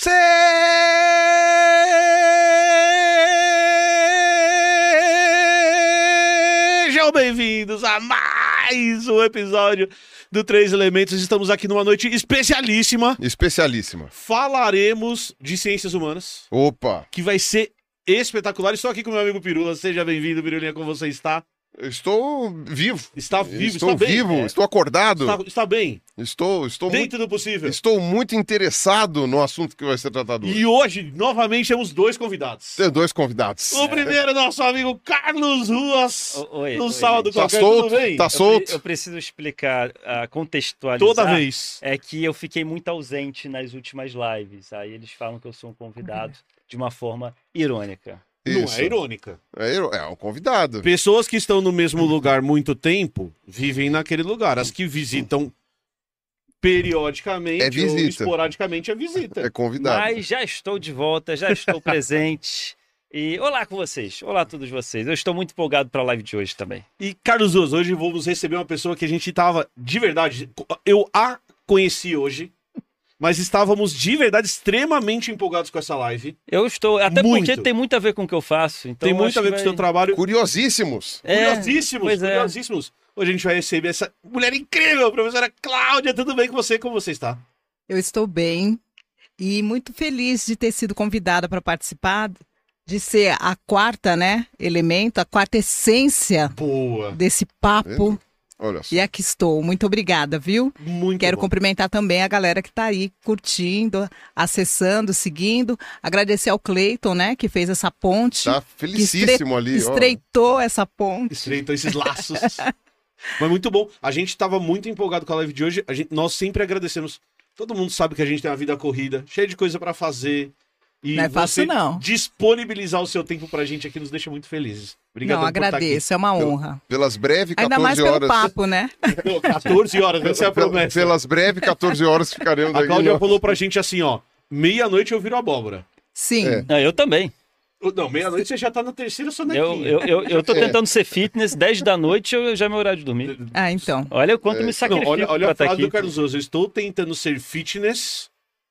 Sejam bem-vindos a mais um episódio do Três Elementos. Estamos aqui numa noite especialíssima. Especialíssima. Falaremos de ciências humanas, Opa, que vai ser espetacular. Estou aqui com meu amigo Pirula. Seja bem-vindo, Pirulinha, como você está? Eu estou vivo. Está vivo, estou está bem? vivo, É, estou acordado. está, está bem, Estou, estou muito, dentro do possível. estou muito interessado no assunto que vai ser tratado hoje. E hoje, novamente, temos dois convidados. Tem dois convidados. O primeiro, nosso amigo Carlos Ruas. O- Oi, no oi, sábado. Tá qualquer, solto? bem? Tá Eu solto? Eu preciso explicar, ah, contextualizar. Toda vez. É que eu fiquei muito ausente nas últimas lives. Aí eles falam que eu sou um convidado de uma forma irônica. Não Isso. é irônica. É, é um convidado. Pessoas que estão no mesmo lugar muito tempo vivem naquele lugar. As que visitam periodicamente É ou esporadicamente é visita. É convidado. Mas já estou de volta, já estou presente. E olá com vocês. Olá a todos vocês. Eu estou muito empolgado para a live de hoje também. E Carlos Ruas, hoje vamos receber uma pessoa que a gente tava de verdade. Eu a conheci hoje, mas estávamos de verdade extremamente empolgados com essa live. Eu estou, até Muito. porque tem muito a ver com o que eu faço. Então Tem muito a ver com o vai- seu trabalho. Curiosíssimos. É, Curiosíssimos, é. curiosíssimos. Hoje a gente vai receber essa mulher incrível, professora Cláudia. Tudo bem com você? Como você está? Eu estou bem e muito feliz de ter sido convidada para participar, de ser a quarta, né, elemento, a quarta essência Boa. desse papo. Olha só. E aqui estou. Muito obrigada, viu? Muito Quero bom. cumprimentar também a galera que está aí curtindo, acessando, seguindo. Agradecer ao Cleiton, né, que fez essa ponte, Tá felicíssimo ali. ó. estreitou essa ponte. Estreitou esses laços. Mas muito bom. A gente estava muito empolgado com a live de hoje. A gente, nós sempre agradecemos. Todo mundo sabe que a gente tem uma vida corrida, cheia de coisa pra fazer. E Não é fácil, você não. disponibilizar o seu tempo pra gente aqui nos deixa muito felizes. Obrigado Não, agradeço, é uma honra. Pelas breves 14 Ainda mais horas. pelo papo, né? 14 horas, essa é a promessa. Pelas breves 14 horas ficaremos A aqui. Cláudia no- falou pra gente assim, ó. Meia-noite eu viro abóbora. Sim. É. Não, eu também. Não, meia-noite você já tá na terceira Eu, sonequinha. eu, eu, eu tô É. tentando ser fitness, 10 da noite eu, já é meu horário de dormir. Ah, então. Olha o quanto É. me Não, sacrifico olha, olha pra a estar frase aqui. do Carlos Souza. Eu estou tentando ser fitness,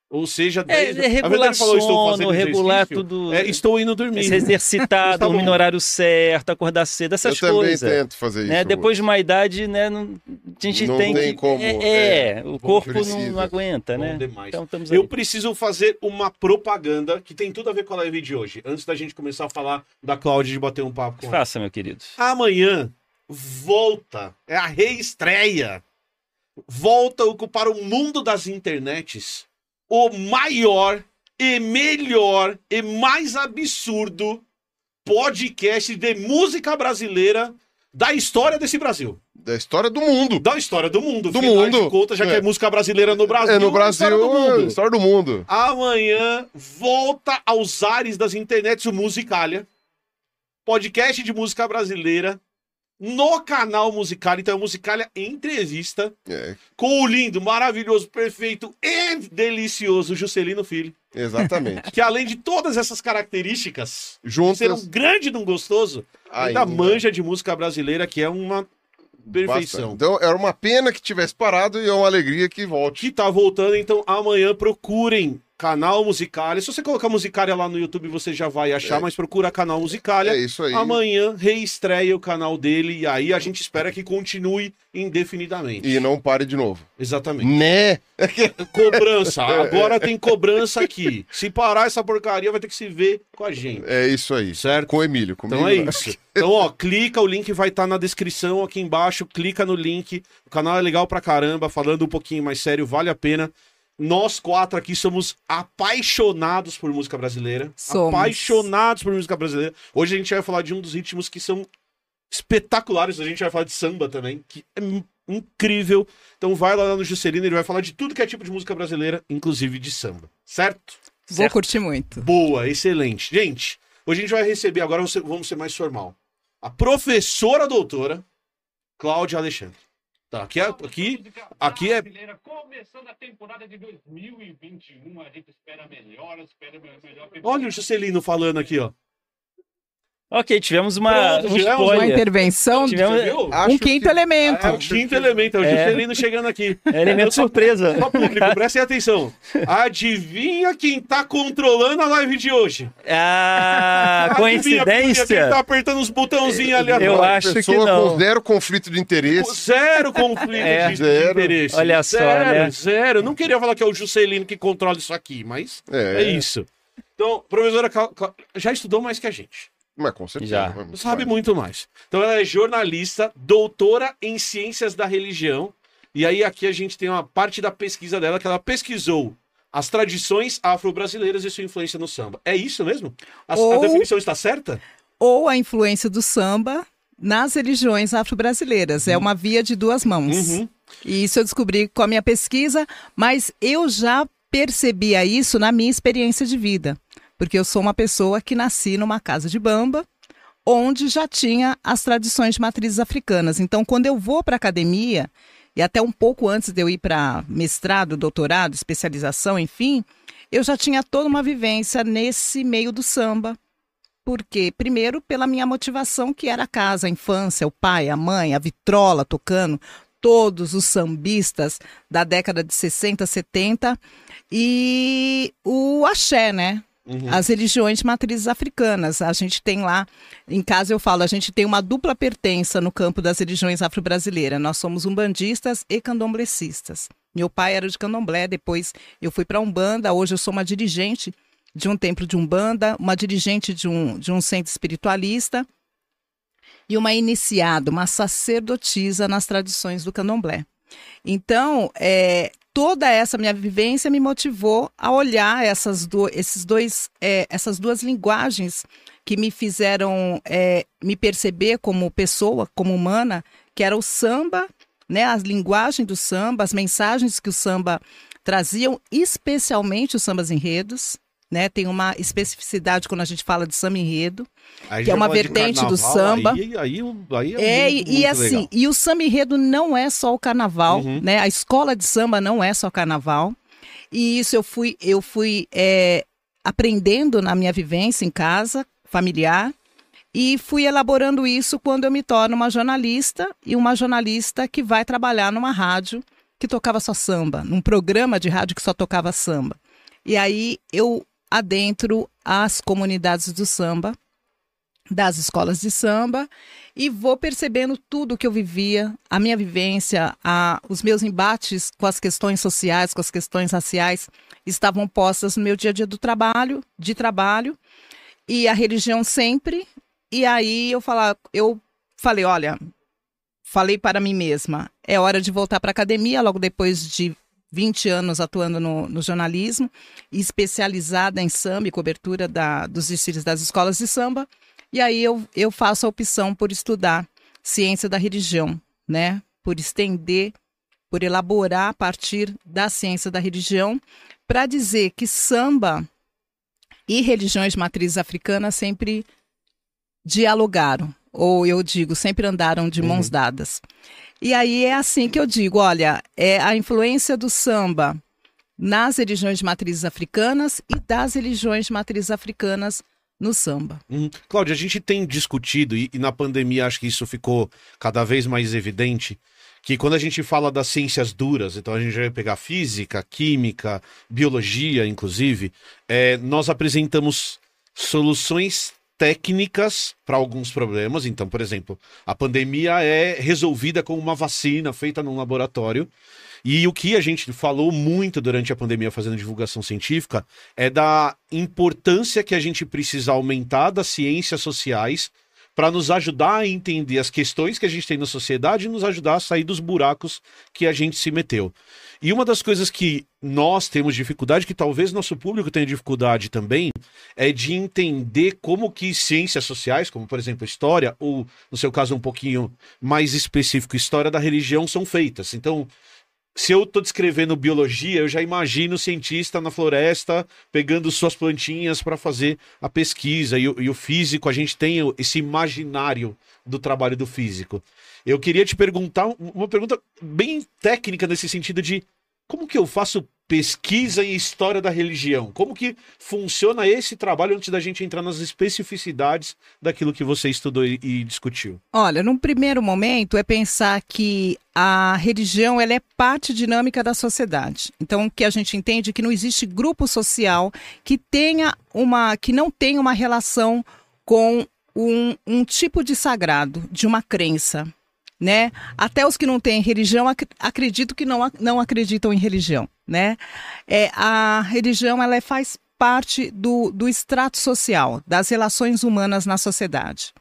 ou seja, É, 10... é verdade, regular falou, estou sono, fazendo regular exercício. tudo. É, estou indo dormir. Se exercitar, Tá dormir no horário certo, acordar cedo, Eu essas também coisas. tento fazer isso. Né? Depois de uma idade, né, não- a gente Não tem, tem que... como, É, é, o corpo não, não aguenta, Bom né? demais. Então estamos aí. Eu preciso fazer uma propaganda que tem tudo a ver com a live de hoje. Antes da gente começar a falar da Cláudia de bater um papo com ela. Faça, meu querido. Amanhã volta, é a reestreia. Volta a ocupar o mundo das internets o maior e melhor e mais absurdo podcast de música brasileira da história desse Brasil. Da história do mundo. Da história do mundo. Do Afinal mundo. De conta, já que É. é música brasileira no Brasil. É no Brasil, história do é mundo. história do mundo. Amanhã volta aos ares das internets o Musicalia. Podcast de música brasileira no canal Musicalia. Então, é Musicalia Entrevista É, com o lindo, maravilhoso, perfeito e delicioso Juscelino Filho. exatamente. Que além de todas essas características, Juntas. ser um grande de um gostoso, ainda, ainda. manja de música brasileira, que é uma perfeição. Bastante. Então, era uma pena que tivesse parado e é uma alegria que volte. que tá voltando, então amanhã procurem canal Musicalia. Se você colocar Musicalia lá no YouTube, você já vai achar, É. mas procura canal Musicalia. É isso aí. Amanhã reestreia o canal dele e aí a gente espera que continue indefinidamente. E não pare de novo. Exatamente. Né? Cobrança. Agora tem cobrança aqui. Se parar essa porcaria, vai ter que se ver com a gente. É isso aí. Certo? Com o Emílio. Comigo, Então é isso. Então, ó, clica, o link vai estar na descrição aqui embaixo. Clica no link. O canal é legal pra caramba, falando um pouquinho mais sério, vale a pena. Nós quatro aqui somos apaixonados por música brasileira. Somos. Apaixonados por música brasileira. Hoje a gente vai falar de um dos ritmos que são espetaculares. A gente vai falar de samba também, que é in- incrível. Então vai lá no Juscelino, ele vai falar de tudo que é tipo de música brasileira, inclusive de samba. Certo? Vou Certo. curtir muito. Boa, excelente. Gente, hoje a gente vai receber, agora vamos ser mais formal. A professora doutora Cláudia Alexandre. Tá, aqui é, aqui, aqui é Começando a temporada de 2021, a gente espera melhor, espera melhor. Olha o Juscelino falando aqui, ó. Ok, tivemos uma, Pronto, um tivemos uma intervenção Tivemos- um quinto que- elemento. É o quinto elemento, é o É. Juscelino chegando aqui. É elemento surpresa. Só público, prestem atenção. Adivinha quem tá controlando a live de hoje? Ah, Adivinha, Quem coincidência? tá apertando os botãozinhos ali Eu atrás? acho que Pessoa não. com zero conflito de interesse. Zero conflito É. de Zero. interesse. Olha só, zero, né? Zero. Não queria falar que é o Juscelino que controla isso aqui, mas é, É, isso. Então, professora já estudou mais que a gente. Mas com certeza. Já. vamos Sabe lá. muito mais. Então ela é jornalista, doutora em ciências da religião. E aí aqui a gente tem uma parte da pesquisa dela que ela pesquisou as tradições afro-brasileiras e sua influência no samba. É isso mesmo? A, a Ou- definição está certa? Ou a influência do samba nas religiões afro-brasileiras. É uma via de duas mãos. Uhum. E isso eu descobri com a minha pesquisa, mas eu já percebia isso na minha experiência de vida. Porque eu sou uma pessoa que nasci numa casa de bamba, onde já tinha as tradições de matrizes africanas. Então, quando eu vou para a academia, e até um pouco antes de eu ir para mestrado, doutorado, especialização, enfim, eu já tinha toda uma vivência nesse meio do samba. Por quê? Primeiro, pela minha motivação, que era a casa, a infância, o pai, a mãe, a vitrola tocando, todos os sambistas da década de 60, 70, e o axé, né? Uhum. As religiões matrizes africanas. A gente tem lá, em casa eu falo, a gente tem uma dupla pertença no campo das religiões afro-brasileiras. Nós somos umbandistas e candomblecistas. Meu pai era de candomblé, depois eu fui para Umbanda, hoje eu sou uma dirigente de um templo de Umbanda, uma dirigente de um, de um centro espiritualista e uma iniciada, uma sacerdotisa nas tradições do candomblé. Então, é, toda essa minha vivência me motivou a olhar essas, do, esses dois, é, essas duas linguagens que me fizeram é, me perceber como pessoa, como humana, que era o samba, né, a linguagem do samba, as mensagens que o samba traziam, especialmente os sambas enredos. Né, tem uma especificidade quando a gente fala de samba enredo. Aí que é uma vertente do carnaval, samba. Aí, aí, aí é, É, muito, e, e muito assim, legal. e o samba enredo não é só o carnaval, Uhum. né? A escola de samba não é só carnaval. E isso eu fui, eu fui é, aprendendo na minha vivência em casa, familiar, e fui elaborando isso quando eu me torno uma jornalista e uma jornalista que vai trabalhar numa rádio que tocava só samba, num programa de rádio que só tocava samba. E aí eu adentro as comunidades do samba, das escolas de samba, e vou percebendo tudo que eu vivia, a minha vivência, a, os meus embates com as questões sociais, com as questões raciais, estavam postas no meu dia a dia do trabalho, de trabalho, e a religião sempre. E aí eu falar, eu falei, olha, falei para mim mesma, é hora de voltar para a academia, logo depois de 20 anos atuando no, no jornalismo, especializada em samba e cobertura da, dos desfiles das escolas de samba. E aí eu, eu faço a opção por estudar ciência da religião, né? Por estender, por elaborar a partir da ciência da religião, para dizer que samba e religiões de matriz africana sempre dialogaram, ou eu digo, sempre andaram de mãos dadas. E aí é assim que eu digo, olha, é a influência do samba nas religiões de matrizes africanas e das religiões de matrizes africanas no samba. Hum. Cláudia, a gente tem discutido, e, e na pandemia acho que isso ficou cada vez mais evidente, que quando a gente fala das ciências duras, então a gente vai pegar física, química, biologia, inclusive, é, nós apresentamos soluções técnicas para alguns problemas. Então, por exemplo, a pandemia é resolvida com uma vacina feita num laboratório. E o que a gente falou muito durante a pandemia fazendo divulgação científica é da importância que a gente precisa aumentar das ciências sociais para nos ajudar a entender as questões que a gente tem na sociedade e nos ajudar a sair dos buracos que a gente se meteu. E uma das coisas que nós temos dificuldade, que talvez nosso público tenha dificuldade também, é de entender como que ciências sociais, como por exemplo história, ou no seu caso um pouquinho mais específico, história da religião, são feitas. Então, se eu estou descrevendo biologia, eu já imagino o cientista na floresta pegando suas plantinhas para fazer a pesquisa. E, o- e o físico, a gente tem esse imaginário do trabalho do físico. Eu queria te perguntar um- uma pergunta bem técnica nesse sentido de como que eu faço pesquisa em história da religião. Como que funciona esse trabalho antes da gente entrar nas especificidades daquilo que você estudou e, e discutiu? Olha, num primeiro momento é pensar que a religião ela é parte dinâmica da sociedade. Então, o que a gente entende é que não existe grupo social que tenha uma que não tenha uma relação com um, um tipo de sagrado, de uma crença né? Até os que não têm religião ac acredito que não, não acreditam em religião, né? É, a religião ela é, faz parte do, do extrato social, das relações humanas na sociedade.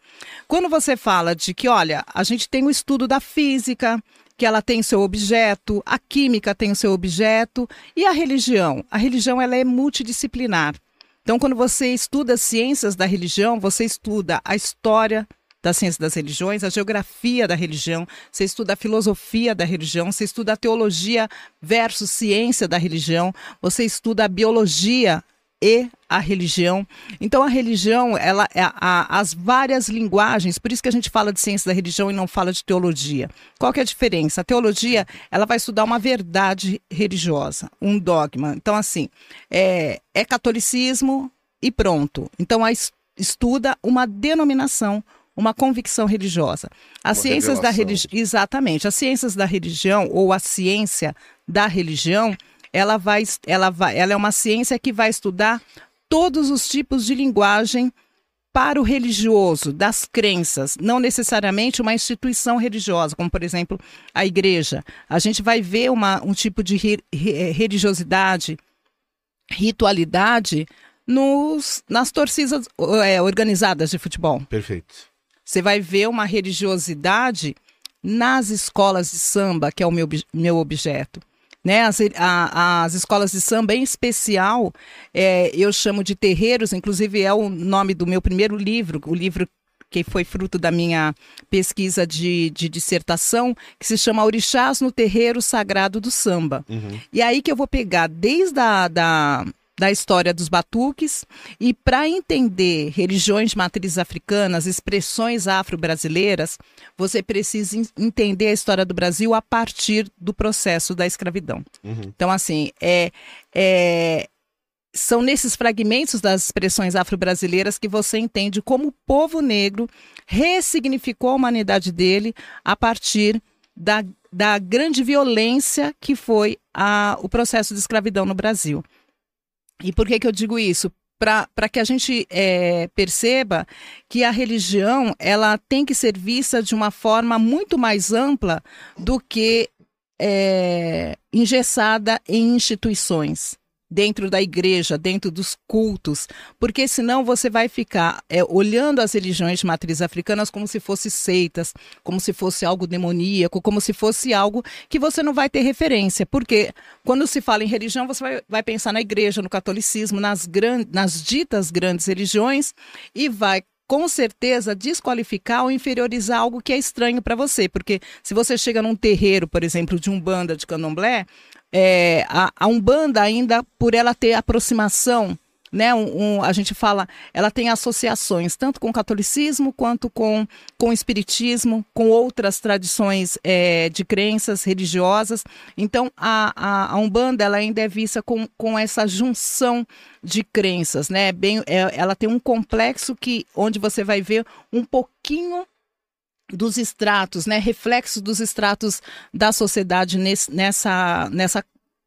Quando você fala de que, olha, a gente tem o estudo da física, que ela tem seu objeto, a química tem o seu objeto, e a religião? A religião ela é multidisciplinar. Então, quando você estuda ciências da religião, você estuda a história da ciência das religiões, a geografia da religião, você estuda a filosofia da religião, você estuda a teologia versus ciência da religião, você estuda a biologia e a religião. Então a religião, ela é as várias linguagens, por isso que a gente fala de ciência da religião e não fala de teologia. Qual que é a diferença? A teologia, ela vai estudar uma verdade religiosa, um dogma. Então assim, é, é catolicismo e pronto. Então a estuda uma denominação, uma convicção religiosa. As Uma ciências da revelação. religião, exatamente, as ciências da religião ou a ciência da religião, ela vai, ela vai, ela é uma ciência que vai estudar todos os tipos de linguagem para o religioso, das crenças, não necessariamente uma instituição religiosa, como por exemplo a igreja. A gente vai ver uma, um tipo de re- re- religiosidade, ritualidade nos, nas torcidas eh, organizadas de futebol. Perfeito. Você vai ver uma religiosidade nas escolas de samba, que é o meu, meu objeto. Né? As, a- as escolas de samba, em especial, é, eu chamo de terreiros, inclusive é o nome do meu primeiro livro, o livro que foi fruto da minha pesquisa de, de dissertação, que se chama Orixás no Terreiro Sagrado do Samba. Uhum. E aí que eu vou pegar desde a da, da história dos batuques e para entender religiões de matrizes africanas, expressões afro-brasileiras, você precisa en- entender a história do Brasil a partir do processo da escravidão. Uhum. Então, assim, é, é- são nesses fragmentos das expressões afro-brasileiras que você entende como o povo negro ressignificou a humanidade dele a partir da, da grande violência que foi a, o processo de escravidão no Brasil. E por que, que eu digo isso? Para que a gente é, perceba que a religião ela tem que ser vista de uma forma muito mais ampla do que é, engessada em instituições dentro da igreja, dentro dos cultos, porque senão você vai ficar é, olhando as religiões de matriz africanas como se fossem seitas, como se fosse algo demoníaco, como se fosse algo que você não vai ter referência, porque quando se fala em religião, você vai, vai pensar na igreja, no catolicismo, nas, gran, nas ditas grandes religiões e vai com certeza desqualificar ou inferiorizar algo que é estranho para você, porque se você chega num terreiro, por exemplo, de umbanda de candomblé, é, a, a Umbanda ainda, por ela ter aproximação, né, um, um- a gente fala, ela tem associações tanto com o catolicismo quanto com, com o espiritismo, com outras tradições é, de crenças religiosas. Então, a, a, a Umbanda ela ainda é vista com, com essa junção de crenças, né? Bem, é- ela tem um complexo que onde você vai ver um pouquinho dos estratos, né, reflexos dos estratos da sociedade nesse- nessa, nessa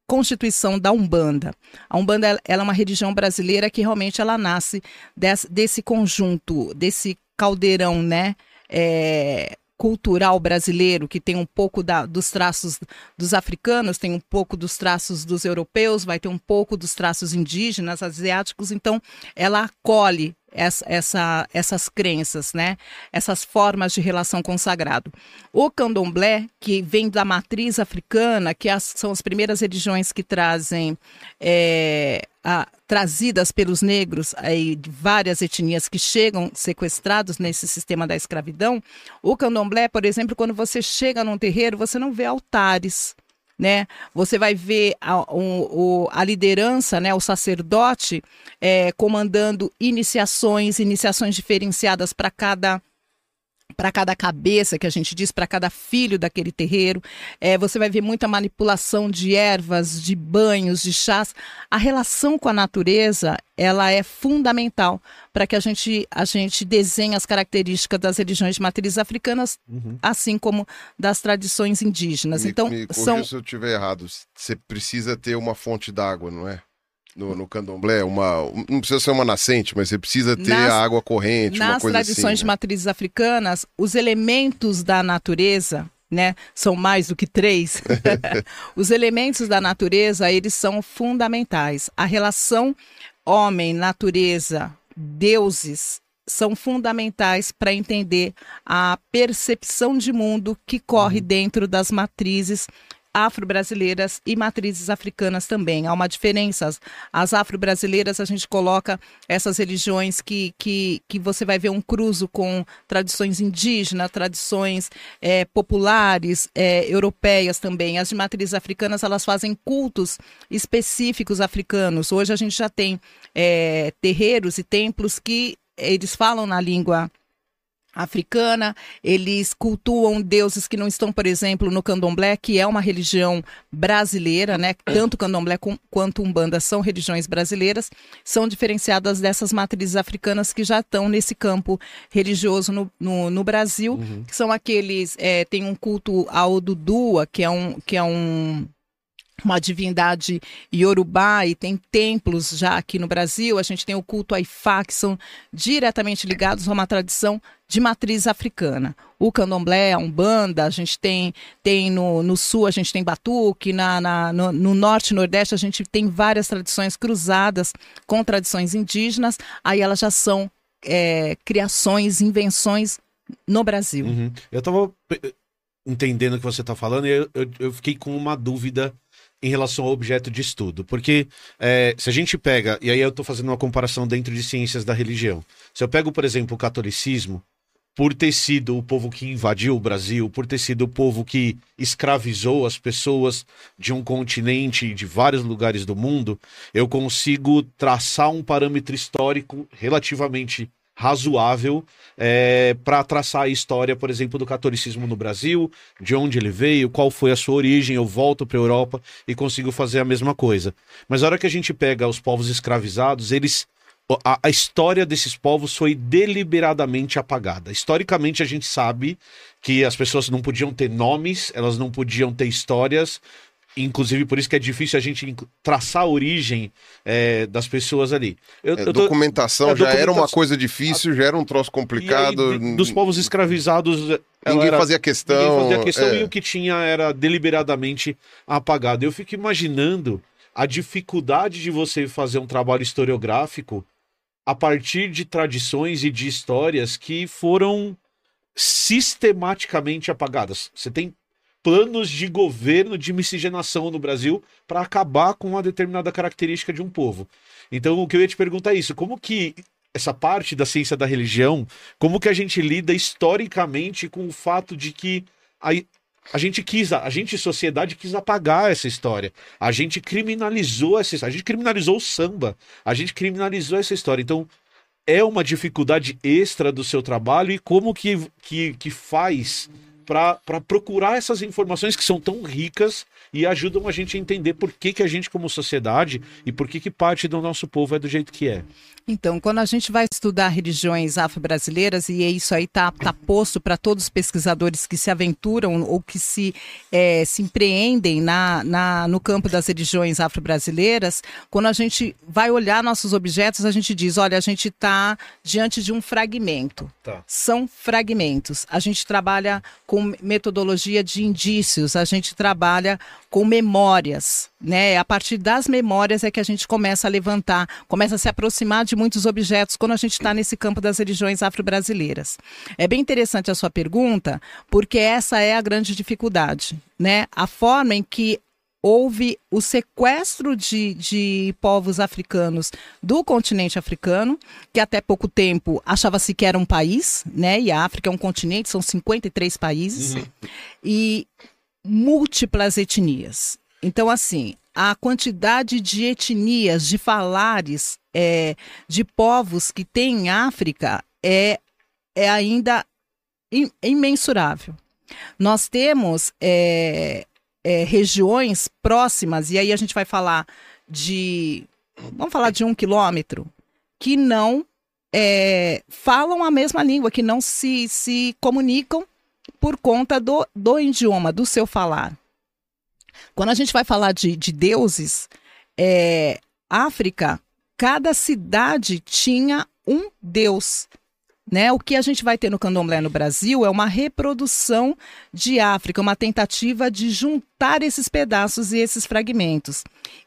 constituição da Umbanda. A Umbanda ela- é uma religião brasileira que realmente ela nasce desse, desse conjunto, desse caldeirão, né, é, cultural brasileiro que tem um pouco da- dos traços dos africanos, tem um pouco dos traços dos europeus, vai ter um pouco dos traços indígenas, asiáticos. Então, ela acolhe essa, essa- essas crenças, né? Essas formas de relação com o sagrado. O candomblé, que vem da matriz africana, que as- são as primeiras religiões que trazem é, a- trazidas pelos negros aí, de várias etnias que chegam sequestrados nesse sistema da escravidão. O candomblé, por exemplo, quando você chega num terreiro, você não vê altares. Né? Você vai ver a, o- a liderança, né? o sacerdote, é, comandando iniciações, iniciações diferenciadas para cada para cada cabeça que a gente diz, para cada filho daquele terreiro. É, você vai ver muita manipulação de ervas, de banhos, de chás. A relação com a natureza ela é fundamental para que a gente, a gente desenhe as características das religiões de matrizes africanas, Uhum. assim como das tradições indígenas. Me, então, me são se eu estiver errado. Você precisa ter uma fonte d'água, não é? No, no candomblé, uma, não precisa ser uma nascente, mas você precisa ter Nas- a água corrente, uma Nas coisa tradições de assim. né? matrizes africanas, os elementos da natureza, né, são mais do que três. os elementos da natureza, eles são fundamentais. A relação homem, natureza, deuses são fundamentais para entender a percepção de mundo que corre dentro das matrizes afro-brasileiras e matrizes africanas também. Há uma diferença. As, as afro-brasileiras, a gente coloca essas religiões que, que, que você vai ver um cruzo com tradições indígenas, tradições eh, populares, eh, europeias também. As de matrizes africanas, elas fazem cultos específicos africanos. Hoje a gente já tem eh, terreiros e templos que eles falam na língua africana, eles cultuam deuses que não estão, por exemplo, no candomblé, que é uma religião brasileira, né? Tanto candomblé com, quanto umbanda são religiões brasileiras, são diferenciadas dessas matrizes africanas que já estão nesse campo religioso no, no, no Brasil, que são aqueles, é, tem um culto ao Dudua, que é um, que é um uma divindade iorubá e tem templos já aqui no Brasil. A gente tem o culto a Ifá, que são diretamente ligados a uma tradição de matriz africana. O candomblé, a umbanda, a gente tem, tem no, no sul, a gente tem batuque, na, na- no, no norte e nordeste a gente tem várias tradições cruzadas com tradições indígenas, aí elas já são é, criações, invenções no Brasil. Uhum. Eu tava eh, entendendo o que você tá falando e eu, eu, eu fiquei com uma dúvida em relação ao objeto de estudo. Porque eh, se a gente pega, e aí eu tô fazendo uma comparação dentro de ciências da religião. Se eu pego, por exemplo, o catolicismo, por ter sido o povo que invadiu o Brasil, por ter sido o povo que escravizou as pessoas de um continente e de vários lugares do mundo, eu consigo traçar um parâmetro histórico relativamente razoável para traçar a história, por exemplo, do catolicismo no Brasil, de onde ele veio, qual foi a sua origem. Eu volto para a Europa e consigo fazer a mesma coisa. Mas a hora que a gente pega os povos escravizados, eles a, a história desses povos foi deliberadamente apagada. Historicamente, a gente sabe que as pessoas não podiam ter nomes, elas não podiam ter histórias. Inclusive, por isso que é difícil a gente traçar a origem eh, das pessoas ali. Eu, É, eu tô- documentação é, já era uma coisa difícil, já era um troço e aí, complicado. de- dos povos escravizados, Ninguém era- fazia questão. Ninguém fazia questão é. e o que tinha era deliberadamente apagado. Eu fico imaginando a dificuldade de você fazer um trabalho historiográfico a partir de tradições e de histórias que foram sistematicamente apagadas. Você tem planos de governo de miscigenação no Brasil para acabar com uma determinada característica de um povo. Então, o que eu ia te perguntar é isso: como que essa parte da ciência da religião, como que a gente lida historicamente com o fato de que a, a gente quis, a gente, sociedade, quis apagar essa história. A gente criminalizou essa história. A gente criminalizou o samba. A gente criminalizou essa história. Então, é uma dificuldade extra do seu trabalho e como que, que, que faz para procurar essas informações que são tão ricas e ajudam a gente a entender por que, que a gente, como sociedade, e por que, que parte do nosso povo é do jeito que é. Então, quando a gente vai estudar religiões afro-brasileiras, e isso aí está tá posto para todos os pesquisadores que se aventuram ou que se, eh, se empreendem na, na, no campo das religiões afro-brasileiras, quando a gente vai olhar nossos objetos, a gente diz: olha, a gente está diante de um fragmento. Tá. São fragmentos. A gente trabalha com metodologia de indícios, a gente trabalha com memórias, né? A partir das memórias é que a gente começa a levantar, começa a se aproximar de muitos objetos quando a gente está nesse campo das religiões afro-brasileiras. É bem interessante a sua pergunta, porque essa é a grande dificuldade, né? A forma em que houve o sequestro de, de povos africanos do continente africano, que até pouco tempo achava-se que era um país, né? E a África é um continente, são 53 países, e múltiplas etnias. Então, assim, a quantidade de etnias, de falares, é, de povos que tem em África é, é ainda im- imensurável. Nós temos é, é, regiões próximas, e aí a gente vai falar de. Vamos falar de um quilômetro, que não é, falam a mesma língua, que não se, se comunicam por conta do, do idioma, do seu falar. Quando a gente vai falar de, de deuses, é, África, cada cidade tinha um deus. Né? O que a gente vai ter no candomblé no Brasil é uma reprodução de África, uma tentativa de juntar esses pedaços e esses fragmentos.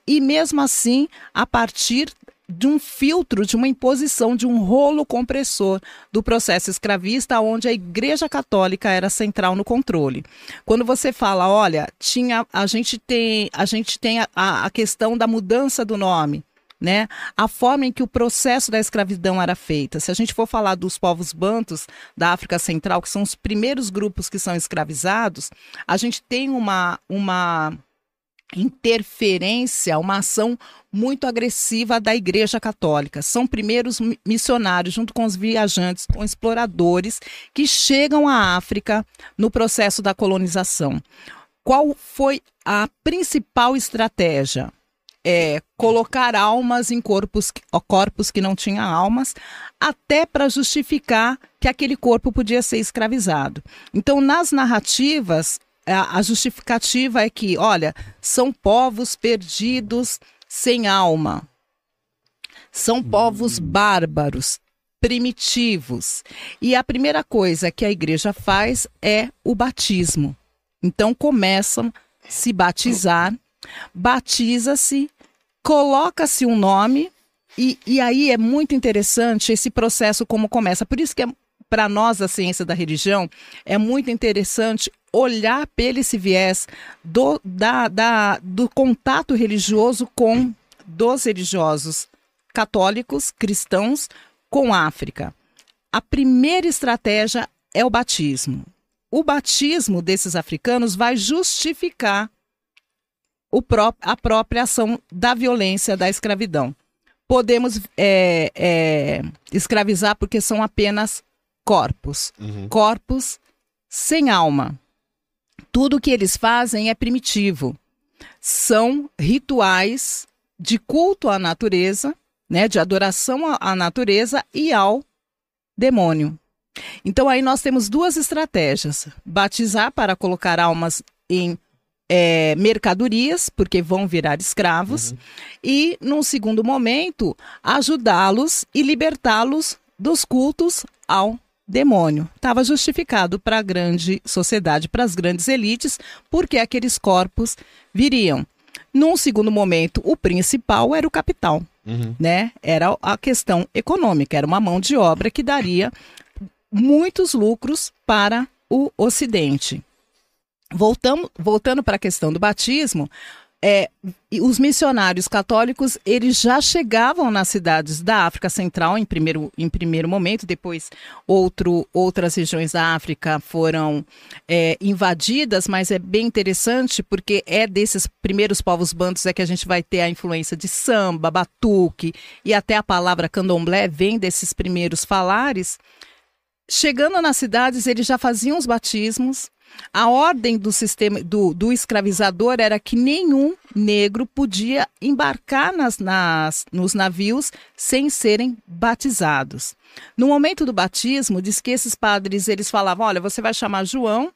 E mesmo assim, a partir de um filtro, de uma imposição, de um rolo compressor do processo escravista, onde a Igreja Católica era central no controle. Quando você fala, olha, tinha, a gente tem, a gente tem a, a questão da mudança do nome. Né? A forma em que o processo da escravidão era feita. Se a gente for falar dos povos bantos da África Central, que são os primeiros grupos que são escravizados, a gente tem uma, uma interferência, uma ação muito agressiva da Igreja Católica. São primeiros mi- missionários, junto com os viajantes, com exploradores, que chegam à África no processo da colonização. Qual foi a principal estratégia? É colocar almas em corpos, corpos que não tinham almas, até para justificar que aquele corpo podia ser escravizado. Então, nas narrativas, a, a justificativa é que, olha, são povos perdidos sem alma. São povos bárbaros, primitivos. E a primeira coisa que a igreja faz é o batismo. Então começam a se batizar, batiza-se, coloca-se um nome, e, e aí é muito interessante esse processo como começa. Por isso que é, para nós, a ciência da religião, é muito interessante olhar pelo esse viés do, da, da, do contato religioso com dos religiosos católicos, cristãos, com a África. A primeira estratégia é o batismo. O batismo desses africanos vai justificar pró a própria ação da violência da escravidão. Podemos é, é, escravizar porque são apenas corpos Uhum. corpos sem alma. Tudo que eles fazem é primitivo. São rituais de culto à natureza, né, de adoração à- à natureza e ao demônio. Então aí nós temos duas estratégias: batizar para colocar almas em é, mercadorias, porque vão virar escravos, e, num segundo momento, ajudá-los e libertá-los dos cultos ao demônio. Estava justificado para a grande sociedade, para as grandes elites, porque aqueles corpos viriam. Num segundo momento, o principal era o capital, Uhum. né? Era a questão econômica, era uma mão de obra que daria muitos lucros para o Ocidente. Voltamos, voltando para a questão do batismo, é, os missionários católicos eles já chegavam nas cidades da África Central em primeiro, em primeiro momento, depois outro, outras regiões da África foram é, invadidas, mas é bem interessante porque é desses primeiros povos bantos é que a gente vai ter a influência de samba, batuque e até a palavra candomblé vem desses primeiros falares. Chegando nas cidades, eles já faziam os batismos. A ordem do sistema do, do escravizador era que nenhum negro podia embarcar nas, nas, nos navios sem serem batizados. No momento do batismo, diz que esses padres eles falavam: olha, você vai chamar João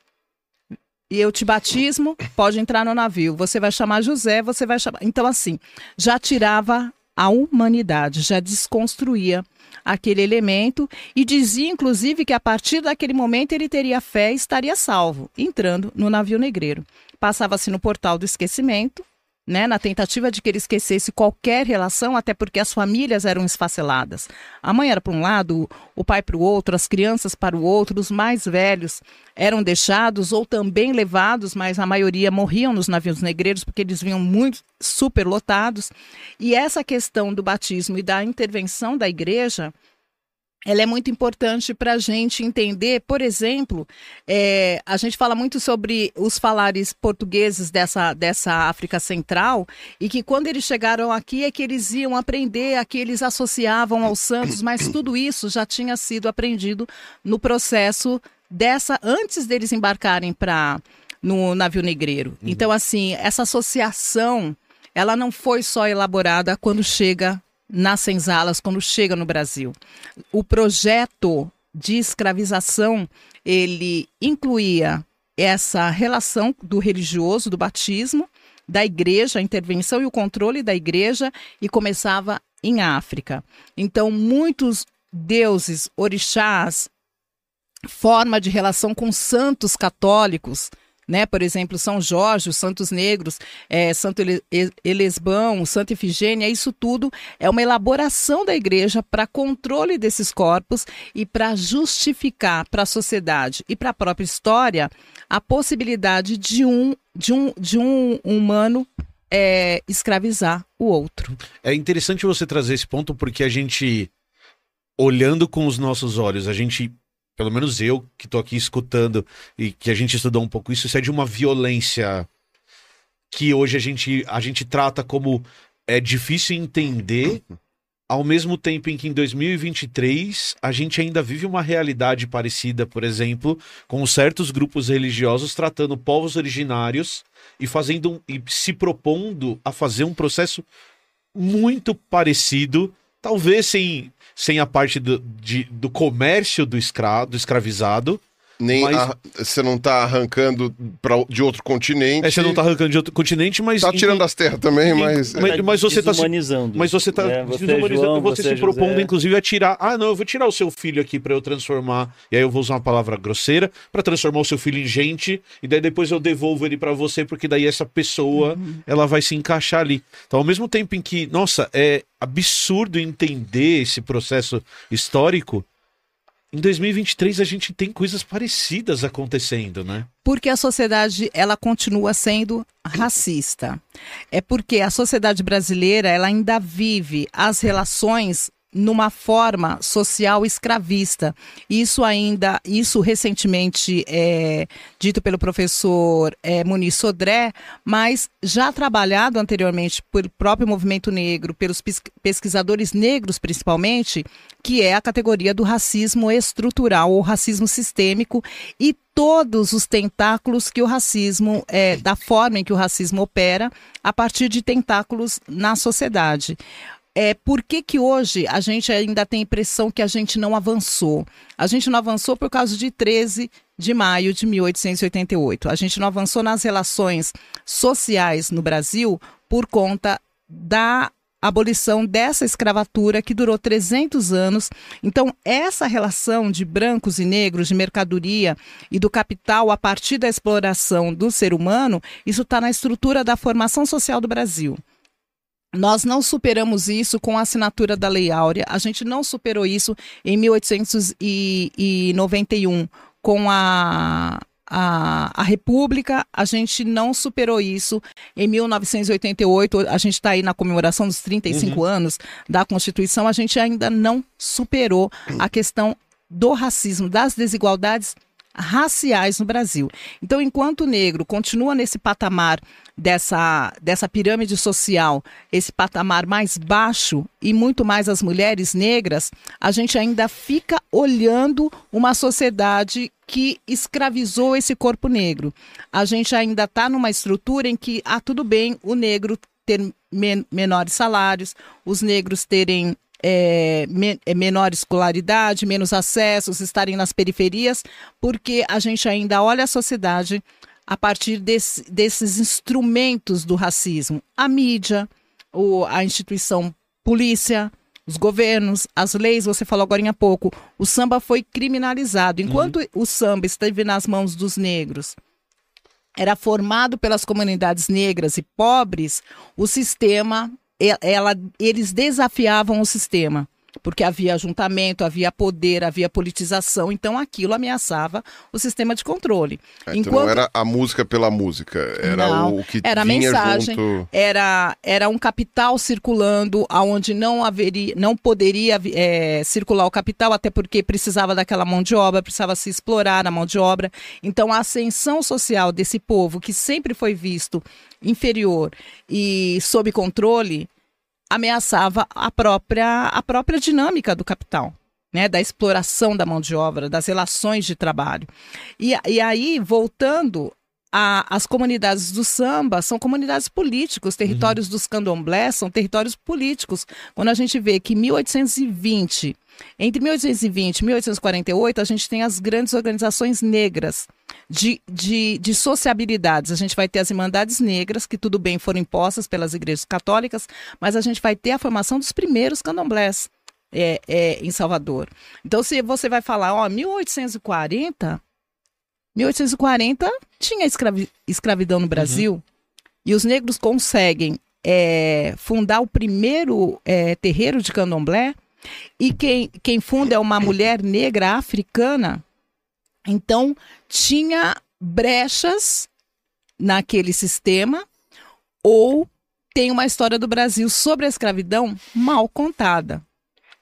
e eu te batismo, pode entrar no navio. Você vai chamar José, você vai chamar. Então, assim, já tirava a humanidade, já desconstruía aquele elemento e dizia, inclusive, que a partir daquele momento ele teria fé e estaria salvo, entrando no navio negreiro. Passava-se no portal do esquecimento, né, na tentativa de que ele esquecesse qualquer relação, até porque as famílias eram esfaceladas. A mãe era para um lado, o pai para o outro, as crianças para o outro, os mais velhos eram deixados ou também levados, mas a maioria morriam nos navios negreiros porque eles vinham muito superlotados. E essa questão do batismo e da intervenção da igreja ela é muito importante para a gente entender, por exemplo, é, a gente fala muito sobre os falares portugueses dessa, dessa África Central e que quando eles chegaram aqui é que eles iam aprender, a que eles associavam aos santos, mas tudo isso já tinha sido aprendido no processo dessa antes deles embarcarem para no navio negreiro. Uhum. Então, assim, essa associação ela não foi só elaborada quando chega nas senzalas, quando chega no Brasil. O projeto de escravização, ele incluía essa relação do religioso, do batismo, da igreja, a intervenção e o controle da igreja, e começava em África. Então, muitos deuses, orixás, forma de relação com santos católicos, né? Por exemplo, São Jorge, os Santos Negros, é, Santo Ele- Elesbão, Santa Efigênia, isso tudo é uma elaboração da igreja para controle desses corpos e para justificar para a sociedade e para a própria história a possibilidade de um, de um, de um humano é, escravizar o outro. É interessante você trazer esse ponto porque a gente, olhando com os nossos olhos, a gente, pelo menos eu que tô aqui escutando e que a gente estudou um pouco isso, isso é de uma violência que hoje a gente, a gente trata como é difícil entender, ao mesmo tempo em que em 2023 a gente ainda vive uma realidade parecida, por exemplo, com certos grupos religiosos tratando povos originários e fazendo um- e se propondo a fazer um processo muito parecido, talvez sem, sem a parte do, de- do comércio do, escra, do escravizado. Nem Mas- a- você não tá arrancando pra, de outro continente. É, você não tá arrancando de outro continente, mas. Tá tirando as terras também, mas. mas- mas você tá se- Desumanizando. Mas você tá né? Você é desumanizando, João, você, você se é propondo, José. inclusive, a tirar. Ah, não, eu vou tirar o seu filho aqui pra eu transformar. E aí eu vou usar uma palavra grosseira pra transformar o seu filho em gente. E daí depois eu devolvo ele pra você, porque daí essa pessoa ela vai se encaixar ali. Então, ao mesmo tempo em que, nossa, é absurdo entender esse processo histórico. Em 2023 a gente tem coisas parecidas acontecendo, né? porque a sociedade ela continua sendo racista. É porque a sociedade brasileira ela ainda vive as relações numa forma social escravista. Isso ainda, isso recentemente é dito pelo professor é, Muniz Sodré, mas já trabalhado anteriormente pelo próprio movimento negro, pelos pes- pesquisadores negros principalmente, que é a categoria do racismo estrutural ou racismo sistêmico e todos os tentáculos que o racismo, é, da forma em que o racismo opera, a partir de tentáculos na sociedade. É, por que, que hoje a gente ainda tem a impressão que a gente não avançou? A gente não avançou por causa de 13 de maio de 1888. A gente não avançou nas relações sociais no Brasil por conta da abolição dessa escravatura que durou 300 anos. Então, essa relação de brancos e negros, de mercadoria e do capital a partir da exploração do ser humano, isso está na estrutura da formação social do Brasil. Nós não superamos isso com a assinatura da Lei Áurea, a gente não superou isso em 1891 com a, a, a República, a gente não superou isso em 1988, a gente está aí na comemoração dos 35 anos da Constituição, a gente ainda não superou a questão do racismo, das desigualdades raciais no Brasil. Então, enquanto o negro continua nesse patamar dessa, dessa pirâmide social, esse patamar mais baixo e muito mais as mulheres negras, a gente ainda fica olhando uma sociedade que escravizou esse corpo negro. A gente ainda está numa estrutura em que, ah, tudo bem, o negro ter men menores salários, os negros terem é, me- é, menor escolaridade, menos acessos, estarem nas periferias, porque a gente ainda olha a sociedade a partir desse- desses instrumentos do racismo. A mídia, o- a instituição polícia, os governos, as leis, você falou agora há pouco, o samba foi criminalizado. Enquanto o samba esteve nas mãos dos negros, era formado pelas comunidades negras e pobres, o sistema, ela, eles desafiavam o sistema. Porque havia ajuntamento, havia poder, havia politização, então aquilo ameaçava o sistema de controle. É, então não era a música pela música, era Não, o que era a mensagem. junto. era, era um capital circulando aonde não haveria, não poderia eh, circular o capital, até porque precisava daquela mão de obra, precisava se explorar a mão de obra. Então a ascensão social desse povo que sempre foi visto inferior e sob controle ameaçava a própria a própria dinâmica do capital. Né, da exploração da mão de obra, das relações de trabalho. E, e aí, voltando a- as comunidades do samba são comunidades políticas, os territórios dos candomblés são territórios políticos. Quando a gente vê que em 1820, entre 1820 e 1848, a gente tem as grandes organizações negras de, de, de sociabilidades. A gente vai ter as Irmandades Negras, que tudo bem foram impostas pelas igrejas católicas, mas a gente vai ter a formação dos primeiros candomblés é, é, em Salvador. Então, se você vai falar, ó, 1840, 1840 tinha escravi- escravidão no Brasil e os negros conseguem é, fundar o primeiro é, terreiro de candomblé e quem, quem funda é uma mulher negra africana. Então, tinha brechas naquele sistema ou tem uma história do Brasil sobre a escravidão mal contada.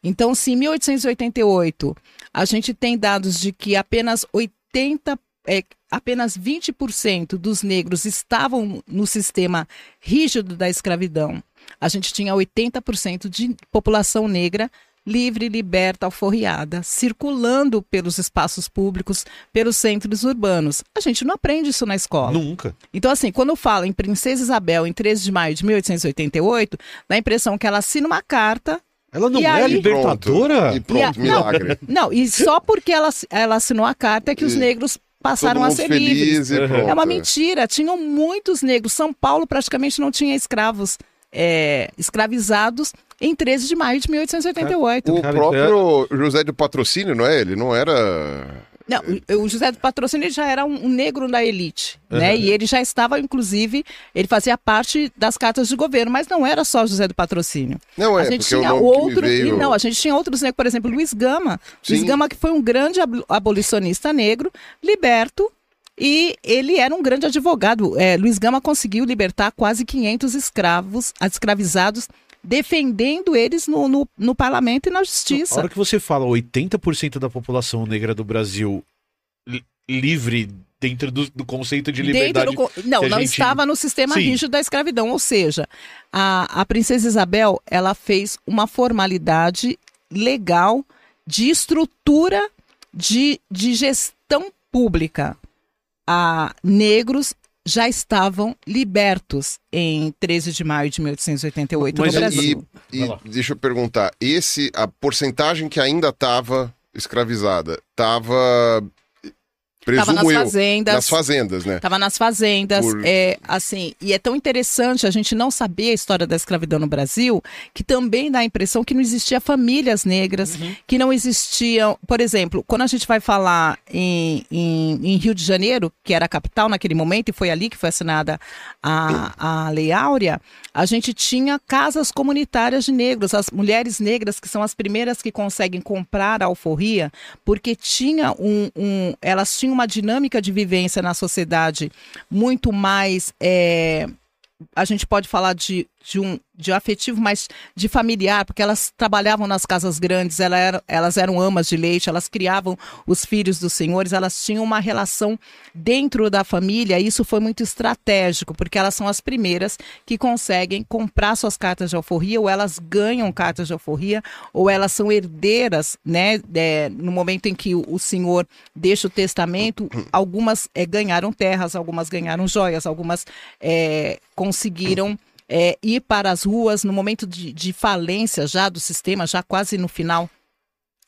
Então, se em 1888 a gente tem dados de que apenas 80, é, apenas 20% dos negros estavam no sistema rígido da escravidão, a gente tinha 80% de população negra livre, liberta, alforriada, circulando pelos espaços públicos, pelos centros urbanos. A gente não aprende isso na escola. Nunca. Então, assim, quando fala em Princesa Isabel, em 13 de maio de 1888, dá a impressão que ela assina uma carta. Ela não E é aí- libertadora? E pronto, E a- milagre. Não, e só porque ela, ela assinou a carta é que os negros passaram a ser livres. É uma mentira. Tinham muitos negros. São Paulo praticamente não tinha escravos é, escravizados em 13 de maio de 1888. O Cara, próprio José do Patrocínio, não é? Ele não era. Não, o- o José do Patrocínio já era um, negro da elite, né? E ele já estava, inclusive, ele fazia parte das cartas de governo, mas não era só José do Patrocínio. Não é, a gente tinha outro, veio- não, a gente tinha outros negros, por exemplo, Luiz Gama. Luiz Sim. Gama que foi um grande ab- abolicionista negro, liberto, e ele era um grande advogado. É, Luiz Gama conseguiu libertar quase 500 escravos, escravizados, defendendo eles no, no, no parlamento e na A justiça. hora que você fala 80% da população negra do Brasil li- livre dentro do, do conceito de liberdade. do não, a não gente- estava no sistema Sim. rígido da escravidão. Ou seja, a, a princesa Isabel ela fez uma formalidade legal de estrutura de, de gestão pública. A negros já estavam libertos em 13 de maio de 1888 Mas no e- Brasil. E lá. deixa eu perguntar, esse a porcentagem que ainda estava escravizada, estava Estava presumo nas eu, fazendas. nas fazendas, né? Estava nas fazendas, Por- é, assim, e é tão interessante a gente não saber a história da escravidão no Brasil, que também dá a impressão que não existia famílias negras, que não existiam, por exemplo, quando a gente vai falar em, em, em Rio de Janeiro, que era a capital naquele momento, e foi ali que foi assinada a, a Lei Áurea, a gente tinha casas comunitárias de negros, as mulheres negras que são as primeiras que conseguem comprar a alforria, porque tinha um, um- elas tinham uma dinâmica de vivência na sociedade muito mais é, a gente pode falar de, de um de afetivo, mas de familiar, porque elas trabalhavam nas casas grandes, ela elas eram amas de leite, elas criavam os filhos dos senhores, elas tinham uma relação dentro da família, e isso foi muito estratégico, porque elas são as primeiras que conseguem comprar suas cartas de alforria, ou elas ganham cartas de alforria, ou elas são herdeiras, né? é, no momento em que o, o senhor deixa o testamento, algumas é, ganharam terras, algumas ganharam joias, algumas é, conseguiram é, ir para as ruas no momento de, de falência já do sistema, já quase no final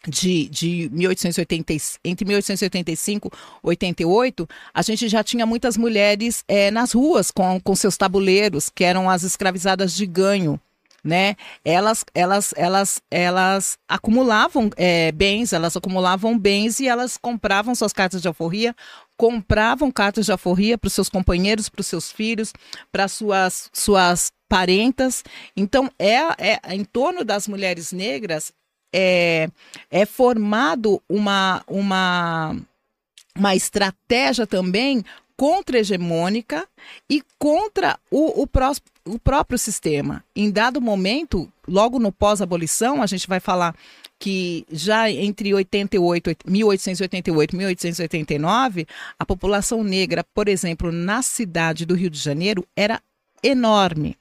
de, de 1880, e- entre 1885 e 88, a gente já tinha muitas mulheres é, nas ruas com, com seus tabuleiros, que eram as escravizadas de ganho. Né? Elas, elas, elas, elas acumulavam é, bens, elas acumulavam bens e elas compravam suas cartas de alforria, compravam cartas de alforria para os seus companheiros, para os seus filhos, para suas suas parentas. Então, é, é em torno das mulheres negras é, é formado uma, uma, uma estratégia também contra-hegemônica e contra o, o, pró o próprio sistema. Em dado momento, logo no pós-abolição, a gente vai falar que já entre 88, 1888 e 1889, a população negra, por exemplo, na cidade do Rio de Janeiro, era enorme.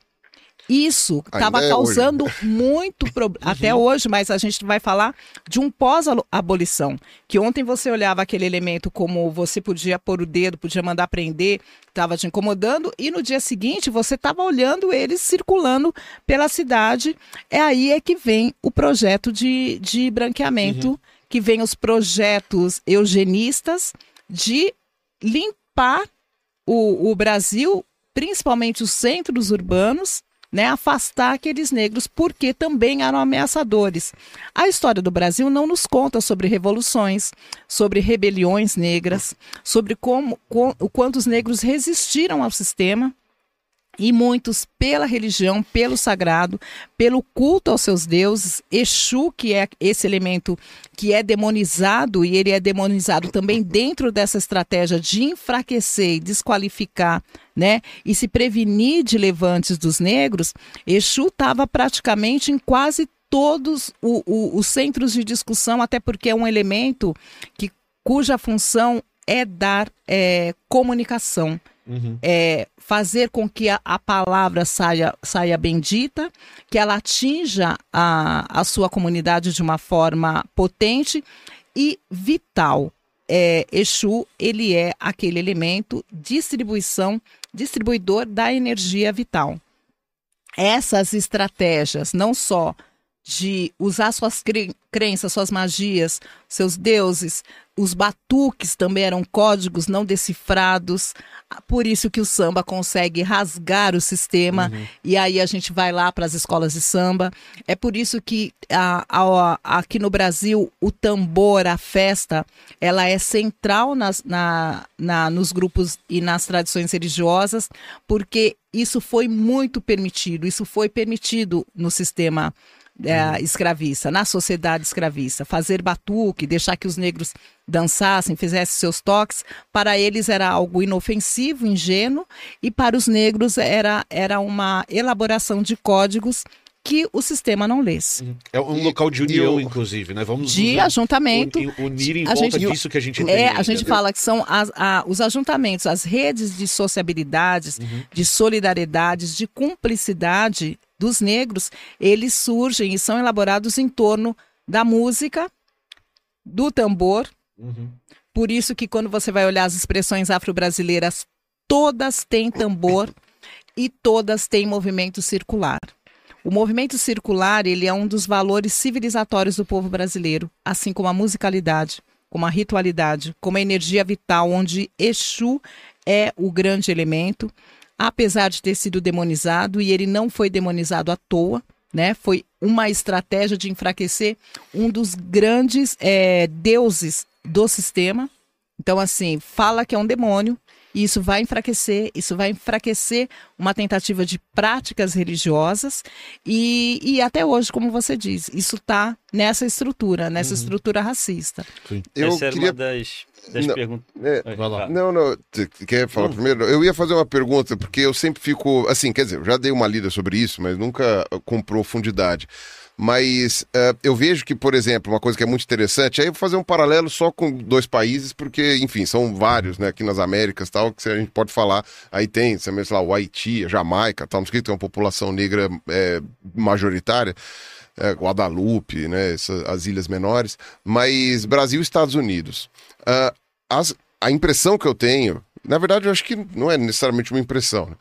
Isso estava é causando muito problema, até hoje, mas a gente vai falar de um pós-abolição. Que ontem você olhava aquele elemento como você podia pôr o dedo, podia mandar prender, estava te incomodando, e no dia seguinte você estava olhando eles circulando pela cidade. É aí é que vem o projeto de, de branqueamento, uhum. que vem os projetos eugenistas de limpar o, o Brasil, principalmente os centros urbanos, né, afastar aqueles negros, porque também eram ameaçadores. A história do Brasil não nos conta sobre revoluções, sobre rebeliões negras, sobre como, com, o quanto os negros resistiram ao sistema e muitos pela religião, pelo sagrado, pelo culto aos seus deuses. Exu, que é esse elemento que é demonizado, e ele é demonizado também dentro dessa estratégia de enfraquecer e desqualificar, né? E se prevenir de levantes dos negros, Exu estava praticamente em quase todos o, o, os centros de discussão, até porque é um elemento que, cuja função é dar é, comunicação. Uhum. É, fazer com que a, a, palavra saia, saia bendita, que ela atinja a, a sua comunidade de uma forma potente e vital. É, Exu, ele é aquele elemento distribuição, distribuidor da energia vital. Essas estratégias, não só de usar suas crenças, suas magias, seus deuses, os batuques também eram códigos não decifrados, por isso que o samba consegue rasgar o sistema uhum. e aí a gente vai lá para as escolas de samba. É por isso que a, a, a, aqui no Brasil o tambor, a festa, ela é central nas, na, na, nos grupos e nas tradições religiosas, porque isso foi muito permitido, isso foi permitido no sistema é, escravista, na sociedade escravista. Fazer batuque, deixar que os negros dançassem, fizessem seus toques, para eles era algo inofensivo, ingênuo, e para os negros era, era uma elaboração de códigos que o sistema não lesse. Uhum. É um local de união, eu, inclusive, né? Vamos de ajuntamento. Unir em a volta gente, disso que a gente tem. É, a gente fala que são as, a, os ajuntamentos, as redes de sociabilidades, uhum. de solidariedades, de cumplicidade dos negros, eles surgem e são elaborados em torno da música, do tambor. Uhum. Por isso que quando você vai olhar as expressões afro-brasileiras, todas têm tambor e todas têm movimento circular. O movimento circular ele é um dos valores civilizatórios do povo brasileiro, assim como a musicalidade, como a ritualidade, como a energia vital, onde Exu é o grande elemento apesar de ter sido demonizado, e ele não foi demonizado à toa, né? Foi uma estratégia de enfraquecer um dos grandes é, deuses do sistema. Então, assim, fala que é um demônio, e isso vai enfraquecer, isso vai enfraquecer uma tentativa de práticas religiosas e, e até hoje, como você diz, isso está nessa estrutura, nessa uhum. estrutura racista. Sim. Eu Essa queria... era uma das, das não, perguntas. É, vai lá. Não, não, quer falar primeiro? Eu ia fazer uma pergunta, porque eu sempre fico, assim, quer dizer, eu já dei uma lida sobre isso, mas nunca com profundidade. Mas uh, eu vejo que, por exemplo, uma coisa que é muito interessante, aí eu vou fazer um paralelo só com dois países, porque, enfim, são vários, né, aqui nas Américas tal, que a gente pode falar. Aí tem, sei lá, o Haiti, a Jamaica, tal, não sei que tem uma população negra é, majoritária. É, Guadalupe, né, essas, as ilhas menores, mas Brasil e Estados Unidos. Uh, as, a impressão que eu tenho, na verdade, eu acho que não é necessariamente uma impressão, né,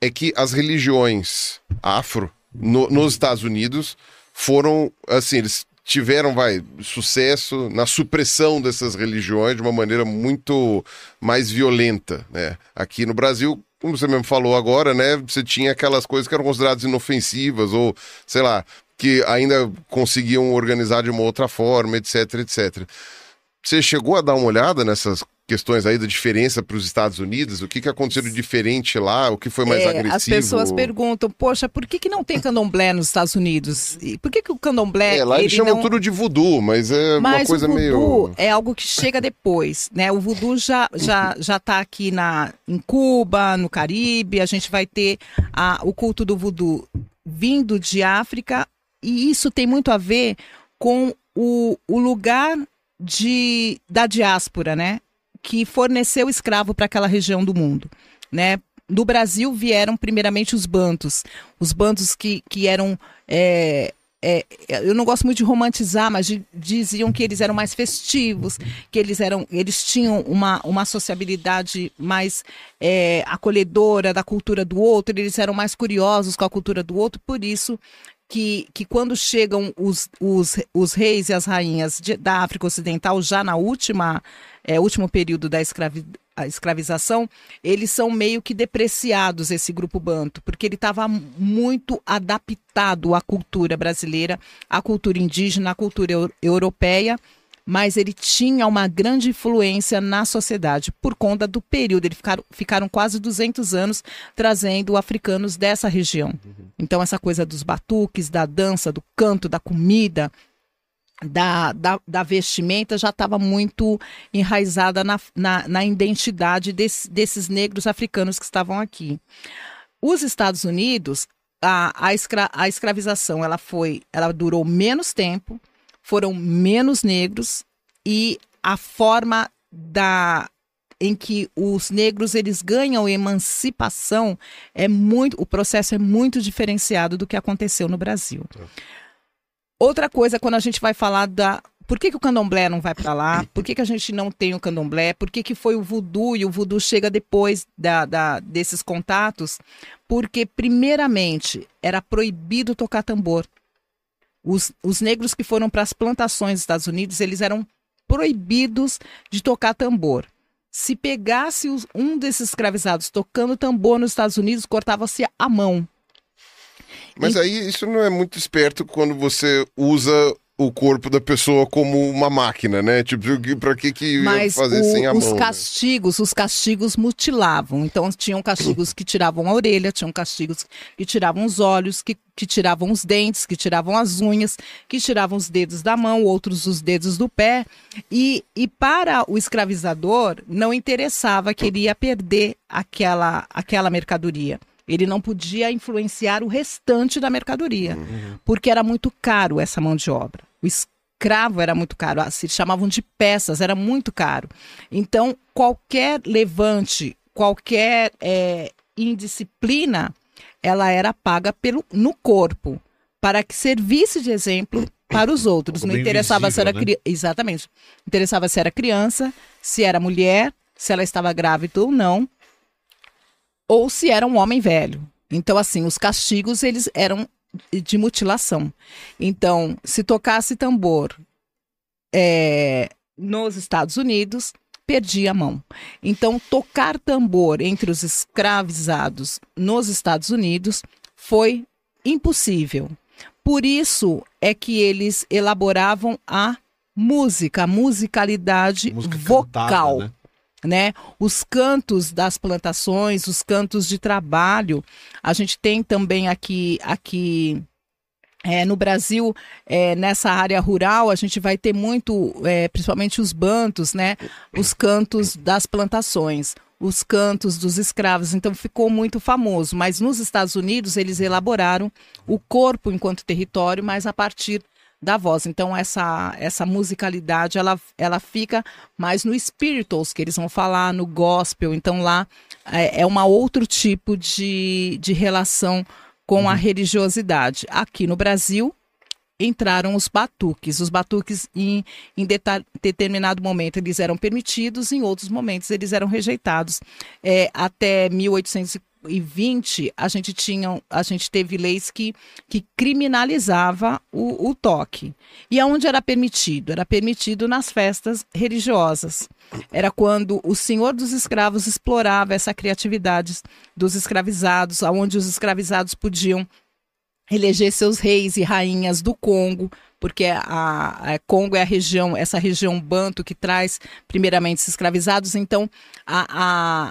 é que as religiões afro no, nos Estados Unidos foram, assim, eles tiveram, vai, sucesso na supressão dessas religiões de uma maneira muito mais violenta, né? Aqui no Brasil, como você mesmo falou agora, né, você tinha aquelas coisas que eram consideradas inofensivas ou, sei lá, que ainda conseguiam organizar de uma outra forma, etc, etc. Você chegou a dar uma olhada nessas questões aí da diferença para os Estados Unidos. O que, que aconteceu de diferente lá? O que foi mais É, agressivo? As pessoas perguntam, poxa, por que, que não tem candomblé nos Estados Unidos? E por que, que o candomblé. É, lá eles ele chamam não... tudo de voodoo, mas é uma Mas coisa o voodoo meio. é algo que chega depois, né? O voodoo já já já está aqui na em Cuba, no Caribe. A gente vai ter a, o culto do voodoo vindo de África e isso tem muito a ver com o, o lugar de da diáspora, né? Que forneceu escravo para aquela região do mundo, né? No Brasil vieram primeiramente os bantos, os bantos que, que eram é, é, eu não gosto muito de romantizar, mas de- diziam que eles eram mais festivos, que eles eram, eles tinham uma, uma sociabilidade mais é, acolhedora da cultura do outro, eles eram mais curiosos com a cultura do outro, por isso que, que quando chegam os, os, os reis e as rainhas de- da África Ocidental, já na última, é, último período da escravi, escravização, eles são meio que depreciados, esse grupo banto, porque ele estava muito adaptado à cultura brasileira, à cultura indígena, à cultura eu- europeia, mas ele tinha uma grande influência na sociedade por conta do período. Eles ficaram, ficaram quase 200 anos trazendo africanos dessa região. Então, essa coisa dos batuques, da dança, do canto, da comida, da, da, da vestimenta já estava muito enraizada na, na, na identidade desse- desses negros africanos que estavam aqui. Os Estados Unidos, a, a, escra, a escravização ela foi, ela durou menos tempo, foram menos negros e a forma da em que os negros eles ganham emancipação é muito, o processo é muito diferenciado do que aconteceu no Brasil. Outra coisa, quando a gente vai falar da. Por que, que o candomblé não vai para lá? Por que, que a gente não tem o candomblé? Por que, que foi o voodoo e o voodoo chega depois da, da- desses contatos? Porque, primeiramente, era proibido tocar tambor. Os, os negros que foram para as plantações dos Estados Unidos, eles eram proibidos de tocar tambor. Se pegasse um desses escravizados tocando tambor nos Estados Unidos, cortava-se a mão. Mas aí isso não é muito esperto quando você usa o corpo da pessoa como uma máquina, né? Tipo, que- pra que que ia Mas fazer o- sem a os mão? né? castigos, os castigos mutilavam. Então tinham castigos que tiravam a orelha, tinham castigos que tiravam os olhos, que, que tiravam os dentes, que tiravam as unhas, que tiravam os dedos da mão, outros os dedos do pé. E, e para o escravizador não interessava que ele ia perder aquela, aquela mercadoria. Ele não podia influenciar o restante da mercadoria, porque era muito caro essa mão de obra. O escravo era muito caro, ah, se chamavam de peças, era muito caro. Então, qualquer levante, qualquer é, indisciplina, ela era paga pelo, no corpo, para que servisse de exemplo para os outros. Não interessava se era cri... exatamente. Interessava se era criança, se era mulher, se ela estava grávida ou não, ou se era um homem velho. Então, assim, os castigos eles eram de mutilação. Então, se tocasse tambor é, nos Estados Unidos, perdia a mão. Então, tocar tambor entre os escravizados nos Estados Unidos foi impossível. Por isso é que eles elaboravam a música, a musicalidade Música vocal cantada, né? Né? Os cantos das plantações, os cantos de trabalho. A gente tem também aqui, aqui é, no Brasil, é, nessa área rural, a gente vai ter muito, é, principalmente os bantos, né? Os cantos das plantações, os cantos dos escravos. Então ficou muito famoso. Mas nos Estados Unidos eles elaboraram o corpo enquanto território, mas a partir da voz. Então essa essa musicalidade ela, ela fica mais no spirituals que eles vão falar no gospel. Então lá é, é uma outro tipo de, de relação com a religiosidade. Aqui no Brasil entraram os batuques. Os batuques em, em determinado momento eles eram permitidos, em outros momentos eles eram rejeitados. É, até 1820 a gente tinha, a gente teve leis que, que criminalizava o, o toque. E aonde era permitido? Era permitido nas festas religiosas. Era quando o senhor dos escravos explorava essa criatividade dos escravizados, aonde os escravizados podiam eleger seus reis e rainhas do Congo porque a, a Congo é a região, essa região banto que traz primeiramente os escravizados, então a,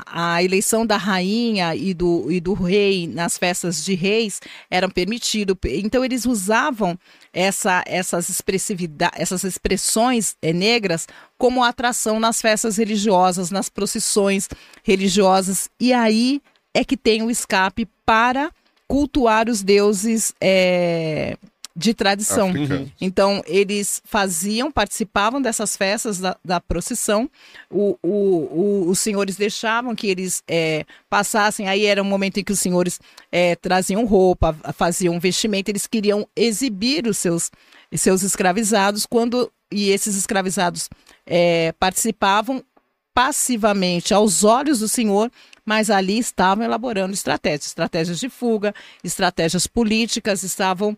a, a eleição da rainha e do, e do rei nas festas de reis eram permitido, então eles usavam essa, essas essas expressões é, negras como atração nas festas religiosas, nas procissões religiosas, e aí é que tem o escape para cultuar os deuses é, de tradição. Africanos. Então, eles faziam, participavam dessas festas da, da procissão, o, o, o- os senhores deixavam que eles é, passassem, aí era um momento em que os senhores é, traziam roupa, faziam vestimenta, eles queriam exibir os seus, os seus escravizados, quando e esses escravizados é, participavam passivamente aos olhos do senhor, mas ali estavam elaborando estratégias, estratégias de fuga, estratégias políticas, estavam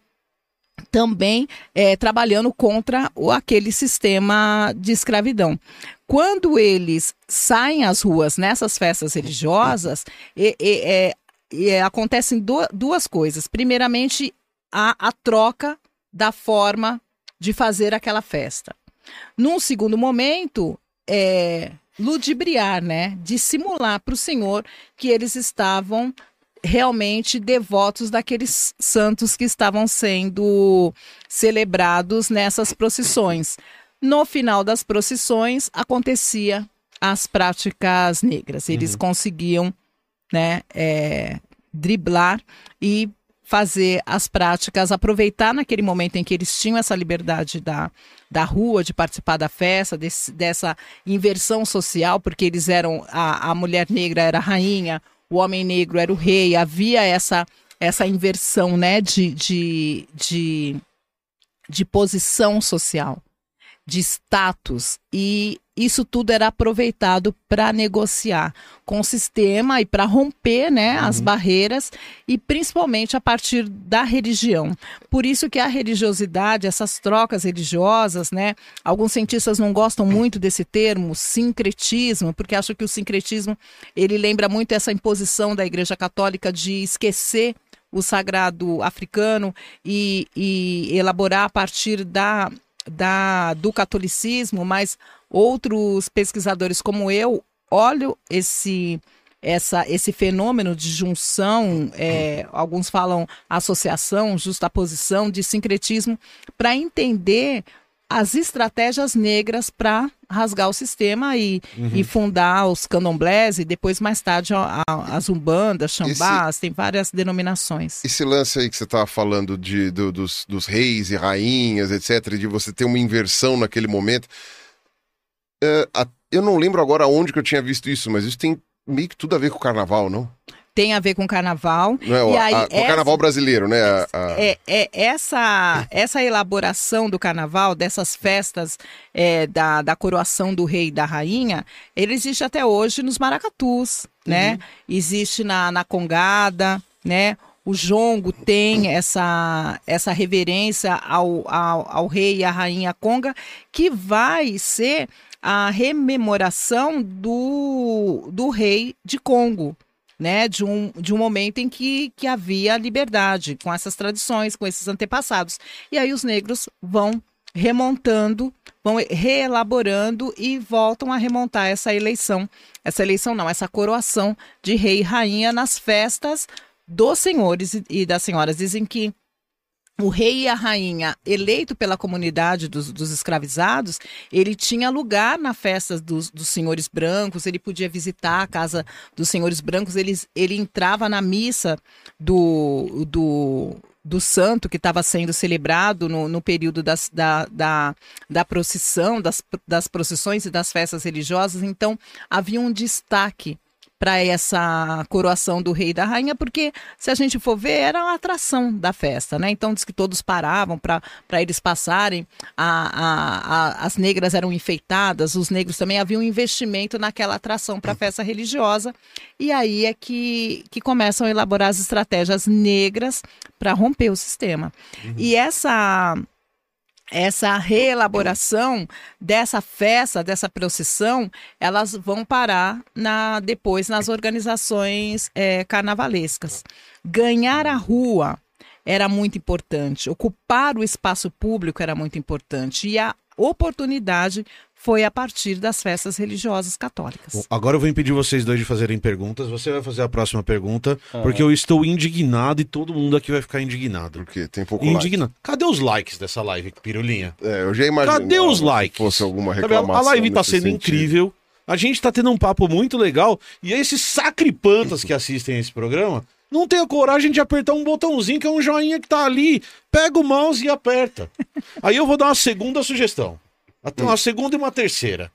também eh, trabalhando contra o, aquele sistema de escravidão. Quando eles saem às ruas nessas festas religiosas, e- e- é- e, é, acontecem du- duas coisas. Primeiramente, a, a troca da forma de fazer aquela festa. Num segundo momento, é, ludibriar, né? Dissimular para o Senhor que eles estavam realmente devotos daqueles santos que estavam sendo celebrados nessas procissões. No final das procissões acontecia as práticas negras. Eles conseguiam, né, é, driblar e fazer as práticas, aproveitar naquele momento em que eles tinham essa liberdade da, da rua, de participar da festa, desse- dessa inversão social, porque eles eram, a, a mulher negra era a rainha, o homem negro era o rei, havia essa, essa inversão, né, de, de, de, de posição social, de status, e isso tudo era aproveitado para negociar com o sistema e para romper né, as barreiras e principalmente a partir da religião. Por isso que a religiosidade, essas trocas religiosas, né, alguns cientistas não gostam muito desse termo sincretismo, porque acham que o sincretismo ele lembra muito essa imposição da Igreja Católica de esquecer o sagrado africano e, e elaborar a partir da, da, do catolicismo, mas outros pesquisadores como eu olham esse, essa, esse fenômeno de junção, é, alguns falam associação, justaposição, de sincretismo, para entender as estratégias negras para rasgar o sistema e, e fundar os candomblés e depois mais tarde a- a- as umbandas, xambás, tem várias denominações. Esse lance aí que você estava falando de, do- dos, dos reis e rainhas, etc., de você ter uma inversão naquele momento. É, a- eu não lembro agora onde que eu tinha visto isso, mas isso tem meio que tudo a ver com o carnaval, não? Tem a ver com carnaval. Não é, o- E aí, a- com o essa- carnaval brasileiro, né? A- a- É, é essa, essa elaboração do carnaval, dessas festas é, da, da coroação do rei e da rainha, ele existe até hoje nos maracatus, né? Existe na, na congada, né? O jongo tem essa, essa reverência ao, ao, ao rei e à rainha conga, que vai ser a rememoração do, do rei de Congo, né, de um, de um momento em que, que havia liberdade, com essas tradições, com esses antepassados. E aí os negros vão remontando, vão reelaborando e voltam a remontar essa eleição. Essa eleição não, essa coroação de rei e rainha nas festas dos senhores e- e das senhoras. Dizem que o rei e a rainha, eleito pela comunidade dos, dos escravizados, ele tinha lugar na festa dos, dos senhores brancos, ele podia visitar a casa dos senhores brancos, ele, ele entrava na missa do, do, do santo que estava sendo celebrado no, no período das, da, da, da procissão, das, das procissões e das festas religiosas, então havia um destaque para essa coroação do rei e da rainha, porque se a gente for ver, era uma atração da festa, né? Então diz que todos paravam para eles passarem, a, a, a- as negras eram enfeitadas, os negros também havia um investimento naquela atração para a festa religiosa, e aí é que, que começam a elaborar as estratégias negras para romper o sistema. E essa essa reelaboração dessa festa, dessa procissão, elas vão parar na, depois nas organizações eh, carnavalescas. Ganhar a rua era muito importante. Ocupar o espaço público era muito importante. E a oportunidade foi a partir das festas religiosas católicas. Bom, agora eu vou impedir vocês dois de fazerem perguntas. Você vai fazer a próxima pergunta, Ah. porque eu estou indignado e todo mundo aqui vai ficar indignado. Porque tem pouco like. Indignado. Cadê os likes dessa live, Pirulinha? É, eu já imaginei. Cadê os likes? Se fosse alguma reclamação a live tá nesse sendo sentido. incrível. A gente tá tendo um papo muito legal. E esses sacripantas que assistem esse programa não tem a coragem de apertar um botãozinho que é um joinha que tá ali. Pega o mouse e aperta. Aí eu vou dar uma segunda sugestão. Até uma segunda e uma terceira.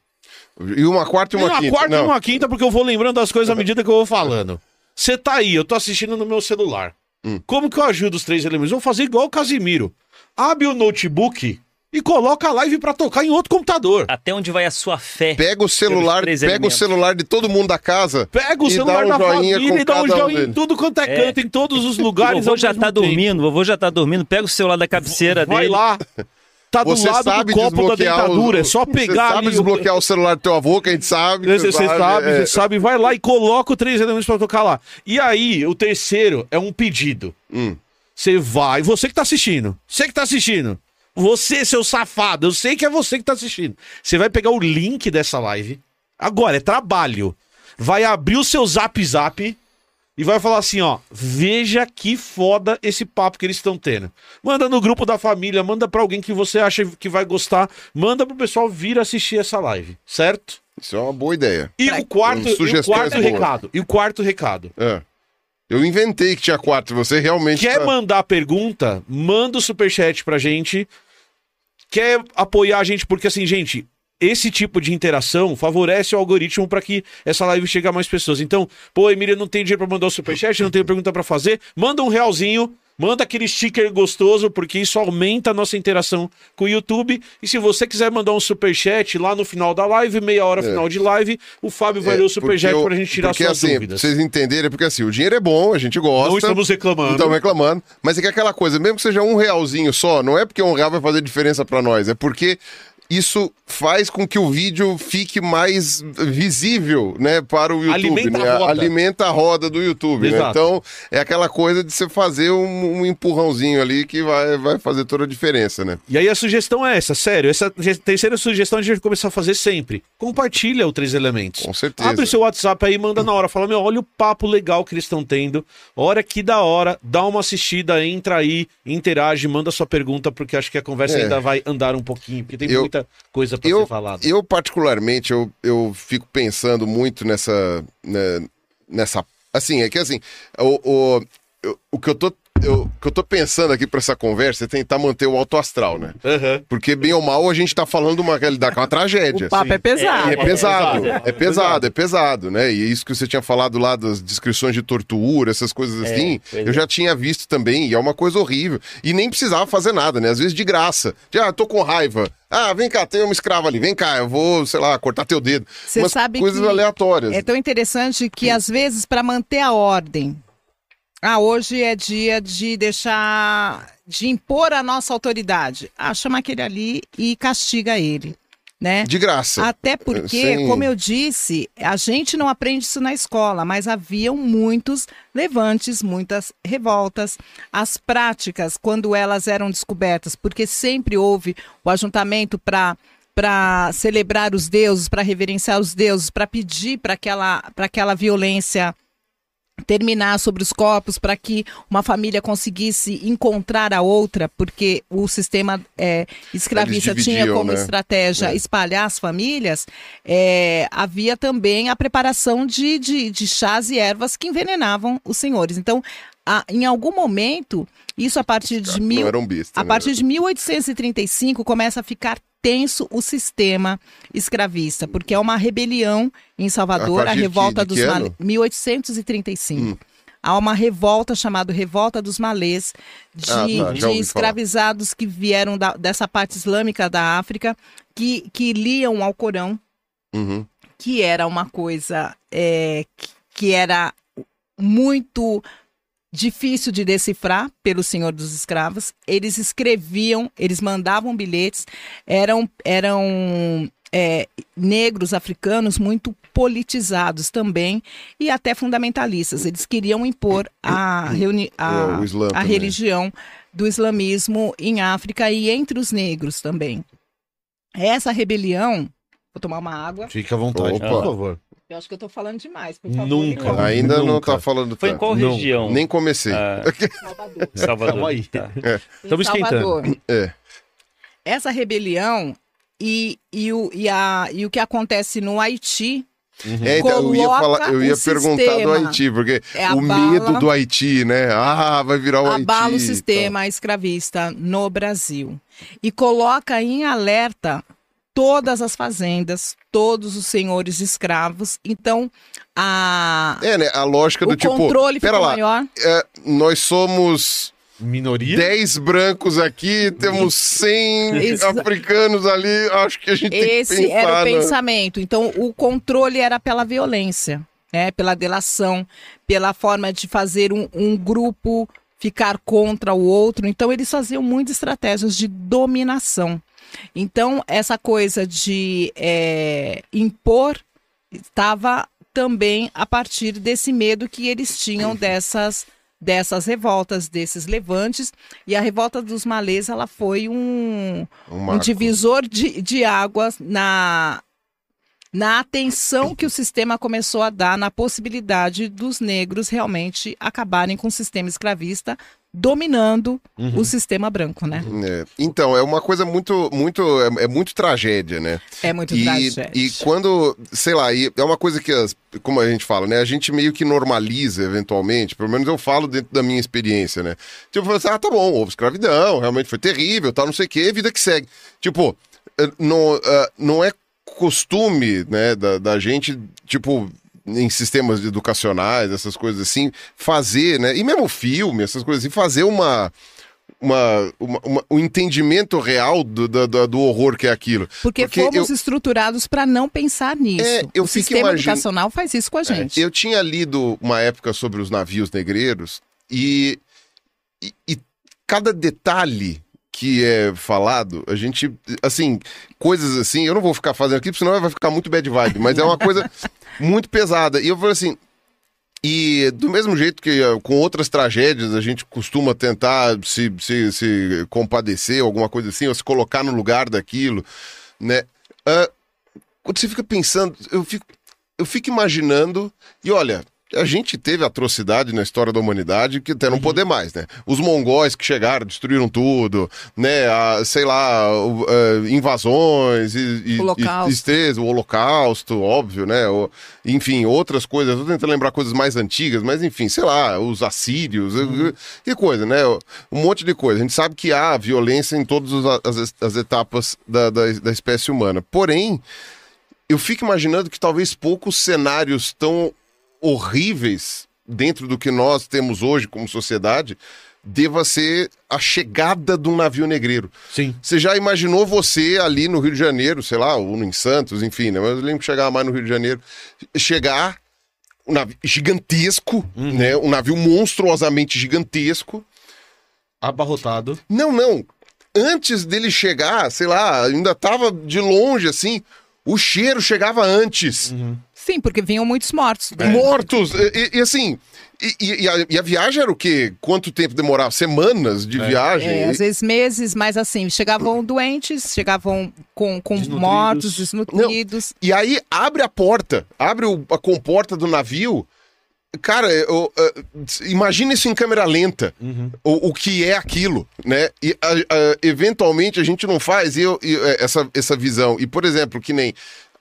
E uma quarta e E uma, uma quinta. quarta e Não. uma quinta, porque eu vou lembrando das coisas à medida que eu vou falando. Você tá aí, eu tô assistindo no meu celular. Hum. Como que eu ajudo os três elementos? Vou fazer igual o Casimiro. Abre o notebook e coloca a live pra tocar em outro computador. Até onde vai a sua fé? Pega o celular, pega elementos. o celular de todo mundo da casa. Pega o E celular da um joinha família com e dá um cada um joinha em tudo quanto é É. canto, em todos os O lugares. vovô ao já tá tempo. dormindo, o vovô já tá dormindo. Pega o celular da cabeceira Vai dele. lá. Tá do Você lado sabe do copo da dentadura. o... É só Você pegar sabe ali. desbloquear o celular do teu avô, que a gente sabe. Você, você sabe, é. você sabe, vai lá e coloca o três elementos pra tocar lá. E aí, o terceiro é um pedido. Hum. Você vai, você que tá assistindo, você que tá assistindo, você, seu safado, eu sei que é você que tá assistindo. Você vai pegar o link dessa live. Agora, é trabalho. Vai abrir o seu zap zap e vai falar assim, ó, veja que foda esse papo que eles estão tendo. Manda no grupo da família, manda pra alguém que você acha que vai gostar, manda pro pessoal vir assistir essa live, certo? Isso é uma boa ideia. E o quarto, e o Sugestões quarto recado. E o quarto recado. É. Eu inventei que tinha quatro. Você realmente. Quer tá- mandar pergunta? Manda o superchat pra gente. Quer apoiar a gente? Porque assim, gente, esse tipo de interação favorece o algoritmo pra que essa live chegue a mais pessoas. Então, pô, Emília, não tem dinheiro pra mandar o superchat, não tenho pergunta pra fazer. Manda um realzinho. Manda aquele sticker gostoso, porque isso aumenta a nossa interação com o YouTube. E se você quiser mandar um superchat lá no final da live, meia hora final de live, o Fábio vai É, ler o superchat eu- pra gente tirar porque, suas assim, dúvidas. Pra vocês entenderem, porque assim, o dinheiro é bom, a gente gosta. Não estamos reclamando. Não estamos reclamando. Mas é que aquela coisa, mesmo que seja um realzinho só, não é porque um real vai fazer diferença pra nós, é porque isso faz com que o vídeo fique mais visível, né, para o YouTube. Alimenta né? a roda. Alimenta a roda do YouTube, né? Então, é aquela coisa de você fazer um, um empurrãozinho ali que vai, vai fazer toda a diferença, né? E aí a sugestão é essa, sério. Essa terceira sugestão a gente vai começar a fazer sempre. Compartilha o Três Elementos. Com certeza. Abre seu WhatsApp aí, manda na hora. Fala, meu, olha o papo legal que eles estão tendo. Olha que da hora. Dá uma assistida, entra aí, interage, manda sua pergunta, porque acho que a conversa É. ainda vai andar um pouquinho, porque tem Eu- muita coisa pra eu, ser falada. eu particularmente, eu, eu fico pensando muito nessa, né, nessa, assim, é que assim, o, o, o que eu tô, eu, o que eu tô pensando aqui pra essa conversa é tentar manter o alto astral, né? Aham. Porque bem ou mal a gente tá falando de uma realidade, que é uma tragédia. O papo assim. é pesado. É É, pesado, é é pesado. pesado, é pesado, né? E isso que você tinha falado lá das descrições de tortura, essas coisas assim, pois eu é. já tinha visto também, e é uma coisa horrível. E nem precisava fazer nada, né? Às vezes de graça. De, ah, tô com raiva. Ah, vem cá, tem uma escrava ali, vem cá, eu vou, sei lá, cortar teu dedo. Você sabe coisas que aleatórias. É tão interessante que, às vezes, para manter a ordem, ah, hoje é dia de deixar, de impor a nossa autoridade. Ah, chama aquele ali e castiga ele, né? De graça. Até porque, Sim. como eu disse, a gente não aprende isso na escola, mas haviam muitos levantes, muitas revoltas. As práticas, quando elas eram descobertas, porque sempre houve o ajuntamento para para celebrar os deuses, para reverenciar os deuses, para pedir para aquela, para aquela violência terminar sobre os corpos para que uma família conseguisse encontrar a outra, porque o sistema é, escravista tinha como né? estratégia É. espalhar as famílias, é, havia também a preparação de, de, de chás e ervas que envenenavam os senhores. Então, a- em algum momento, isso a partir de mil, bestas, a né? partir de 1835 começa a ficar tenso o sistema escravista, porque é uma rebelião em Salvador, A a, de revolta que- de dos Malês. ano? 1835. Hum. Há uma revolta chamada Revolta dos Malês, de, Ah, tá, de ouvi falar. escravizados que vieram da- dessa parte islâmica da África, que, que liam ao Corão, Uhum. que era uma coisa é, que, que era muito difícil de decifrar pelo senhor dos escravos. Eles escreviam, eles mandavam bilhetes, eram, eram é, negros africanos muito politizados também e até fundamentalistas. Eles queriam impor a, reuni a, a religião do islamismo em África e entre os negros também. Essa rebelião. Vou tomar uma água. Fica à vontade, Opa. por favor. Eu acho que eu estou falando demais. Por favor, Nunca. Ainda não Nunca. tá falando Foi em tanto. qual Não, região? Nem comecei. Ah, Salvador. Salvador. Aí. Tá. Estamos Em Salvador. É. Essa rebelião e, e, o, e, a, e o que acontece no Haiti É, então, eu ia, falar, eu ia perguntar do. Haiti, porque É, o abala- medo do Haiti, né? Ah, vai virar o Haiti. abala o e sistema escravista no Brasil e coloca em alerta todas as fazendas, todos os senhores de escravos. Então, a. É, né? A lógica do o tipo. controle pera ficou lá, maior. é, nós somos Minoria? 10 brancos aqui, temos 100 Exa- africanos ali. Acho que a gente Esse tem que pensar. era o né? pensamento. Então, o controle era pela violência, né? pela delação, pela forma de fazer um, um grupo ficar contra o outro. Então, eles faziam muitas estratégias de dominação. Então, essa coisa de eh, impor estava também a partir desse medo que eles tinham dessas dessas revoltas, desses levantes, e a revolta dos malês, ela foi um, Um um divisor de, de águas na, na atenção que o sistema começou a dar na possibilidade dos negros realmente acabarem com o sistema escravista, dominando Uhum. o sistema branco, né? É. Então, é uma coisa muito, muito, é, é muito tragédia, né? É muito E, tragédia. e quando, sei lá, e é uma coisa que, as- como a gente fala, né? A gente meio que normaliza eventualmente, pelo menos eu falo dentro da minha experiência, né? Tipo, assim, ah, tá bom, houve escravidão, realmente foi terrível, tal, não sei o quê, vida que segue. Tipo, eh, não, ah, não é costume, né, da, da gente, tipo, em sistemas educacionais, essas coisas assim, fazer, né? E mesmo filme, essas coisas assim, fazer uma. Uma, uma, uma- um entendimento real do, do, do- horror que é aquilo. Porque, porque fomos eu- estruturados para não pensar nisso. É, eu o sistema imagin- educacional faz isso com a gente. Eu tinha lido uma época sobre os navios negreiros e, e, e cada detalhe que é falado, a gente, assim, coisas assim, eu não vou ficar fazendo aqui, senão vai ficar muito bad vibe, mas é uma coisa muito pesada. E eu falei assim, e do mesmo jeito que eh, com outras tragédias a gente costuma tentar se, se, se compadecer, alguma coisa assim, ou se colocar no lugar daquilo, né? Ah, quando você fica pensando, eu fico, eu fico imaginando, e olha, a gente teve atrocidade na história da humanidade que até não poder mais, né? Os mongóis que chegaram, destruíram tudo, né? A, sei lá, ah, invasões, e, Holocausto. e- estresse, o holocausto, óbvio, né? O- enfim, outras coisas. Eu tô tentando lembrar coisas mais antigas, mas enfim, sei lá, os assírios, que coisa, né? Um monte de coisa. A gente sabe que há violência em todas as, as- as etapas da, da, da espécie humana. Porém, eu fico imaginando que talvez poucos cenários tão horríveis dentro do que nós temos hoje como sociedade deva ser a chegada de um navio negreiro. Sim. Você já imaginou você ali no Rio de Janeiro, sei lá, ou em Santos, enfim, né? Mas eu lembro que chegava mais no Rio de Janeiro. Chegar, um navio gigantesco, né? Um navio monstruosamente gigantesco. Abarrotado. Não, não. Antes dele chegar, sei lá, ainda tava de longe, assim. O cheiro chegava antes. Sim, porque vinham muitos mortos. É. Mortos! E, e- e assim. E, e- e a, e a viagem era o quê? Quanto tempo demorava? Semanas de viagem? É, às vezes meses, mas assim, chegavam doentes, chegavam com, com Desnutridos. mortos, desnutridos. E aí abre a porta, abre o- a comporta do navio. Cara, eu, eh, imagina isso em câmera lenta, o, o que é aquilo, né? E a- a- eventualmente a gente não faz eu- eh, essa, essa visão. E, por exemplo, que nem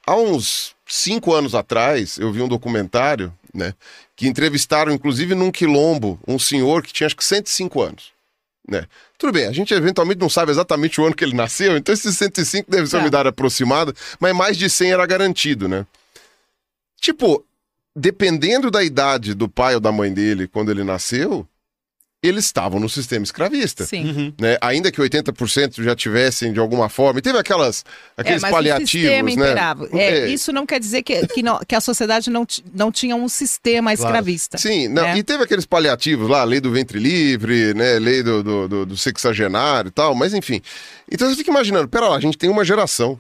há uns cinco anos atrás, eu vi um documentário, né? Que entrevistaram, inclusive, num quilombo, um senhor que tinha acho que 105 anos. Né? Tudo bem, a gente eventualmente não sabe exatamente o ano que ele nasceu, então esses 105 deve ser uma Tá. idade aproximada, mas mais de 100 era garantido, né? Tipo, dependendo da idade do pai ou da mãe dele quando ele nasceu, eles estavam no sistema escravista. Sim. Né? Ainda que 80% já tivessem de alguma forma. E teve aquelas, aqueles é, mas paliativos, o sistema né? imperava. É, É. Isso não quer dizer que, que, não- que a sociedade não, não tinha um sistema escravista. Sim, não, né? e teve aqueles paliativos lá, lei do ventre livre, né, lei do, do, do, do sexagenário e tal, mas enfim. Então você fica imaginando, pera lá, a gente tem uma geração.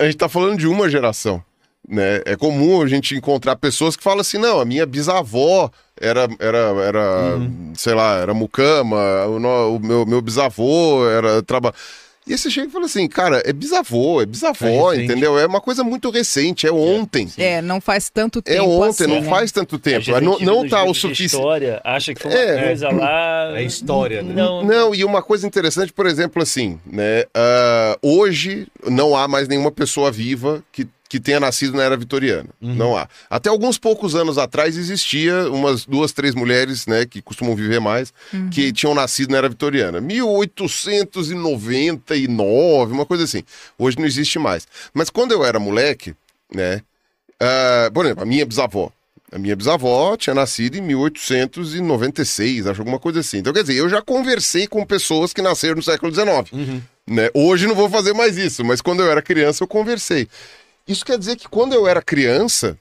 a gente tá falando de uma geração. Né? É comum a gente encontrar pessoas que falam assim: não, a minha bisavó era, era, era sei lá, era mucama, o, no- o meu, meu bisavô era trabalho. E aí você chega e fala assim, cara, é bisavô, é bisavó, É entendeu? É uma coisa muito recente, é ontem. É, não faz tanto É, tempo ontem, assim, não né? faz tanto Às tempo. Não, não tá o suficiente. história, acha que foi uma É. coisa lá. É história, né? Não, Não, e uma coisa interessante, por exemplo, assim, né? ah, hoje não há mais nenhuma pessoa viva que, que tenha nascido na era vitoriana. Não há. Até alguns poucos anos atrás existia umas duas, três mulheres, né, que costumam viver mais, que tinham nascido na era vitoriana. 1899, uma coisa assim. Hoje não existe mais. Mas quando eu era moleque, né? ah, por exemplo, a minha bisavó. A minha bisavó tinha nascido em 1896, acho alguma coisa assim. Então, quer dizer, eu já conversei com pessoas que nasceram no século XIX. Né? Hoje não vou fazer mais isso, mas quando eu era criança eu conversei. Isso quer dizer que quando eu era criança,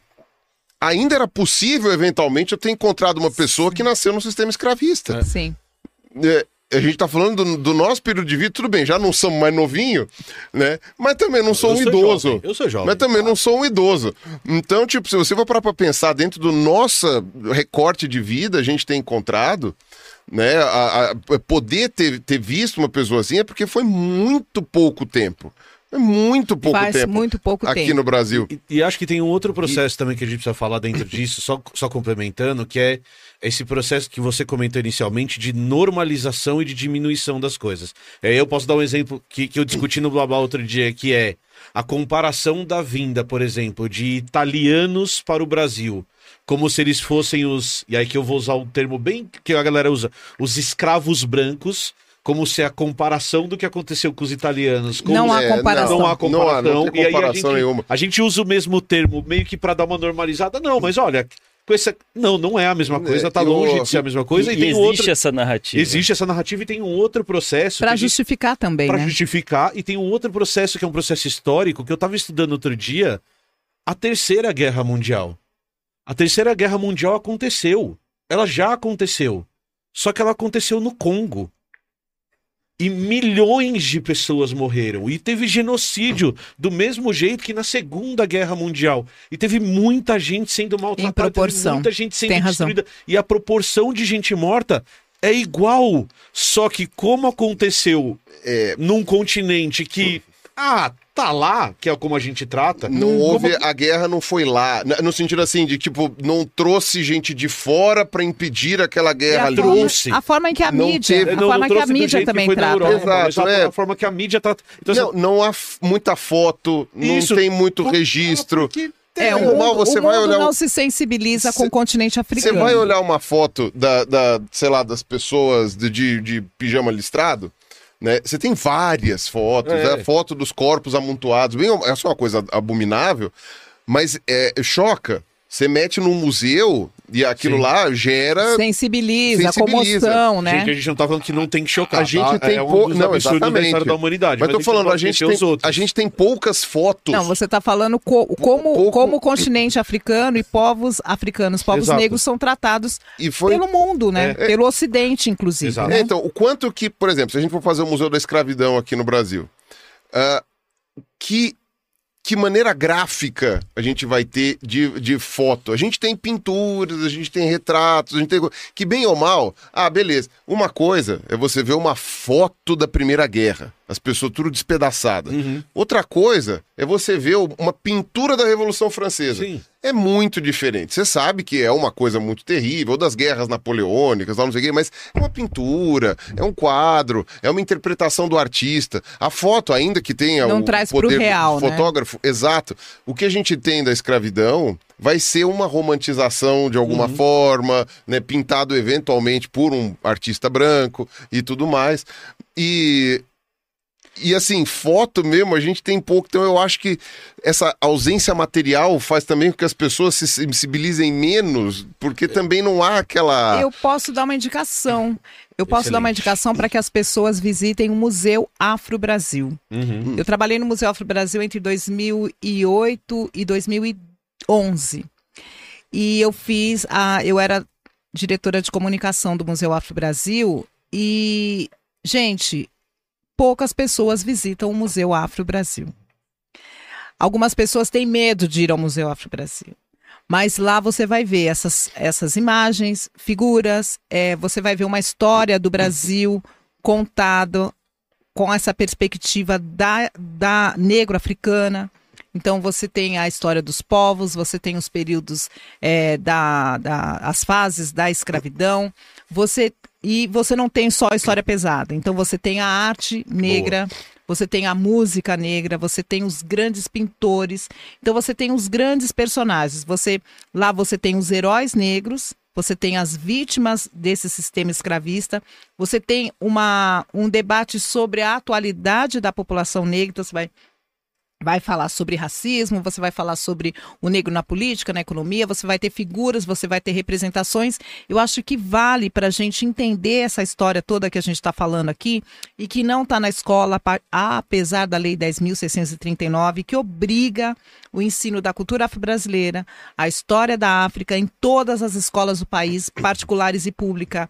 ainda era possível, eventualmente, eu ter encontrado uma pessoa que nasceu no sistema escravista. Sim. É, a gente tá falando do, do nosso período de vida, tudo bem, já não somos mais novinho, né? Mas também não sou Eu um sou idoso. jovem, eu sou jovem. Mas também não sou um idoso. Então, tipo, se você for parar pra pensar dentro do nosso recorte de vida, a gente tem encontrado, né? A, a- poder ter, ter visto uma pessoa assim é porque foi muito pouco tempo. É muito pouco Faz tempo muito pouco aqui tempo. no Brasil. E, e acho que tem um outro processo também que a gente precisa falar dentro disso, só, só complementando, que é esse processo que você comentou inicialmente de normalização e de diminuição das coisas. É, eu posso dar um exemplo que, que eu discuti no Blabla outro dia, que é a comparação da vinda, por exemplo, de italianos para o Brasil. Como se eles fossem os. E aí que eu vou usar um termo bem que a galera usa: os escravos brancos. Como se a comparação do que aconteceu com os italianos. Como Não se- há É, comparação. não há comparação. Não há, não tem e aí a comparação gente, nenhuma. a gente usa o mesmo termo meio que pra dar uma normalizada. Não, mas olha, com essa... não, não é a mesma coisa, tá eu- longe de ser a mesma coisa. E, e tem existe outro... essa narrativa. Existe essa narrativa e tem um outro processo. Para a gente- justificar também, pra né? justificar. E tem um outro processo que é um processo histórico que eu tava estudando outro dia. A Terceira Guerra Mundial. A Terceira Guerra Mundial aconteceu. Ela já aconteceu. Só que ela aconteceu no Congo. E milhões de pessoas morreram. E teve genocídio do mesmo jeito que na Segunda Guerra Mundial. E teve muita gente sendo maltratada. muita gente sendo Tem razão. destruída. E a proporção de gente morta é igual. Só que como aconteceu É, num continente que, ah, tá lá, que é como a gente trata. Não como- houve, a guerra não foi lá. No sentido assim, de tipo, não trouxe gente de fora pra impedir aquela guerra ali. trouxe. a forma em que a Não mídia, teve- a Não- forma não que a mídia que também na trata. Europa, Exato, a, é. a forma que a mídia trata. Então, Não, assim, não há muita foto, não Isso. tem muito registro. porque É, É o normal, mundo, você o vai mundo olhar não se sensibiliza com Cê- o continente Você africano. vai olhar uma foto da, da, sei lá, das pessoas de, de, de pijama listrado, né? Você tem várias fotos, É. né? Foto dos corpos amontoados. Bem, é uma coisa abominável, mas é, choca. Você mete num museu e aquilo Sim. lá gera. Sensibiliza, Sensibiliza. comoção, né? Gente, a gente não tá falando que não tem que chocar. A gente tá? tem é um pou- não, exatamente. da humanidade. Mas tô falando, não a gente, tem, a gente tem poucas fotos. Não, você está falando co- como, pouco- como o continente africano e povos africanos, povos Exato. negros são tratados E foi pelo mundo, né? Pelo ocidente, inclusive. Né? É, então, o quanto que, por exemplo, se a gente for fazer o Museu da Escravidão aqui no Brasil, ah, que, que maneira gráfica a gente vai ter de, de foto? A gente tem pinturas, a gente tem retratos, a gente tem. Que bem ou mal, ah, beleza. Uma coisa é você ver uma foto da Primeira Guerra, as pessoas tudo despedaçadas. Uhum. Outra coisa é você ver uma pintura da Revolução Francesa. Sim. É muito diferente. Você sabe que é uma coisa muito terrível, ou das guerras napoleônicas, não sei o quê, mas é uma pintura, é um quadro, é uma interpretação do artista. A foto, ainda que tenha Não o traz pro poder real, do né? fotógrafo, exato. O que a gente tem da escravidão vai ser uma romantização de alguma Uhum. forma, né, pintado eventualmente por um artista branco e tudo mais. E e assim, foto mesmo, a gente tem pouco. Então eu acho que essa ausência material faz também com que as pessoas se sensibilizem menos, porque também não há aquela. Eu posso dar uma indicação. Eu posso dar uma Excelente. indicação para que as pessoas visitem o Museu Afro Brasil. Uhum. Eu trabalhei no Museu Afro Brasil entre 2008 e 2011. E eu fiz a eu era diretora de comunicação do Museu Afro Brasil e gente, poucas pessoas visitam o Museu Afro Brasil. algumas pessoas têm medo de ir ao Museu Afro Brasil. Mas lá você vai ver essas, essas imagens, figuras, é, você vai ver uma história do Brasil contado com essa perspectiva da, da negro-africana. Então você tem a história dos povos, você tem os períodos é, da, da as fases da escravidão, você e você não tem só a história pesada. Então você tem a arte negra, você tem a música negra, você tem os grandes pintores. Então você tem os grandes personagens. Você lá você tem os heróis negros, você tem as vítimas desse sistema escravista, você tem uma, um debate sobre a atualidade da população negra, então você vai vai falar sobre racismo, você vai falar sobre o negro na política, na economia, você vai ter figuras, você vai ter representações. Eu acho que vale para a gente entender essa história toda que a gente está falando aqui e que não está na escola, apesar da Lei 10.639, que obriga o ensino da cultura afro-brasileira, a história da África em todas as escolas do país, particulares e públicas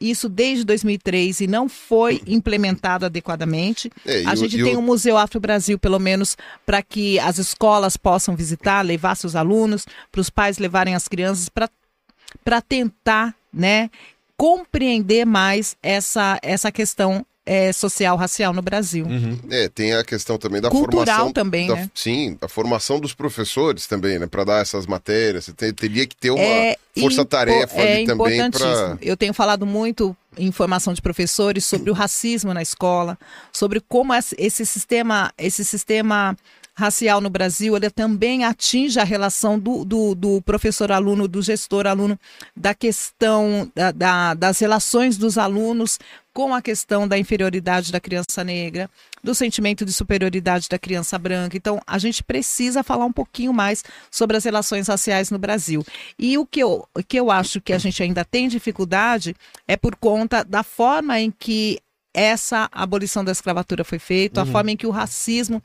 isso desde 2003 e não foi implementado adequadamente. É, a gente tem o... um Museu Afro Brasil, pelo menos, para que as escolas possam visitar, levar seus alunos, para os pais levarem as crianças para tentar, né, compreender mais essa, essa questão é, social racial no Brasil. Uhum. É, tem a questão também da Cultural formação. também, da, né? Sim, a formação dos professores também, né? Para dar essas matérias. Você tem, teria que ter uma é, força-tarefa é ali também para. Eu tenho falado muito em formação de professores sobre o racismo na escola, sobre como esse sistema, esse sistema racial no Brasil, ele também atinge a relação do, do, do professor-aluno, do gestor-aluno, da questão da, da, das relações dos alunos com a questão da inferioridade da criança negra, do sentimento de superioridade da criança branca. Então, a gente precisa falar um pouquinho mais sobre as relações raciais no Brasil. E o que eu, o que eu acho que a gente ainda tem dificuldade é por conta da forma em que essa abolição da escravatura foi feita, uhum. a forma em que o racismo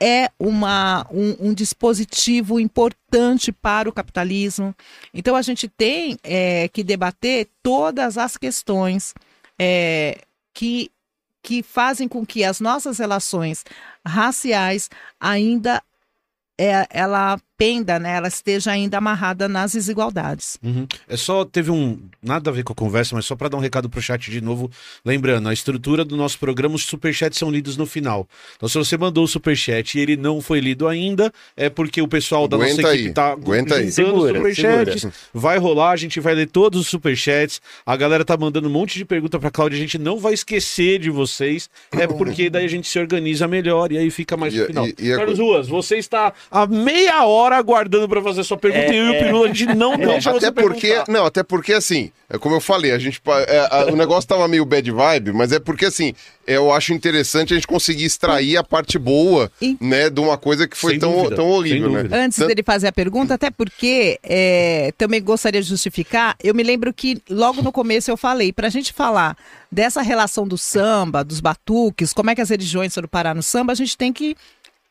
é uma, um, um, dispositivo importante para o capitalismo. Então, a gente tem é, que debater todas as questões é, que, que fazem com que as nossas relações raciais ainda é, ela penda, né? Ela esteja ainda amarrada nas desigualdades. Uhum. É só, teve um, nada a ver com a conversa, mas só para dar um recado pro chat de novo, lembrando, a estrutura do nosso programa, os superchats são lidos no final. Então se você mandou o superchat e ele não foi lido ainda, é porque o pessoal da Aguenta nossa equipe aí. tá Aguenta aí. Segura, superchats, vai rolar, a gente vai ler todos os superchats, a galera tá mandando um monte de pergunta pra Cláudia, a gente não vai esquecer de vocês, é porque daí a gente se organiza melhor e aí fica mais no final. E, e Carlos Ruas, você está a meia hora aguardando para fazer sua pergunta é, e eu e o Peru a gente não não, deixa até porque perguntar. Não, até porque assim, é como eu falei, a gente é, a, o negócio tava meio bad vibe, mas é porque assim, eu acho interessante a gente conseguir extrair a parte boa, e... né, de uma coisa que foi tão, tão horrível, né? Antes dele fazer a pergunta, até porque é, também gostaria de justificar, eu me lembro que logo no começo eu falei, para a gente falar dessa relação do samba, dos batuques, como é que as religiões foram parar no samba, a gente tem que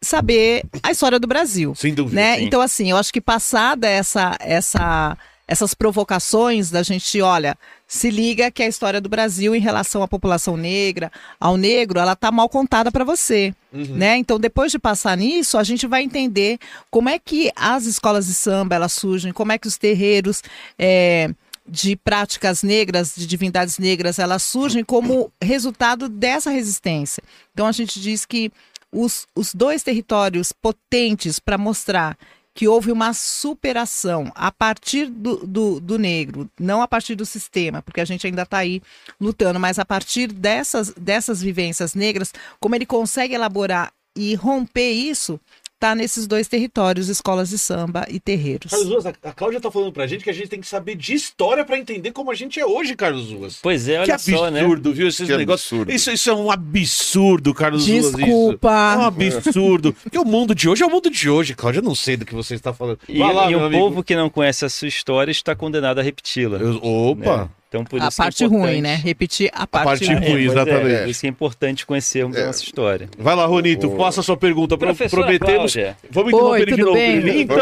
saber a história do Brasil. Sem dúvida. Né? Então, assim, eu acho que passada essa, essa, essas provocações da gente, olha, se liga que a história do Brasil em relação à população negra, ao negro, ela tá mal contada para você, uhum. né? Então, depois de passar nisso, a gente vai entender como é que as escolas de samba elas surgem, como é que os terreiros é, de práticas negras, de divindades negras, elas surgem como resultado dessa resistência. Então, a gente diz que os, os dois territórios potentes para mostrar que houve uma superação a partir do, do, do, negro, não a partir do sistema, porque a gente ainda está aí lutando, mas a partir dessas, dessas vivências negras, como ele consegue elaborar e romper isso, está nesses dois territórios, escolas de samba e terreiros. Carlos Ruas, a Cláudia está falando pra gente que a gente tem que saber de história para entender como a gente é hoje, Carlos Ruas. Pois é, olha que absurdo, só, né? viu? Esses que negócios. Absurdo. Isso, isso é um absurdo, Carlos Desculpa. Ruas. Desculpa. É um absurdo. Porque o mundo de hoje é o mundo de hoje, Cláudia. Eu não sei do que você está falando. E, lá, e um amigo. povo que não conhece a sua história está condenado a repeti-la. Opa! Né? Então, por A isso é parte ruim, importante- né? Repetir a parte, parte ruim. ruim. É, é, exatamente. por isso que é importante conhecermos a nossa história. Vai lá, Ronito, Ô. faça a sua pergunta. Pro- Professora Prometemos. Cláudia. Vamos Oi, interromper ele de tudo novo. bem? Então.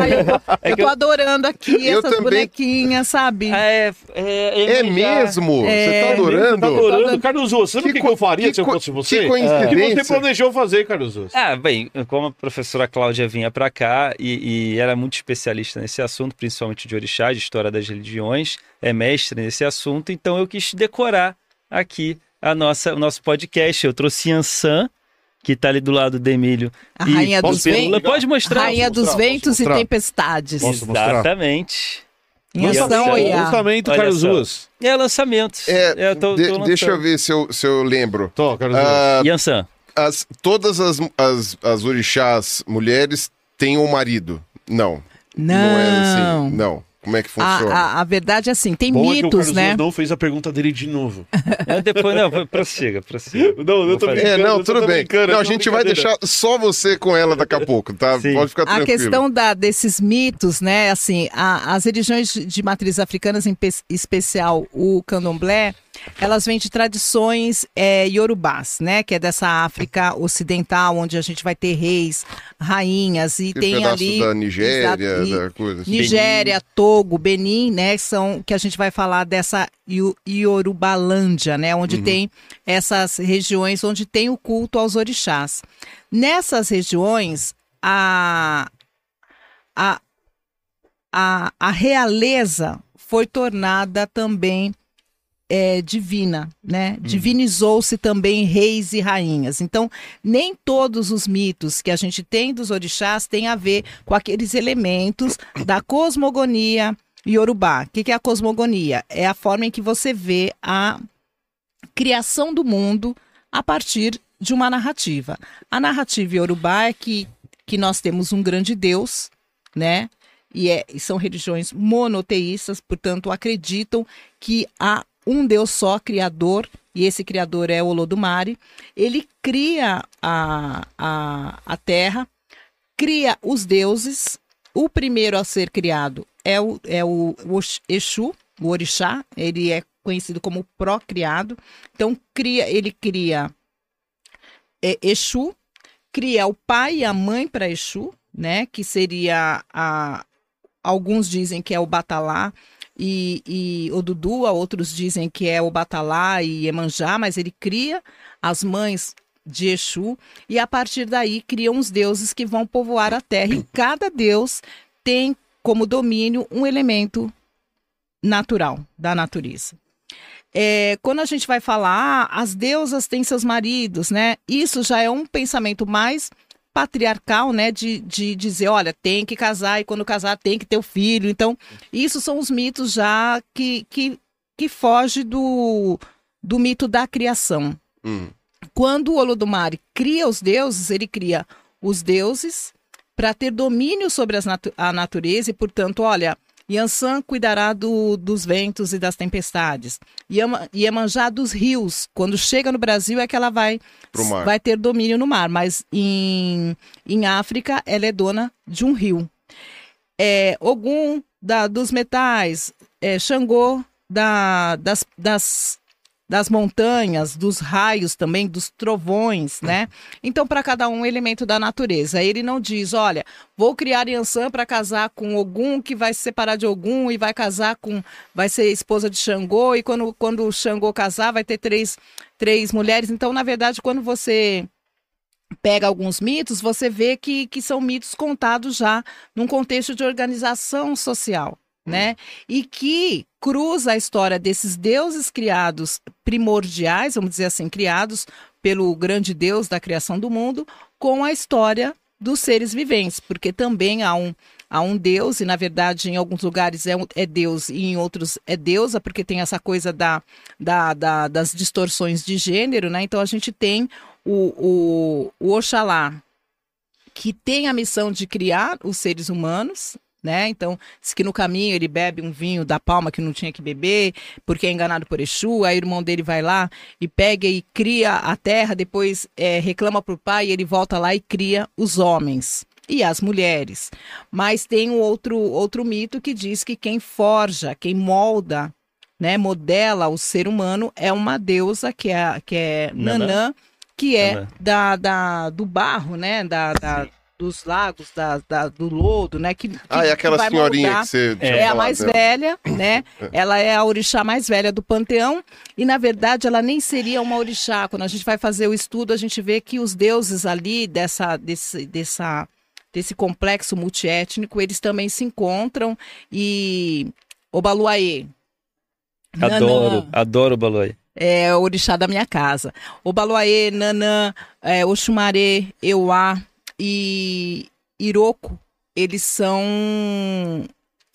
Ai, eu, É eu que tô eu- adorando aqui Eu essas também. bonequinhas, sabe? É, é, É mesmo? Você É. tá adorando? Tá adorando. Carlos Osso, sabe o que, que eu faria que se eu fosse você? Que O que você coincidência. planejou fazer, Carlos Osso? Ah, bem, como a professora Cláudia vinha para cá e, e era muito especialista nesse assunto, principalmente de orixá, de história das religiões, é mestre nesse assunto, então eu quis decorar aqui a nossa, o nosso podcast. Eu trouxe Yansan, que tá ali do lado do Emílio. A e rainha dos ventos. Pode mostrar. Rainha dos mostrar, ventos e tempestades. Posso mostrar? Exatamente. Lançamento. Carlos. Osso. É lançamento. É, eu tô, de- tô deixa eu ver se eu, se eu lembro. Tô, Carlos. Ah, Yansan. as, todas as, as, as orixás mulheres têm um marido. Não. Não é Não. assim. Não. Como é que A, funciona? a, a verdade é assim, tem Bom é que o mitos, Carlos né? Não fez a pergunta dele de novo. É, depois, não, prossiga, prossiga. Não, eu tô fazer. brincando. É, não, tudo bem. Não, a gente vai deixar só você com ela daqui a pouco, tá? Sim. Pode ficar A tranquilo. questão da, desses mitos, né? Assim, a- as religiões de, matriz africanas, em pe- especial o candomblé, elas vêm de tradições é, yorubás, né? Que é dessa África ocidental, onde a gente vai ter reis, rainhas e tem ali da Nigéria, da coisa assim. Nigéria, Togo, Benin, né? São que a gente vai falar dessa Yorubalândia, né? Onde tem essas regiões onde tem o culto aos orixás. Nessas regiões, a, a, a, a realeza foi tornada também é, divina, né? Divinizou-se também reis e rainhas. Então, nem todos os mitos que a gente tem dos orixás têm a ver com aqueles elementos da cosmogonia iorubá. O que que é a cosmogonia? É a forma em que você vê a criação do mundo a partir de uma narrativa. A narrativa iorubá é que, que nós temos um grande Deus, né? E, é, e são religiões monoteístas, portanto, acreditam que há um Deus só, criador, e esse criador é Olodumare. Ele cria a, a, a terra, cria os deuses. O primeiro a ser criado é o, é o, o Exu, o Orixá, ele é conhecido como procriado. Então, cria, ele cria é, Exu, cria o pai e a mãe para Exu, né? Que seria a. Alguns dizem que é o Batalá e, e o Dudu, outros dizem que é o Batalá e Emanjá, mas ele cria as mães de Exu e a partir daí criam os deuses que vão povoar a terra. E cada deus tem como domínio um elemento natural da natureza. É, quando a gente vai falar, ah, as deusas têm seus maridos, né? Isso já é um pensamento mais patriarcal, né? De, de dizer, olha, tem que casar e quando casar tem que ter o filho. Então, isso são os mitos já que, que, que foge do, do mito da criação. Hum. Quando o Olodumare cria os deuses, ele cria os deuses para ter domínio sobre as natu a natureza e, portanto, olha, Yansan cuidará do, dos ventos e das tempestades. Iemanjá dos rios. Quando chega no Brasil é que ela vai, vai ter domínio no mar, mas em, em África ela é dona de um rio. É, Ogum da, dos metais, é, Xangô da, das, das, das montanhas, dos raios também, dos trovões, né? Então, para cada um, um elemento da natureza. Ele não diz, olha, vou criar Yansan para casar com Ogum, que vai se separar de Ogum e vai casar com. vai ser esposa de Xangô, e quando, quando o Xangô casar, vai ter três, três mulheres. Então, na verdade, quando você pega alguns mitos, você vê que, que são mitos contados já num contexto de organização social, né? E que cruza a história desses deuses criados primordiais, vamos dizer assim, criados pelo grande Deus da criação do mundo, com a história dos seres viventes, porque também há um, há um Deus, e na verdade em alguns lugares é, é Deus e em outros é deusa, porque tem essa coisa da, da, da- das distorções de gênero, né? Então a gente tem o, o, o Oxalá, que tem a missão de criar os seres humanos, né? Então, que no caminho ele bebe um vinho da palma que não tinha que beber, porque é enganado por Exu, aí o irmão dele vai lá e pega e cria a terra, depois é, reclama pro pai e ele volta lá e cria os homens e as mulheres. Mas tem um outro, outro mito que diz que quem forja, quem molda né, modela o ser humano, é uma deusa que é, que é Nanã. Nanã, que é Nanã. da, da, do barro, né, da, da- dos lagos, da, da- do lodo, né, que, que- Ah, é aquela que senhorinha moldar. que você tinha É a mais né? velha, né? Ela é a orixá mais velha do panteão e na verdade ela nem seria uma orixá. Quando a gente vai fazer o estudo, a gente vê que os deuses ali dessa desse dessa desse complexo multiétnico, eles também se encontram e Obaluaê. Adoro, Nanã, adoro o Baloi. é o orixá da minha casa. Obaluaê, Nanã, é, Oxumaré, Euá e Iroko, eles são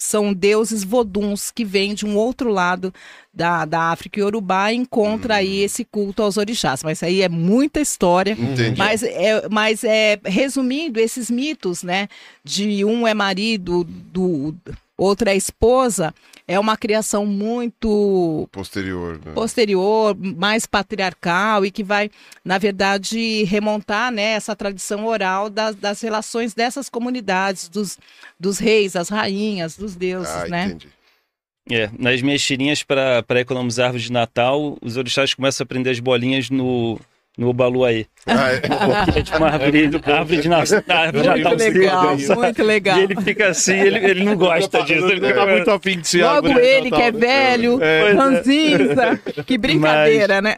são deuses voduns que vêm de um outro lado da, da África e Urubá e encontra aí esse culto aos orixás. Mas aí é muita história. Entendi. Mas é, mas é resumindo esses mitos, né? De um é marido, do outro é esposa, é uma criação muito Posterior. né? posterior, mais patriarcal e que vai, na verdade, remontar né, essa tradição oral das, das relações dessas comunidades, dos, dos reis, as rainhas, dos deuses, Ah, né? entendi. É, nas minhas tirinhas para economizar árvores de Natal, os orixás começam a prender as bolinhas no, no Baluaê. Ah, é. Porque é tipo uma árvore, árvore de Natal. Árvore de Muito Natal legal, seca. muito legal. E ele fica assim, ele, ele não gosta disso. Ele Ele tá muito afim de ser Logo árvore de ele, que é né? velho, É. ranzinza, que brincadeira, né?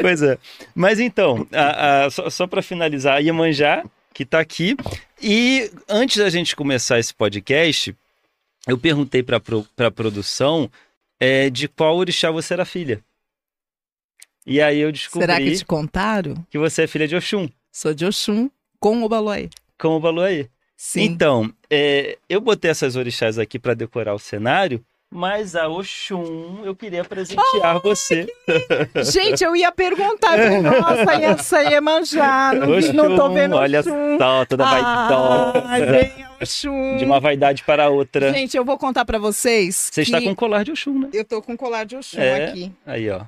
Pois é. Mas então, a- a- só, só para finalizar, a Iemanjá, que está aqui. E antes da gente começar esse podcast, eu perguntei para a produção é, de qual orixá você era filha. E aí eu descobri Será que que... te contaram? você é filha de Oxum, Sou de Oxum com o Baluaê. com o Baluaê. Sim. Então, é, eu botei essas orixás aqui para decorar o cenário, mas a Oxum eu queria presentear você. Gente, eu ia perguntar, nossa, e essa Iemanjá, não, Oxum, não tô vendo olha Oxum. só, toda vaidosa. Ai, vem Oxum. De uma vaidade para outra. Gente, eu vou contar pra vocês Você que está com colar de Oxum, né? eu tô com colar de Oxum É. aqui. Aí, ó.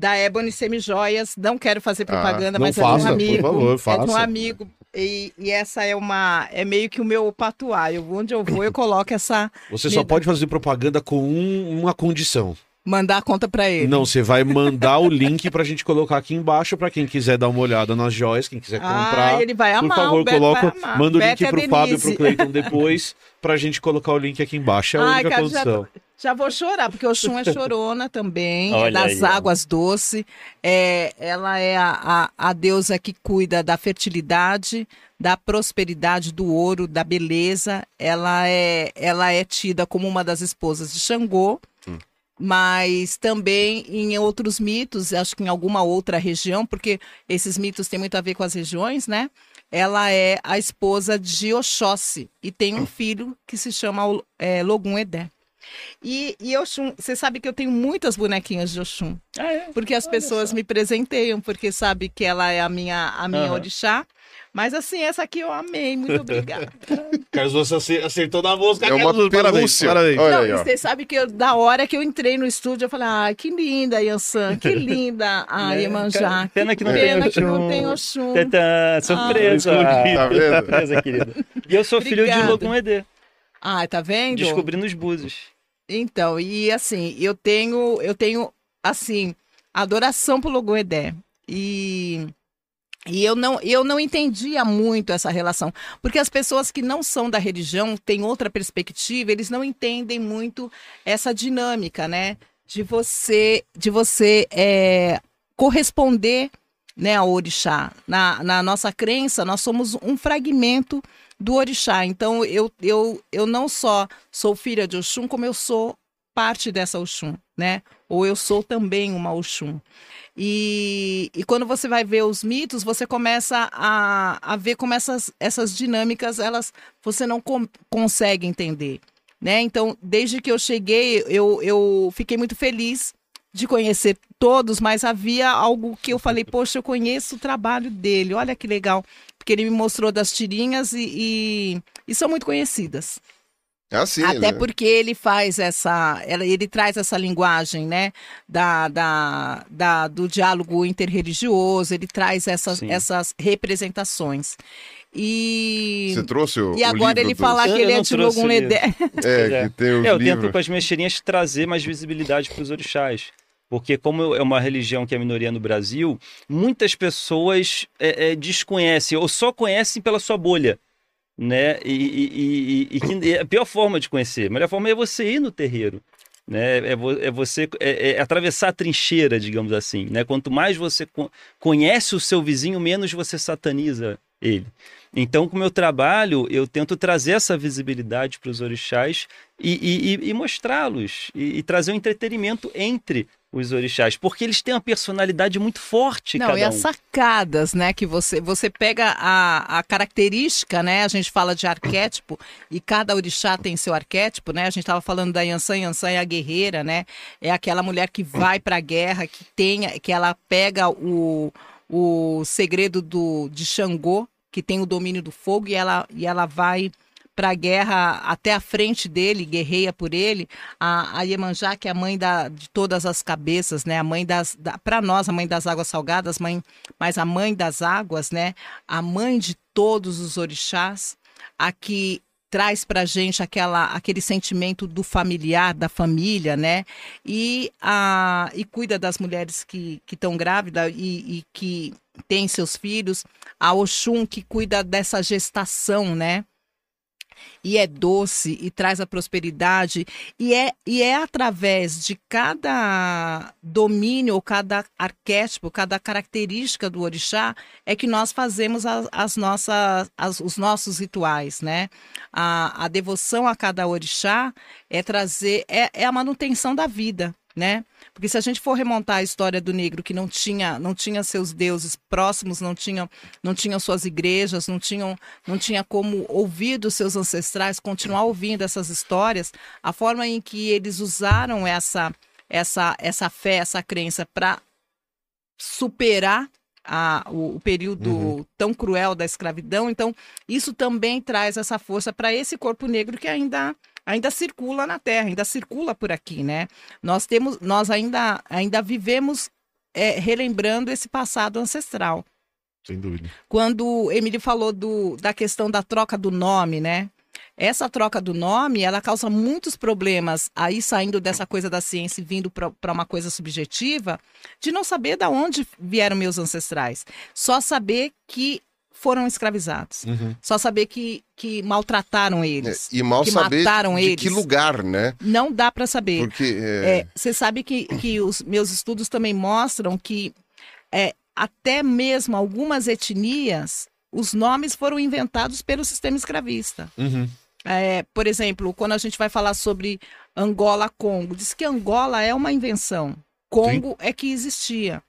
Da Ebony Semijoias. Não quero fazer propaganda, não mas faça, é por de um amigo. favor, É de um faça. amigo. E, e essa é uma. É meio que o meu patuá. Eu, onde eu vou, eu coloco essa. Você só pode fazer propaganda com um- uma condição. Mandar a conta pra ele. Não, você vai mandar o link pra gente colocar aqui embaixo pra quem quiser dar uma olhada nas joias, quem quiser comprar. Ah, ele vai Por amar. favor, o Beto coloca, manda o Beto link e a pro Fábio e Denise. pro Cleiton depois pra gente colocar o link aqui embaixo. É a Ai, única cara, condição. Já vou chorar, porque o Oxum é chorona também, é Olha das aí, águas doces. É, ela é a, a, a deusa que cuida da fertilidade, da prosperidade, do ouro, da beleza. Ela é, ela é tida como uma das esposas de Xangô. Mas também em outros mitos, acho que em alguma outra região, porque esses mitos têm muito a ver com as regiões, né? Ela é a esposa de Oxóssi e tem um filho que se chama é, Logum Edé. E, e Oxum, você sabe que eu tenho muitas bonequinhas de Oxum, Ah, é? porque as Olha pessoas só. me presenteiam, porque sabe que ela é a minha, a minha Aham. orixá. Mas assim, essa aqui eu amei, muito obrigada. Carlos, acertou na mosca. É uma Carlos, parabéns, parabéns. Olha não, aí, você sabe que eu, da hora que eu entrei no estúdio, eu falei, ai, que linda, Yansan, que linda a Né? Iemanjá. Pena que não Pena tem que não Oxum. tem Oxum. Tantã, surpresa. Tá vendo? surpresa, querida. E eu sou filho de Obrigada. Logum Edê. Ai, tá vendo? Descobri nos búzios. Então, e assim, eu tenho, eu tenho, assim, adoração Logum Edé. E, e eu, não, eu não entendia muito essa relação. Porque as pessoas que não são da religião têm outra perspectiva, eles não entendem muito essa dinâmica, né? De você, de você é, corresponder né, ao orixá. Na, na nossa crença, nós somos um fragmento do orixá. Então, eu, eu, eu não só sou filha de Oxum, como eu sou parte dessa Oxum, né? Ou eu sou também uma Oxum. E, e quando você vai ver os mitos, você começa a, a ver como essas, essas dinâmicas, elas você não com- consegue entender, né? Então, desde que eu cheguei, eu, eu fiquei muito feliz de conhecer todos, mas havia algo que eu falei, poxa, eu conheço o trabalho dele, olha que legal, porque ele me mostrou das tirinhas e, e, e são muito conhecidas. É assim, Até né? porque ele faz essa, ela- ele traz essa linguagem, né, da, da, da- do diálogo interreligioso, ele traz essas, Sim. essas representações. E, Você trouxe o e o agora livro ele falar Eu que ele é de o livro. Logumledé. É, que tem os É, eu tento livros. com as mexerinhas trazer mais visibilidade para os orixás. Porque como é uma religião que é minoria no Brasil, muitas pessoas é, é, desconhecem ou só conhecem pela sua bolha. Né? E, e- e- e que é a pior forma de conhecer. A melhor forma é você ir no terreiro. Né? É, vo- é você é- é atravessar a trincheira, digamos assim. Né? Quanto mais você co- conhece o seu vizinho, menos você sataniza ele. Então, com o meu trabalho, eu tento trazer essa visibilidade para os orixás e, e- e- mostrá-los, e, e trazer um entretenimento entre os orixás, porque eles têm uma personalidade muito forte, Não, e um. as sacadas, né? Que você, você pega a, a característica, né? A gente fala de arquétipo e cada orixá tem seu arquétipo, né? A gente estava falando da Yansan, Yansan é a guerreira, né? É aquela mulher que vai para a guerra, que tem, que ela pega o, o segredo do, de Xangô, que tem o domínio do fogo, e ela, e ela vai para a guerra até a frente dele, guerreia por ele, a, a Iemanjá, que é a mãe da, de todas as cabeças, né? A mãe das, da, para nós, a mãe das águas salgadas, mãe, mas a mãe das águas, né? A mãe de todos os orixás, a que traz para gente aquela, aquele sentimento do familiar, da família, né? E, a, e cuida das mulheres que estão grávidas e, e que têm seus filhos. A Oxum, que cuida dessa gestação, né? E é doce e traz a prosperidade e é, e é através de cada domínio ou cada arquétipo, cada característica do orixá é que nós fazemos as, as nossas, as- os nossos rituais, né? A, a devoção a cada orixá é trazer é, é a manutenção da vida, né? Porque se a gente for remontar a história do negro que não tinha, não tinha seus deuses próximos, não tinham, não tinham suas igrejas, não tinham, não tinha como ouvir dos seus ancestrais, continuar ouvindo essas histórias, a forma em que eles usaram essa essa essa fé, essa crença para superar a- o, o período Uhum. tão cruel da escravidão. Então, isso também traz essa força para esse corpo negro que ainda ainda circula na Terra, ainda circula por aqui, né? Nós temos, nós ainda ainda vivemos é, relembrando esse passado ancestral. Sem dúvida. Quando o Emílio falou do, da questão da troca do nome, né? Essa troca do nome, ela causa muitos problemas aí saindo dessa coisa da ciência e vindo para uma coisa subjetiva, de não saber de onde vieram meus ancestrais. Só saber que foram escravizados. Uhum. Só saber que, que maltrataram É, eles. e mal que saber mataram de eles. que lugar, né? Não dá para saber. Porque é, É, Você sabe que, que os meus estudos também mostram que é, até mesmo algumas etnias, os nomes foram inventados pelo sistema escravista. Uhum. É, por exemplo, quando a gente vai falar sobre Angola-Congo, diz que Angola é uma invenção. Congo é que existia.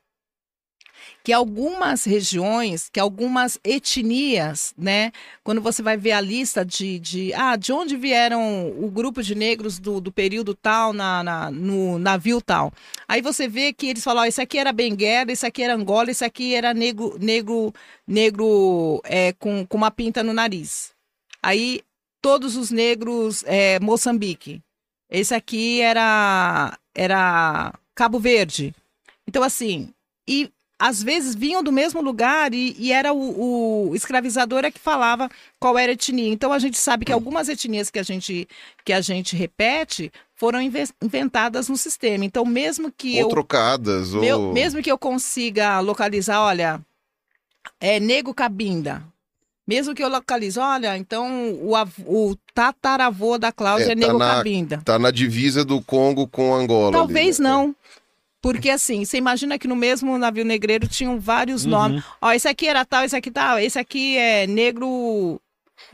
Que algumas regiões, que algumas etnias, né? Quando você vai ver a lista de, de, ah, de onde vieram o grupo de negros do, do período tal na, na- no navio tal. Aí você vê que eles falam, esse aqui era Benguela, esse aqui era Angola, esse aqui era negro, negro, negro é, com, com uma pinta no nariz. Aí todos os negros é, Moçambique. Esse aqui era era Cabo Verde. Então assim, e às vezes vinham do mesmo lugar e, e era o, o escravizador é que falava qual era a etnia. Então a gente sabe que algumas etnias que a gente que a gente repete foram inve- inventadas no sistema. Então mesmo que ou eu trocadas, ou... meu- mesmo que eu consiga localizar, olha, é nego cabinda. Mesmo que eu localize, olha, então o, o tataravô da Cláudia É, é, tá nego na- cabinda. Tá na divisa do Congo com Angola. Talvez ali, né? não. Porque assim, você imagina que no mesmo navio negreiro tinham vários nomes. Ó, esse aqui era tal, esse aqui tal, esse aqui é negro.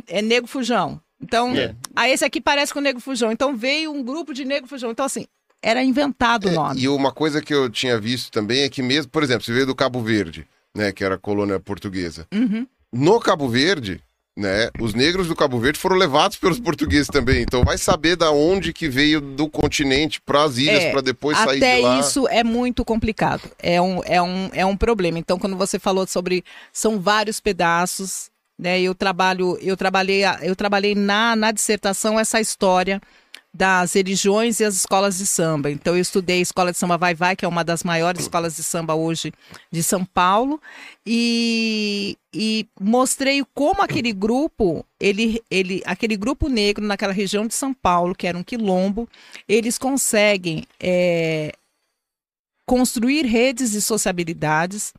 É negro fujão. Então, É. ah, esse aqui parece com o negro fujão. Então veio um grupo de negro fujão. Então, assim, era inventado o É, nome. E uma coisa que eu tinha visto também é que mesmo, por exemplo, você veio do Cabo Verde, né, que era a colônia portuguesa. Uhum. No Cabo Verde, né, os negros do Cabo Verde foram levados pelos portugueses também. Então vai saber da onde que veio do continente para as ilhas É, para depois sair Até de lá. isso é muito complicado. É um, é, um, é um problema. Então, quando você falou sobre. São vários pedaços. Né? Eu trabalho, eu trabalhei, eu trabalhei na, na dissertação essa história das religiões e as escolas de samba. Então eu estudei a escola de samba Vai Vai, que é uma das maiores escolas de samba hoje de São Paulo, e, e mostrei como aquele grupo, ele, ele, aquele grupo negro naquela região de São Paulo, que era um quilombo, eles conseguem é, construir redes de sociabilidades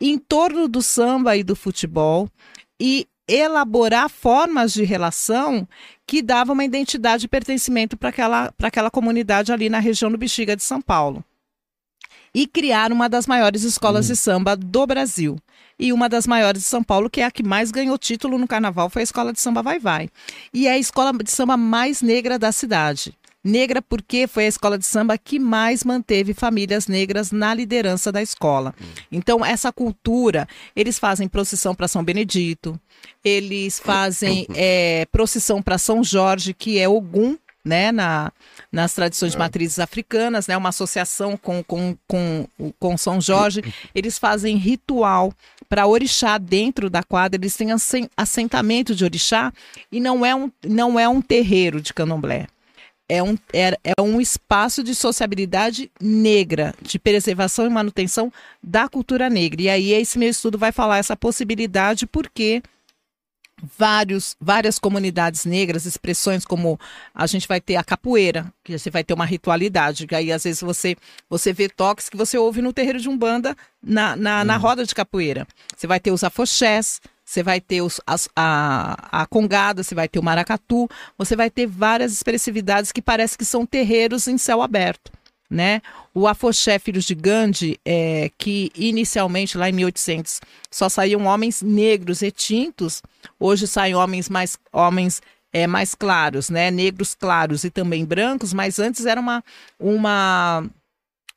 em torno do samba e do futebol e elaborar formas de relação que davam uma identidade de pertencimento para aquela, aquela comunidade ali na região do Bexiga de São Paulo. E criar uma das maiores escolas de samba do Brasil. E uma das maiores de São Paulo, que é a que mais ganhou título no carnaval, foi a Escola de Samba Vai Vai. E é a escola de samba mais negra da cidade. Negra porque foi a escola de samba que mais manteve famílias negras na liderança da escola. Então, essa cultura, eles fazem procissão para São Benedito, eles fazem é, procissão para São Jorge, que é Ogum, né, na, nas tradições de matrizes africanas, né, uma associação com, com, com, com São Jorge. Eles fazem ritual para orixá dentro da quadra, eles têm assentamento de orixá e não é um, não é um terreiro de candomblé é um, é, é um espaço de sociabilidade negra, de preservação e manutenção da cultura negra. E aí esse meu estudo vai falar essa possibilidade porque vários, várias comunidades negras, expressões como a gente vai ter a capoeira, que você vai ter uma ritualidade, que aí às vezes você, você vê toques que você ouve no terreiro de Umbanda na, na, na uhum. roda de capoeira. Você vai ter os afoxés, você vai ter os, as, a, a congada, você vai ter o maracatu, você vai ter várias expressividades que parece que são terreiros em céu aberto. Né? O Afoxé Filhos de Gandhi, é, que inicialmente lá em 1800 só saíam homens negros e tintos, hoje saem homens mais homens é, mais claros, né? Negros claros e também brancos, mas antes era uma uma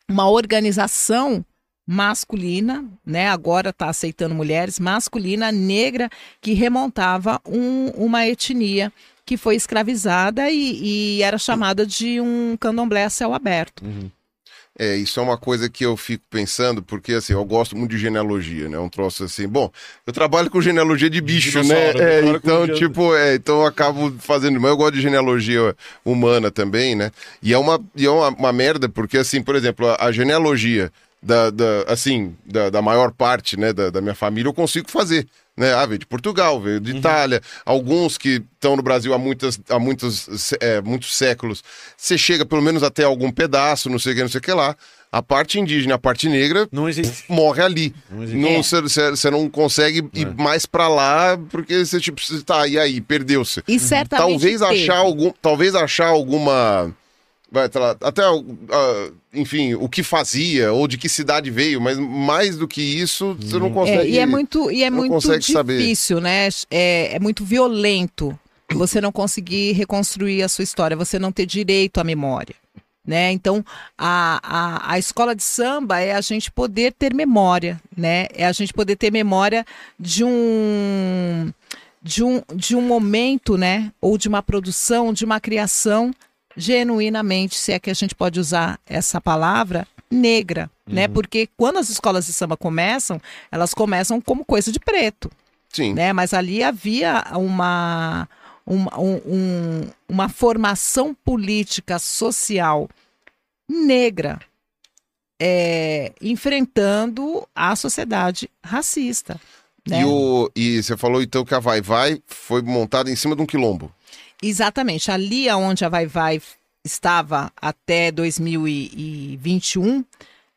uma organização masculina, né? Agora está aceitando mulheres, masculina, negra, que remontava um, uma etnia que foi escravizada e, e, era chamada de um candomblé a céu aberto. Uhum. É, isso é uma coisa que eu fico pensando, porque assim, eu gosto muito de genealogia, né? Um troço assim. Bom, eu trabalho com genealogia de bicho, né? É, então, tipo, é, então eu acabo fazendo. Mas eu gosto de genealogia humana também, né? E é uma, e é uma, uma merda, porque assim, por exemplo, a, a genealogia da, da assim, da, da, maior parte né, da, da, minha família, eu consigo fazer. Né? Ah, veio de Portugal, veio de uhum. Itália, alguns que estão no Brasil há, muitas, há muitos, é, muitos séculos. Você chega pelo menos até algum pedaço, não sei o que, não sei o que lá. A parte indígena, a parte negra, não existe. morre ali. Você não, não consegue ir é. mais para lá, porque você, tipo, tá, e aí, perdeu-se. E certamente talvez achar algum, Talvez achar alguma até, uh, enfim, o que fazia ou de que cidade veio, mas mais do que isso, você não consegue. É, e é muito, e é muito difícil, saber. né? É, é muito violento você não conseguir reconstruir a sua história, você não ter direito à memória. Né? Então, a, a, a escola de samba é a gente poder ter memória, né? É a gente poder ter memória de um de um, de um momento, né? Ou de uma produção, de uma criação genuinamente, se é que a gente pode usar essa palavra, negra, né? uhum. né? Porque quando as escolas de samba começam, elas começam como coisa de preto. Sim. Né? Mas ali havia uma, uma, um, uma formação política, social negra, é, enfrentando a sociedade racista. Né? E, o, e você falou então que a Vai Vai foi montada em cima de um quilombo. Exatamente. Ali onde a Vai Vai estava até 2021,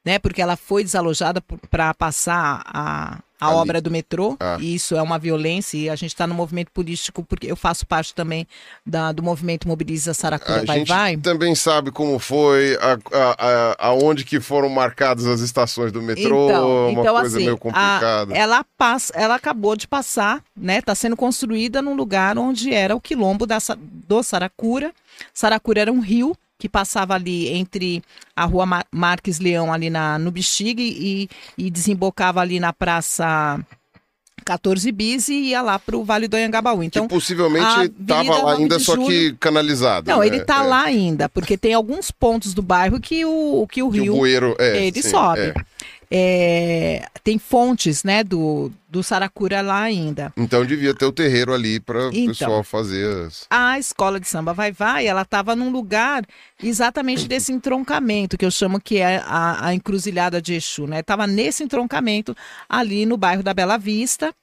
né? Porque ela foi desalojada para passar a, a obra do metrô, ah. e isso é uma violência, e a gente está no movimento político, porque eu faço parte também da, do movimento Mobiliza Saracura Vai gente Vai. também sabe como foi, a, a, a, aonde que foram marcadas as estações do metrô, então, uma então, coisa assim, meio complicada. A, ela, passa, ela acabou de passar, né? Está sendo construída num lugar onde era o quilombo da, do Saracura. Saracura era um rio, que passava ali entre a rua Mar Marques Leão, ali na, no Bexiga, e, e desembocava ali na Praça 14 bis e ia lá para o Vale do Anhangabaú. Então, que possivelmente estava lá ainda, só que canalizado. Não, né? ele está é. lá ainda, porque tem alguns pontos do bairro que o, que o rio que o bueiro, é, ele sim, sobe. É. é, tem fontes, né, do, do Saracura lá ainda. Então devia ter o terreiro ali para o Então. pessoal fazer as. A escola de samba Vai Vai, ela estava num lugar exatamente desse entroncamento, que eu chamo que é a, a encruzilhada de Exu, né? Estava nesse entroncamento ali no bairro da Bela Vista,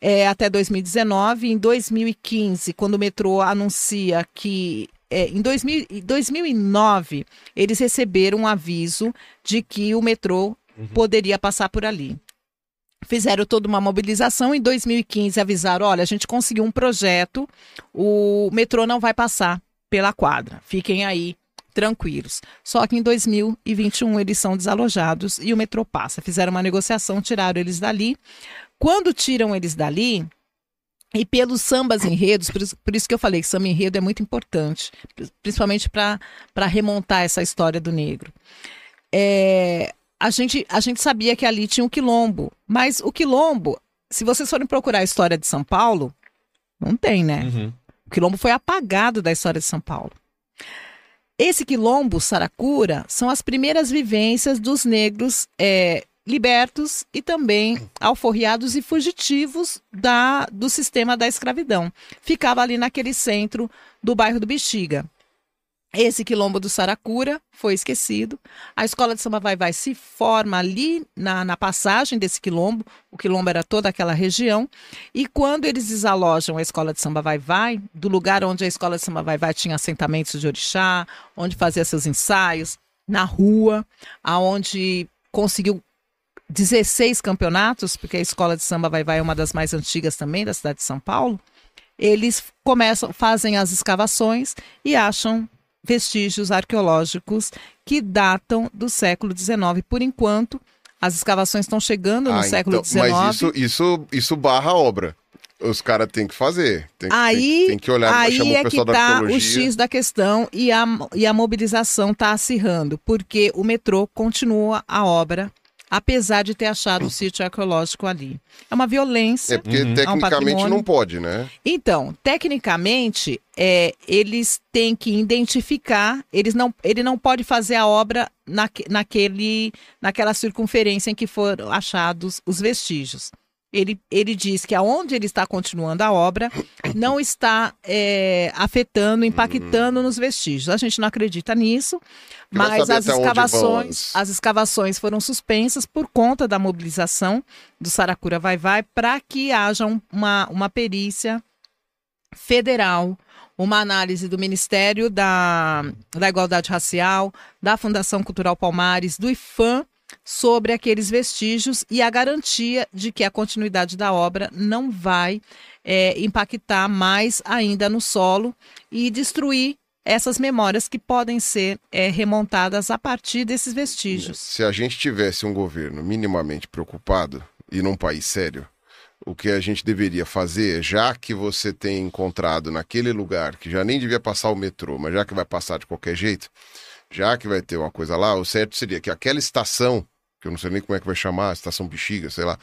é, até 2019. Em 2015, quando o metrô anuncia que. é, em 2000 em 2009, eles receberam um aviso de que o metrô poderia passar por ali. Fizeram toda uma mobilização. Em 2015, avisaram: olha, a gente conseguiu um projeto, o metrô não vai passar pela quadra. Fiquem aí tranquilos. Só que em 2021 eles são desalojados e o metrô passa. Fizeram uma negociação, tiraram eles dali. Quando tiram eles dali, e pelos sambas enredos, por isso, por isso que eu falei que samba enredo é muito importante, principalmente para remontar essa história do negro. É, a, gente, a gente sabia que ali tinha um quilombo, mas o quilombo, se vocês forem procurar a história de São Paulo, não tem, né? Uhum. O quilombo foi apagado da história de São Paulo. Esse quilombo, Saracura, são as primeiras vivências dos negros é, libertos e também alforriados e fugitivos da, do sistema da escravidão. Ficava ali naquele centro do bairro do Bexiga. Esse quilombo do Saracura foi esquecido. A escola de samba vai vai se forma ali na, na passagem desse quilombo. O quilombo era toda aquela região. E quando eles desalojam a escola de samba vai vai, do lugar onde a escola de samba vai vai tinha assentamentos de orixá, onde fazia seus ensaios, na rua, aonde conseguiu 16 campeonatos, porque a escola de samba vai vai é uma das mais antigas também da cidade de São Paulo. Eles começam, fazem as escavações e acham vestígios arqueológicos que datam do século XIX. Por enquanto, as escavações estão chegando no Ah, século então- XIX. Mas isso, isso, isso barra a obra. Os caras têm que fazer. Tem, tem- Aí, tem, que olhar, aí é que está o. X da questão e a, e a mobilização está acirrando, porque o metrô continua a obra, apesar de ter achado o sítio arqueológico ali. É uma violência. É porque Uhum. tecnicamente patrimônio. não pode, né? Então, tecnicamente, é, eles têm que identificar, eles não, ele não pode fazer a obra naque- naquele, naquela circunferência em que foram achados os vestígios. Ele, ele diz que aonde ele está continuando a obra não está é, afetando, impactando nos vestígios. A gente não acredita nisso, mas as escavações, as- as escavações foram suspensas por conta da mobilização do Saracura Vai Vai para que haja um- uma, uma perícia federal, uma análise do Ministério da, da Igualdade Racial, da Fundação Cultural Palmares, do IFAM, sobre aqueles vestígios e a garantia de que a continuidade da obra não vai é, impactar mais ainda no solo e destruir essas memórias que podem ser é, remontadas a partir desses vestígios. Se a gente tivesse um governo minimamente preocupado e num país sério, o que a gente deveria fazer, já que você tem encontrado naquele lugar que já nem devia passar o metrô, mas já que vai passar de qualquer jeito, já que vai ter uma coisa lá, o certo seria que aquela estação, que eu não sei nem como é que vai chamar, estação bexiga, sei lá,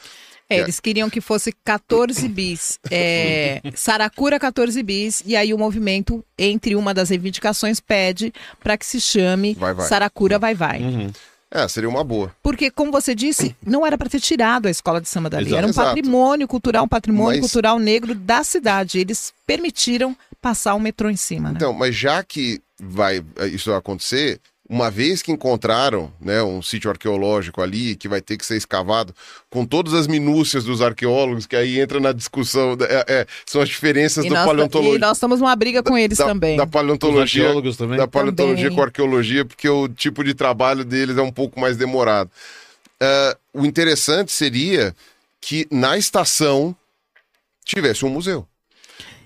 É, eles queriam que fosse 14 bis, é, Saracura 14 bis, e aí o movimento, entre uma das reivindicações, pede para que se chame Vai, vai. Saracura Vai Vai. Uhum. é, seria uma boa. Porque, como você disse, não era para ter tirado a escola de samba dali. Exato. Era um Exato. patrimônio cultural, um patrimônio Mas- cultural negro da cidade. Eles permitiram passar o metrô em cima, né? Então, mas já que vai isso vai acontecer, uma vez que encontraram né, um sítio arqueológico ali que vai ter que ser escavado, com todas as minúcias dos arqueólogos, que aí entra na discussão, é, é, são as diferenças e, do paleontologia. e nós estamos numa briga com eles da, também. da Os paleontologia, arqueólogos também. da paleontologia Também. com arqueologia, porque o tipo de trabalho deles é um pouco mais demorado. Ah, o interessante seria que na estação tivesse um museu.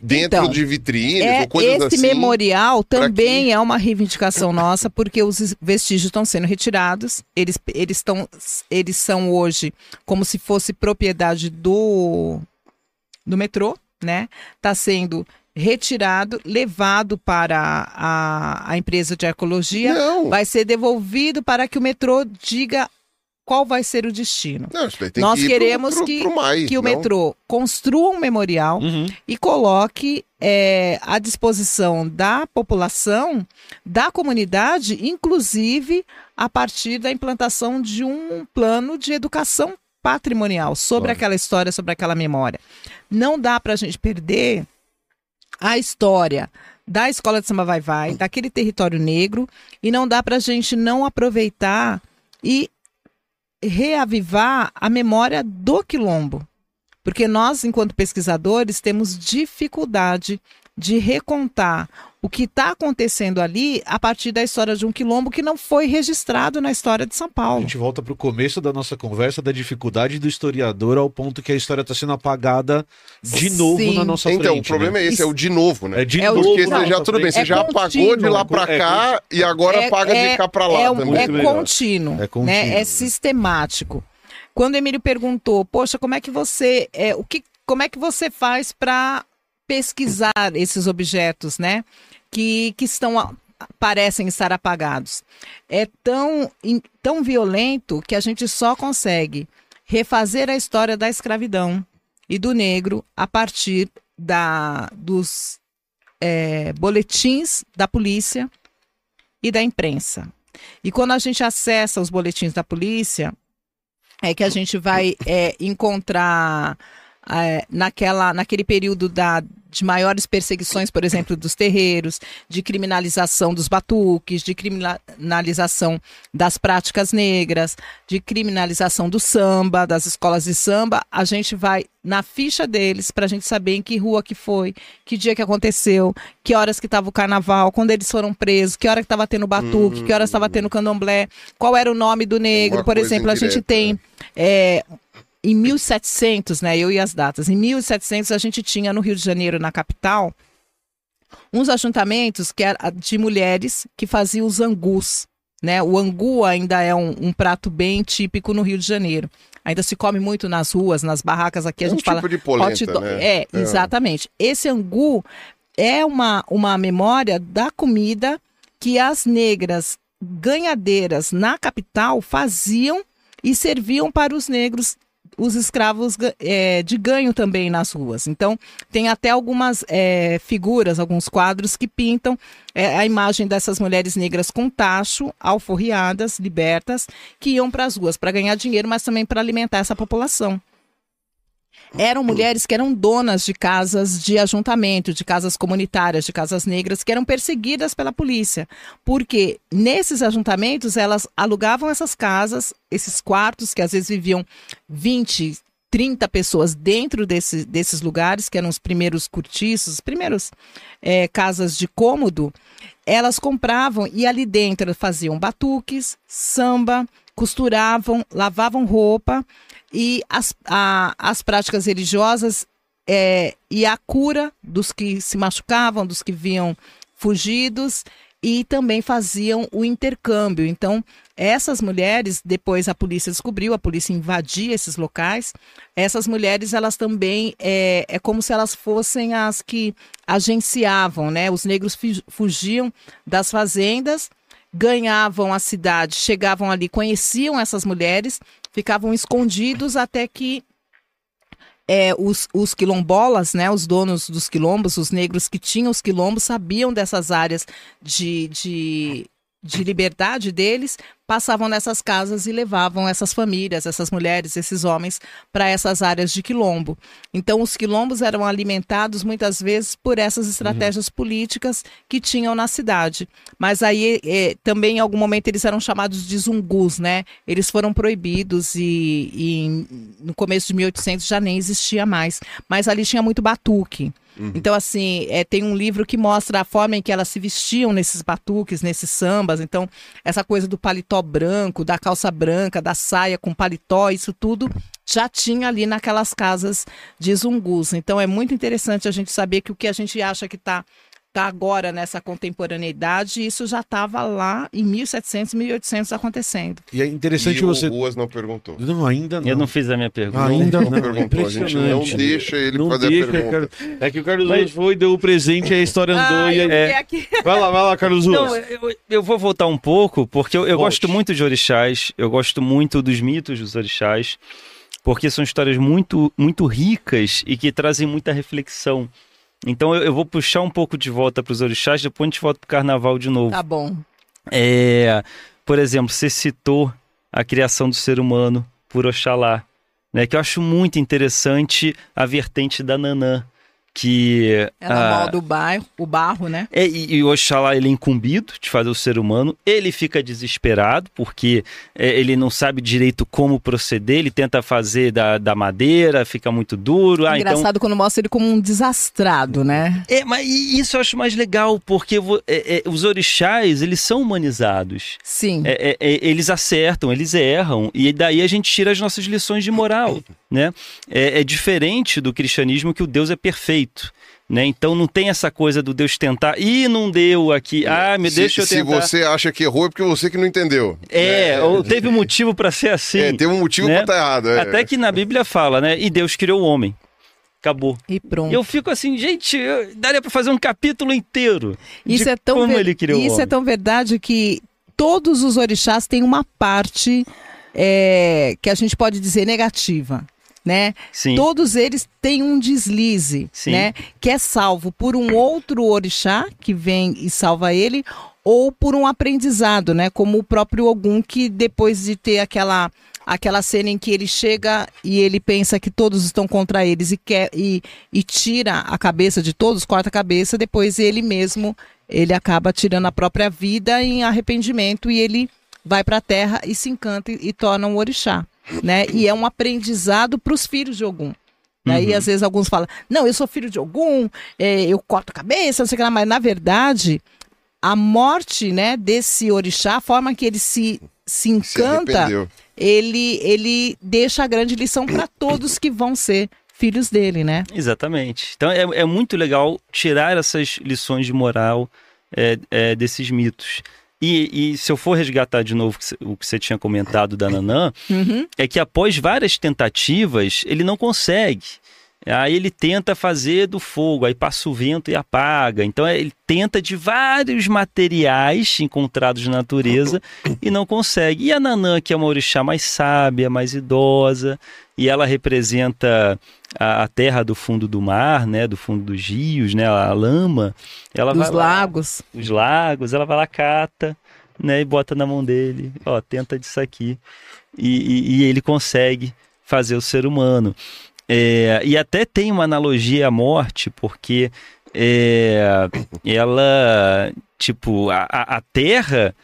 Dentro Então, de vitrines É, ou coisas esse assim. memorial pra também que- é uma reivindicação nossa, porque os vestígios estão sendo retirados. Eles, eles, estão, eles são hoje como se fosse propriedade do, do metrô, né? Está sendo retirado, levado para a, a empresa de arqueologia, Não, vai ser devolvido para que o metrô diga qual vai ser o destino. Não, Nós que queremos pro, pro, que- pro mais, Que o não? metrô construa um memorial Uhum. e coloque é, à disposição da população, da comunidade, inclusive a partir da implantação de um plano de educação patrimonial sobre Olha. aquela história, sobre aquela memória. Não dá para a gente perder a história da escola de samba vai vai, daquele território negro, e não dá para a gente não aproveitar e reavivar a memória do quilombo. Porque nós, enquanto pesquisadores, temos dificuldade de recontar o que está acontecendo ali a partir da história de um quilombo que não foi registrado na história de São A Paulo. gente volta pro começo da nossa conversa da dificuldade do historiador ao ponto que a história está sendo apagada de novo Sim. na nossa Então, frente. o problema né? é esse, é o de novo, né? é de É o novo. Porque você já, tudo bem, você É já apagou de contínuo. lá pra É cá e agora apaga de cá pra lá é, também. é, é contínuo, É contínuo. né? É sistemático. Quando o Emílio perguntou, poxa, como é que você, é, o que, como é que você faz para pesquisar esses objetos, né? Que, que estão parecem estar apagados. É tão, in- tão violento que a gente só consegue refazer a história da escravidão e do negro a partir da, dos é, boletins da polícia e da imprensa. E quando a gente acessa os boletins da polícia, é que a gente vai é, encontrar é, naquela, naquele período da, de maiores perseguições, por exemplo, dos terreiros, de criminalização dos batuques, de criminalização das práticas negras, de criminalização do samba, das escolas de samba, a gente vai na ficha deles para a gente saber em que rua que foi, que dia que aconteceu, que horas que estava o carnaval, quando eles foram presos, que hora que estava tendo batuque, que horas estava tendo candomblé, qual era o nome do negro, por exemplo, a gente indireta, tem é, em 1700, né, eu e as datas, em 1700 a gente tinha no Rio de Janeiro, na capital, uns ajuntamentos que era de mulheres que faziam os angus, né? O angu ainda é um, um prato bem típico no Rio de Janeiro. Ainda se come muito nas ruas, nas barracas aqui, a É um gente fala tipo de polenta, né? É, exatamente. Esse angu é uma, uma memória da comida que as negras ganhadeiras na capital faziam e serviam para os negros, os escravos é, de ganho também nas ruas. Então, tem até algumas é, figuras, alguns quadros que pintam é, a imagem dessas mulheres negras com tacho, alforriadas, libertas, que iam para as ruas para ganhar dinheiro, mas também para alimentar essa população. Eram mulheres que eram donas de casas de ajuntamento, de casas comunitárias, de casas negras, que eram perseguidas pela polícia. Porque nesses ajuntamentos elas alugavam essas casas, esses quartos, que às vezes viviam 20, 30 pessoas dentro desse, desses lugares, que eram os primeiros cortiços, os primeiros eh, casas de cômodo, elas compravam e ali dentro faziam batuques, samba, costuravam, lavavam roupa e as, a- as práticas religiosas eh, e a cura dos que se machucavam, dos que vinham fugidos e também faziam o intercâmbio. Então, essas mulheres, depois a polícia descobriu, a polícia invadia esses locais. Essas mulheres, elas também é, é como se elas fossem as que agenciavam, né? Os negros fugiam das fazendas, ganhavam a cidade, chegavam ali, conheciam essas mulheres, ficavam escondidos até que é, os, os quilombolas, né, os donos dos quilombos, os negros que tinham os quilombos, sabiam dessas áreas de, de, de liberdade deles, passavam nessas casas e levavam essas famílias, essas mulheres, esses homens para essas áreas de quilombo. Então, os quilombos eram alimentados muitas vezes por essas estratégias políticas que tinham na cidade. Mas aí eh, também em algum momento eles eram chamados de zungus, né? Eles foram proibidos e, e no começo de 1800 já nem existia mais. Mas ali tinha muito batuque. Então, assim, é, tem um livro que mostra a forma em que elas se vestiam nesses batuques, nesses sambas. Então, essa coisa do paletó branco, da calça branca, da saia com paletó, isso tudo já tinha ali naquelas casas de zungus. Então, é muito interessante a gente saber que o que a gente acha que está tá agora nessa contemporaneidade, isso já estava lá em 1700, 1800 acontecendo. E é interessante e você. o Ruas não perguntou. Não, ainda não. Eu não fiz a minha pergunta. Ainda não. Não perguntou, a gente não Impressionante. deixa ele Não fazer deixa, a pergunta. É que o Carlos Mas- Ruas foi, deu o presente e a história andou. Ah, e aí... aqui. Vai lá, vai lá, Carlos Ruas. Não, eu, eu vou voltar um pouco, porque eu, eu gosto muito de orixás, eu gosto muito dos mitos dos orixás, porque são histórias muito, muito ricas e que trazem muita reflexão. Então eu, eu vou puxar um pouco de volta para os orixás, depois a gente volta para o carnaval de novo. Tá bom. É, por exemplo, você citou a criação do ser humano por Oxalá, né, que eu acho muito interessante a vertente da Nanã, que Ela ah, molda o bairro, o barro, né? é, e, e o Oxalá ele é incumbido de fazer o ser humano, ele fica desesperado porque é, ele não sabe direito como proceder, ele tenta fazer da, da madeira, fica muito duro. Ah, então Engraçado quando mostra ele como um desastrado, né? é, mas isso eu acho mais legal, porque é, é, os orixás, eles são humanizados. Sim. É, é, é, eles acertam, eles erram, e daí a gente tira as nossas lições de moral, né? É, é diferente do cristianismo que o Deus é perfeito, né? Então não tem essa coisa do Deus tentar, ih, não deu aqui, ah, me se, deixa eu se tentar. você acha que errou, é porque você que não entendeu. É, ou teve um motivo para ser assim. É, tem um motivo né? pra estar errado. é. Até que na Bíblia fala, né? E Deus criou o homem. Acabou. E pronto. E eu fico assim, gente, daria para fazer um capítulo inteiro. Isso de é tão como ver- ele criou o Isso é tão verdade que todos os orixás têm uma parte é, que a gente pode dizer negativa, né? Sim. Todos eles têm um deslize, Sim. né? Que é salvo por um outro orixá que vem e salva ele, ou por um aprendizado, né? Como o próprio Ogum, que depois de ter aquela aquela cena em que ele chega e ele pensa que todos estão contra eles e quer e, e tira a cabeça de todos, corta a cabeça, depois ele mesmo ele acaba tirando a própria vida em arrependimento e ele vai para a terra e se encanta e, e torna um orixá, né? E é um aprendizado para os filhos de Ogum. Né? E Uhum. às vezes alguns falam, não, eu sou filho de Ogum, é, eu corto a cabeça, não sei o que lá, mas na verdade a morte, né, desse orixá, a forma que ele se se Se encanta, arrependeu. ele ele deixa a grande lição para todos que vão ser filhos dele, né? Exatamente. Então é, é muito legal tirar essas lições de moral é, é, desses mitos. E, e se eu for resgatar de novo o que você tinha comentado da Nanã, Uhum. é que após várias tentativas, ele não consegue. Aí ele tenta fazer do fogo, aí passa o vento e apaga. Então é, ele tenta de vários materiais encontrados na natureza e não consegue. E a Nanã, que é uma orixá mais sábia, mais idosa, e ela representa a, a terra do fundo do mar, né, do fundo dos rios, né, a lama. Ela Dos vai lá- lagos. os lagos, ela vai lá, cata, né, e bota na mão dele, ó, tenta disso aqui. E, e- e ele consegue fazer o ser humano. É, e até tem uma analogia à morte, porque é, ela, tipo, a- a terra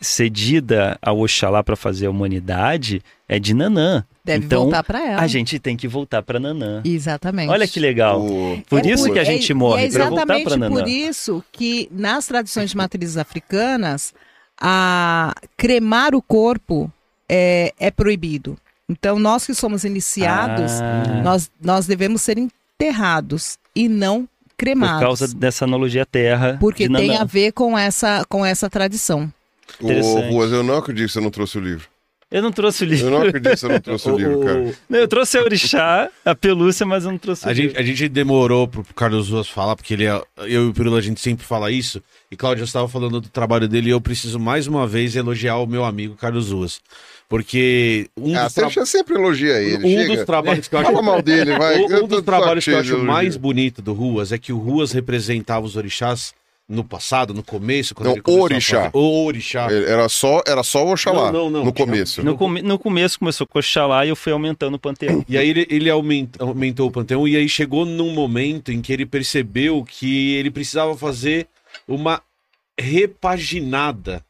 cedida ao Oxalá para fazer a humanidade é de Nanã. Deve então, voltar para ela. a gente tem que voltar para Nanã. Exatamente. Olha que legal. O- Por É isso que a é- gente e morre, É para voltar exatamente para Nanã. por isso que nas tradições de matrizes africanas, a cremar o corpo é, é proibido. Então, nós que somos iniciados, Ah. nós, nós devemos ser enterrados e não cremados. Por causa dessa analogia terra. Porque de tem a ver com essa, com essa tradição. Ô, Interessante. Ruas, eu não acredito que você não trouxe o livro. Eu não trouxe o livro. Eu não acredito que você não trouxe o livro, cara. Não, eu trouxe a orixá, a pelúcia, mas eu não trouxe A o gente, livro. a gente demorou pro Carlos Ruas falar, porque ele é, eu e o Pirula a gente sempre fala isso. E Cláudia estava falando do trabalho dele e eu preciso mais uma vez elogiar o meu amigo Carlos Ruas. Porque um, Ah, dos, tra- sempre elogia ele. um chega. dos trabalhos que eu acho Fala mal dele, vai. Um, um dos trabalhos que eu acho mais bonito do Ruas é que o Ruas representava os orixás no passado, no começo, quando Não, ele começou a orixá. fazer- O orixá. Era só, era só o Oxalá Não, não, não, no começo. No, come- no começo começou com Oxalá e eu fui aumentando o panteão. E aí ele, ele aumenta- aumentou o panteão e aí chegou num momento em que ele percebeu que ele precisava fazer uma repaginada.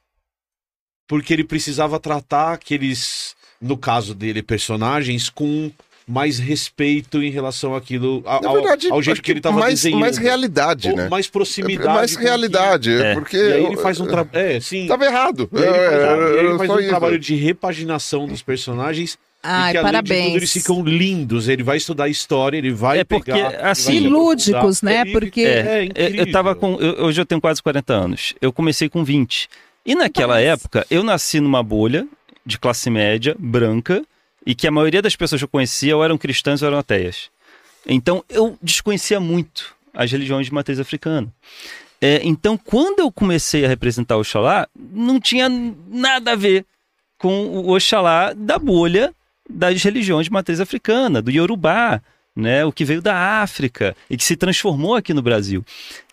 Porque ele precisava tratar aqueles, no caso dele, personagens com mais respeito em relação àquilo, a- ao, verdade, ao jeito que ele estava mais, desenhando. mais realidade, Ou né? Mais proximidade. mais realidade, É. porque... E aí ele faz um trabalho... É, sim. Tava errado. E aí ele faz, É, e aí ele faz um isso. trabalho de repaginação dos personagens Ai, e que, além parabéns. De tudo, eles ficam lindos. Ele vai estudar história, ele vai É porque, pegar... assim, vai E lúdicos, né? Porque É, incrível. eu, eu tava com. eu- hoje eu tenho quase 40 anos. Eu comecei com 20. E naquela Mas- época, eu nasci numa bolha de classe média, branca, e que a maioria das pessoas que eu conhecia ou eram cristãs ou eram ateias. Então eu desconhecia muito as religiões de matriz africana. É, então, quando eu comecei a representar o Oxalá, não tinha nada a ver com o Oxalá da bolha das religiões de matriz africana, do Yorubá, né, o que veio da África e que se transformou aqui no Brasil.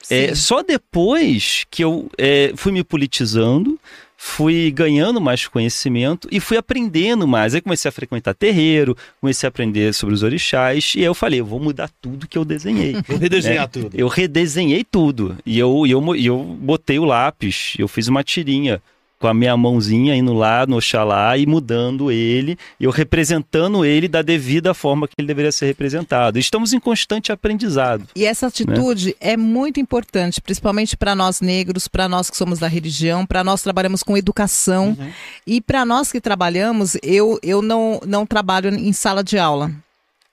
É, só depois que eu é, fui me politizando, fui ganhando mais conhecimento e fui aprendendo mais. Aí comecei a frequentar terreiro, comecei a aprender sobre os orixás e aí eu falei, eu vou mudar tudo que eu desenhei. Vou redesenhar É, tudo. Eu redesenhei tudo. E eu, eu, e eu botei o lápis, eu fiz uma tirinha com a minha mãozinha indo lá no Oxalá e mudando ele, e eu representando ele da devida forma que ele deveria ser representado. Estamos em constante aprendizado. E essa atitude é muito importante, principalmente para nós negros, para nós que somos da religião, para nós que trabalhamos com educação Uhum. e para nós que trabalhamos, eu, eu não, não trabalho em sala de aula.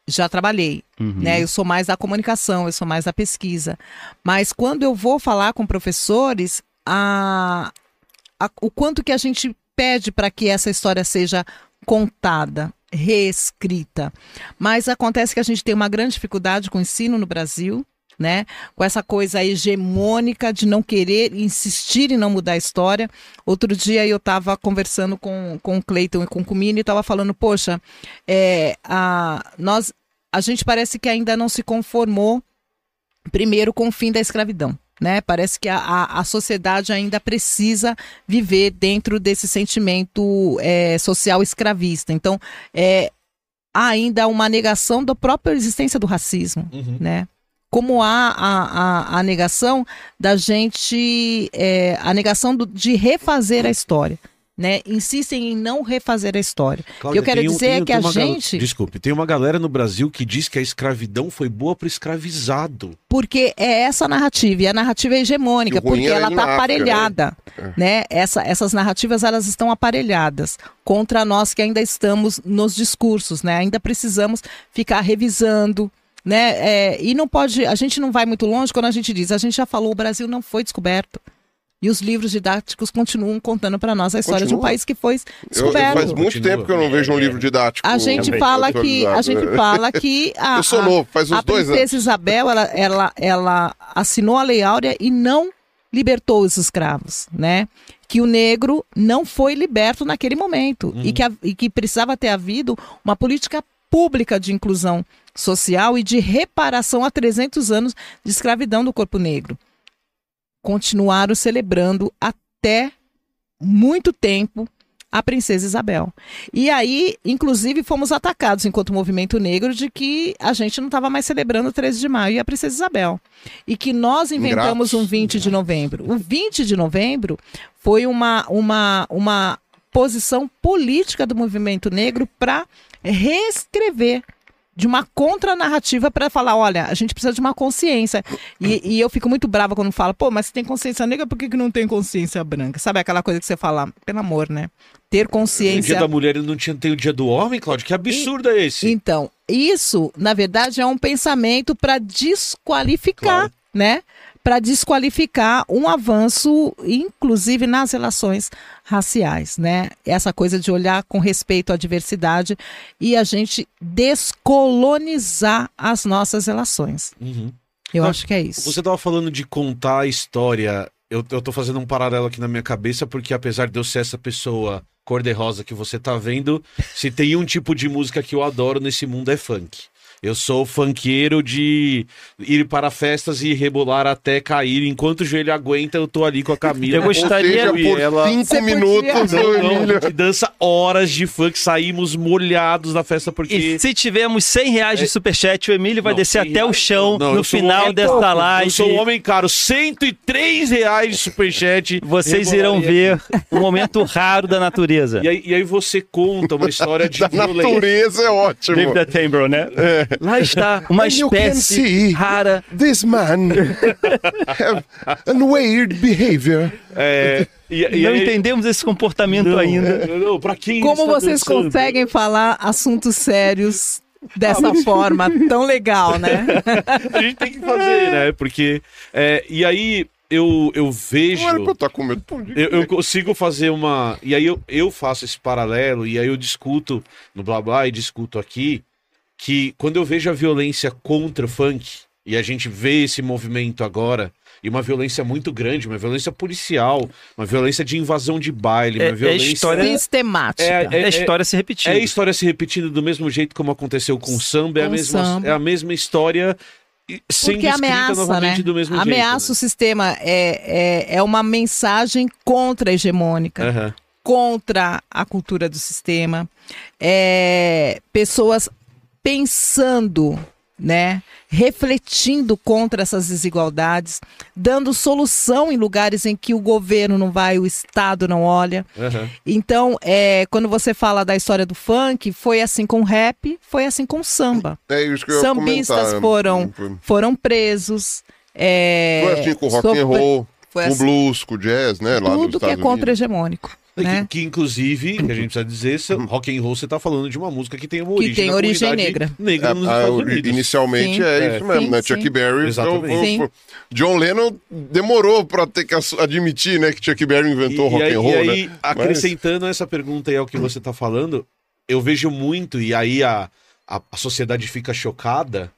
Já trabalhei, Uhum. né? Eu sou mais da comunicação, eu sou mais da pesquisa. Mas quando eu vou falar com professores, a, a- o quanto que a gente pede para que essa história seja contada, reescrita. Mas acontece que a gente tem uma grande dificuldade com o ensino no Brasil, né? Com essa coisa hegemônica de não querer insistir em não mudar a história. Outro dia eu estava conversando com, com o Cleiton e com o Cumini e estava falando, poxa, é, a, nós, a gente parece que ainda não se conformou primeiro com o fim da escravidão. Né? Parece que a, a, a sociedade ainda precisa viver dentro desse sentimento é, social escravista. Então, é, há ainda uma negação da própria existência do racismo Uhum. né? Como há a, a, a negação da gente, é, a negação do- de refazer a história, né? Insistem em não refazer a história. Cláudia, eu quero tem um- dizer tem- é que a gal- gente, Desculpe, tem uma galera no Brasil que diz que a escravidão foi boa pro escravizado. porque é essa narrativa e a narrativa é hegemônica, o porque ela está África, aparelhada, É. né? Essa, essas narrativas elas estão aparelhadas contra nós que ainda estamos nos discursos, né? Ainda precisamos ficar revisando, né? É, e não pode, a gente não vai muito longe quando a gente diz, a gente já falou, o Brasil não foi descoberto. E os livros didáticos continuam contando para nós a história de um Continua. país que foi Eu, descoberto. faz muito Continua. tempo que eu não vejo um livro didático. A gente Também. fala que a gente fala que a, Eu sou a- novo, faz uns a dois princesa anos. Isabel ela, ela, ela assinou a Lei Áurea e não libertou os escravos, né? Que o negro não foi liberto naquele momento e, que, a- e que precisava ter havido uma política pública de inclusão social e de reparação a 300 anos de escravidão do corpo negro. Continuaram celebrando até muito tempo a princesa Isabel. E aí, inclusive, fomos atacados enquanto movimento negro de que a gente não estava mais celebrando o 13 de maio e a princesa Isabel. E que nós inventamos Ingratos. um 20 de novembro. O 20 de novembro foi uma, uma, uma posição política do movimento negro para reescrever de uma contranarrativa para falar, olha, a gente precisa de uma consciência. E, e eu fico muito brava quando fala, pô, mas se tem consciência negra, por que, que não tem consciência branca? Sabe aquela coisa que você fala, pelo amor, né? Ter O consciência. dia da mulher não tinha tem o dia do homem, Cláudio? Que absurdo é esse? Então, isso, na verdade, é um pensamento para desqualificar, Claro. né? Para desqualificar um avanço, inclusive nas relações raciais, né? Essa coisa de olhar com respeito à diversidade e a gente descolonizar as nossas relações. Uhum. Eu acho que é isso. Você tava falando de contar a história. Eu, eu tô fazendo um paralelo aqui na minha cabeça, porque apesar de eu ser essa pessoa cor-de-rosa que você tá vendo, se tem um tipo de música que eu adoro nesse mundo é funk. Eu sou funkeiro de ir para festas e rebolar até cair. Enquanto o joelho aguenta, eu tô ali com a Camila. Eu gostaria- Ou seja, e por ela- cinco Você podia- minutos, Não, o não, a Emílio... gente dança horas de funk, saímos molhados da festa porque. E se tivermos 100 reais de superchat, o Emílio vai Não, descer 100 até o reais chão não, não, no um final homem desta pouco, live. Eu sou um homem caro, 103 reais de superchat. Vocês irão ver um momento raro da natureza. E aí, e aí você conta uma história de Da violência. natureza é ótimo. David Attenborough, né? Lá está uma espécie see- rara. This man have a weird behavior. É, e, e não aí- entendemos esse comportamento Não, ainda. é, não, pra quem Como vocês dançando? conseguem falar assuntos sérios dessa forma tão legal, né? A gente tem que fazer, né? Porque. é, e aí eu, eu vejo. Não era pra eu estar com medo. Eu, eu consigo fazer uma. E aí eu, eu faço esse paralelo, e aí eu discuto no blá blá e discuto aqui que quando eu vejo a violência contra o funk, e a gente vê esse movimento agora, e uma violência muito grande, uma violência policial, uma violência de invasão de baile, É- uma é violência. história- Sistemática. É, É, a história se repetindo. É a história se repetindo do mesmo jeito como aconteceu com o samba, é a Com mesma, samba. é a mesma história sendo Porque escrita ameaça, novamente né? do mesmo ameaça o jeito. sistema. É, é, é uma mensagem contra a hegemônica, né? Aham. contra a cultura do sistema. É, pessoas pensando, né? Refletindo contra essas desigualdades, dando solução em lugares em que o governo não vai, o Estado não olha. aham. Então, é, quando você fala da história do funk, foi assim com o rap, foi assim com o samba. É isso que eu Sambistas comentar. foram- Foram presos. É, foi assim com o rock and sofre- roll, com o assim. blues, com o jazz, né? Lá tudo que é Estados hegemônico. Que, Né? que, inclusive, que a gente precisa dizer, se- rock and roll você tá falando de uma música que tem uma Que origem tem na origem negra. negra nos É, a- Estados Unidos. inicialmente Sim. é, É. isso mesmo, Sim, né? sim. Chuck Berry. Exatamente. Sim. foi- John Lennon demorou pra ter que admitir, né, que Chuck Berry inventou e, rock e aí, and roll, e aí, né? acrescentando essa pergunta aí ao que você tá falando, eu vejo muito, e aí a, a, a sociedade fica chocada,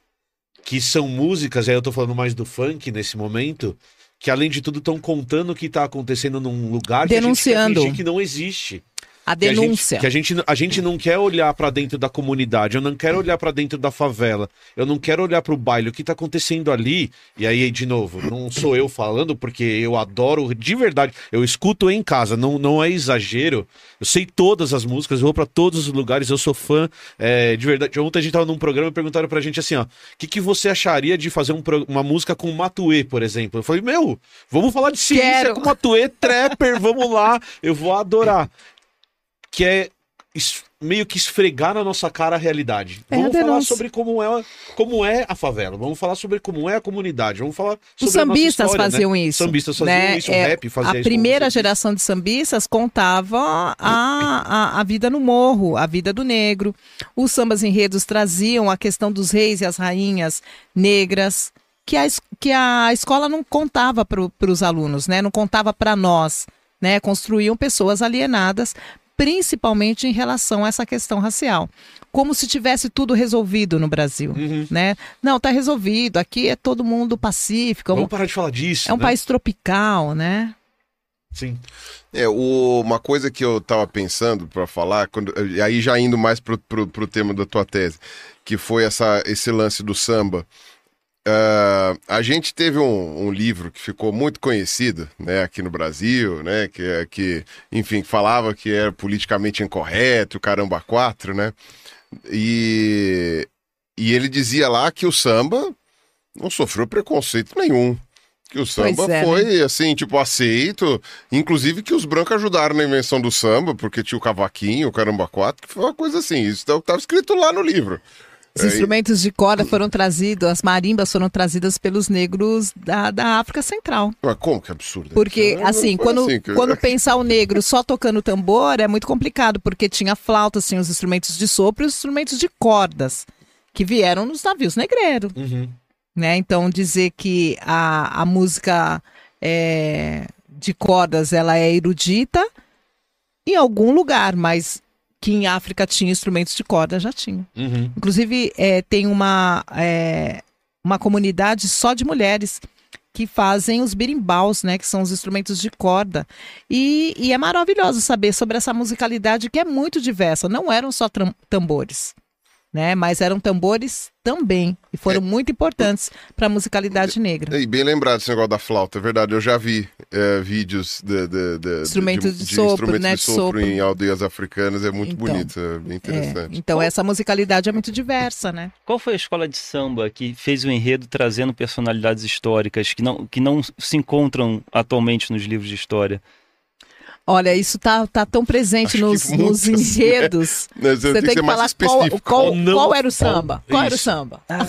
que são músicas, aí eu tô falando mais do funk nesse momento, que além de tudo estão contando o que tá acontecendo num lugar que a Denunciando. gente quer que não existe. A Que a gente- denúncia. Que a gente, a gente não quer olhar pra dentro da comunidade, eu não quero olhar pra dentro da favela, eu não quero olhar pro baile, o que tá acontecendo ali. E aí, de novo, não sou eu falando, porque eu adoro, de verdade, eu escuto em casa, não, não é exagero. Eu sei todas as músicas, eu vou pra todos os lugares, eu sou fã, é, de verdade. Ontem a gente tava num programa e perguntaram pra gente assim, ó, o que, que você acharia de fazer um uma música com Matuê, por exemplo? Eu falei, meu, vamos falar de ciência Quero. com Matuê, trapper, vamos lá, eu vou adorar que é meio que esfregar na nossa cara a realidade. É Vamos a falar sobre como é, como é a favela, vamos falar sobre como é a comunidade, vamos falar sobre Os a sambistas história, né? faziam isso. Sambistas faziam né? isso, o É, rap fazia A isso. primeira como você geração de sambistas contava a, a, a vida no morro, a vida do negro. Os sambas enredos traziam a questão dos reis e as rainhas negras, que a, que a escola não contava para os alunos, né? não contava para nós. Né? Construíam pessoas alienadas, principalmente em relação a essa questão racial. Como se tivesse tudo resolvido no Brasil. Uhum. Né? Não, está resolvido. Aqui é todo mundo pacífico. é um- Vamos parar de falar disso. é um né? país tropical, né? Sim. É, o- uma coisa que eu tava pensando para falar, quando, e aí já indo mais pro, pro, pro tema da tua tese, que foi essa, esse lance do samba. Ah, a gente teve um, um livro que ficou muito conhecido, né, aqui no Brasil, né, que, é- que enfim, falava que era politicamente incorreto, caramba quatro, né, e, e ele dizia lá que o samba não sofreu preconceito nenhum. Que o samba é, foi, assim, tipo, aceito. Inclusive que os brancos ajudaram na invenção do samba, porque tinha o cavaquinho, o caramba quatro, que foi uma coisa assim. Isso estava escrito lá no livro. Os É, instrumentos de corda foram trazidos, as marimbas foram trazidas pelos negros da, da África Central. Mas como que absurdo? Porque, é- assim, quando, assim que- quando pensar o negro só tocando tambor é muito complicado, porque tinha flautas, tinha os instrumentos de sopro e os instrumentos de cordas, que vieram nos navios negreiros. Uhum. né? Então dizer que a, a música é, de cordas ela é erudita em algum lugar, mas que em África tinha instrumentos de corda já tinha. Uhum. Inclusive é, tem uma é, uma comunidade só de mulheres que fazem os birimbaus, né, que são os instrumentos de corda. E, e é maravilhoso saber sobre essa musicalidade que é muito diversa. Não eram só tambores, né, mas eram tambores também e foram muito importantes para a musicalidade negra. E bem lembrado esse negócio da flauta, é verdade. Eu já vi é, vídeos de, de, de- Instrumentos de sopro, instrumentos né, de de sopro, em aldeias africanas. É muito Então, bonito, é bem É, interessante. então essa musicalidade é muito diversa, né? Qual foi a escola de samba que fez o enredo trazendo personalidades históricas que não, que não se encontram atualmente nos livros de história? Olha, isso tá, tá tão presente Acho nos, que nos né? enredos. Eu Você tem que mais falar qual, qual, não- qual era o samba. Qual era o samba? Ah,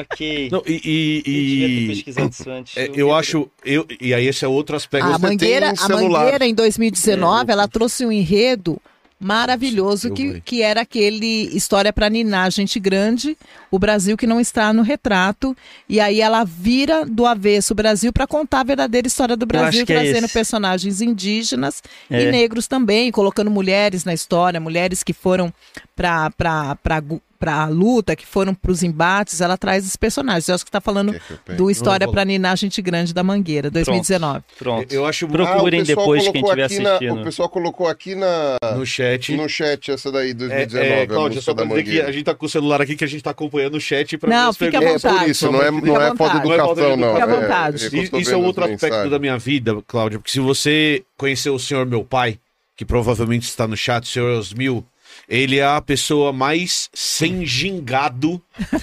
ok. Não, e, e- Eu e- antes. é, Eu acho. Eu, e aí, esse é outro aspecto. A Você tem Mangueira, um a. Mangueira, em 2019, ela trouxe um enredo maravilhoso que, que era aquele História para Ninar, Gente Grande, o Brasil que não está no retrato. E aí ela vira do avesso o Brasil para contar a verdadeira história do Brasil, é trazendo esse. personagens indígenas É. e negros também, colocando mulheres na história, mulheres que foram para para a luta, que foram para os embates. Ela traz os personagens. Eu acho que está falando que pegue? do História para Ninar, Gente Grande da Mangueira, 2019. Pronto. Eu acho Procurem Ah, depois quem estiver aqui na- assistindo. o pessoal colocou aqui na, no chat. no chat essa daí, É, 2019. é, a Cláudia, só pra da dizer que a gente tá com o celular aqui que a gente tá acompanhando o chat pra Não, ver as fica à perguntas. É vontade. por isso, não é, não é falta vontade. de educação, não. Fica à é- vontade. é Isso, é um outro as aspecto mensagens. da minha vida, Cláudia, porque se você conheceu o senhor meu pai, que provavelmente está no chat, o senhor Osmil, ele é a pessoa mais sem gingado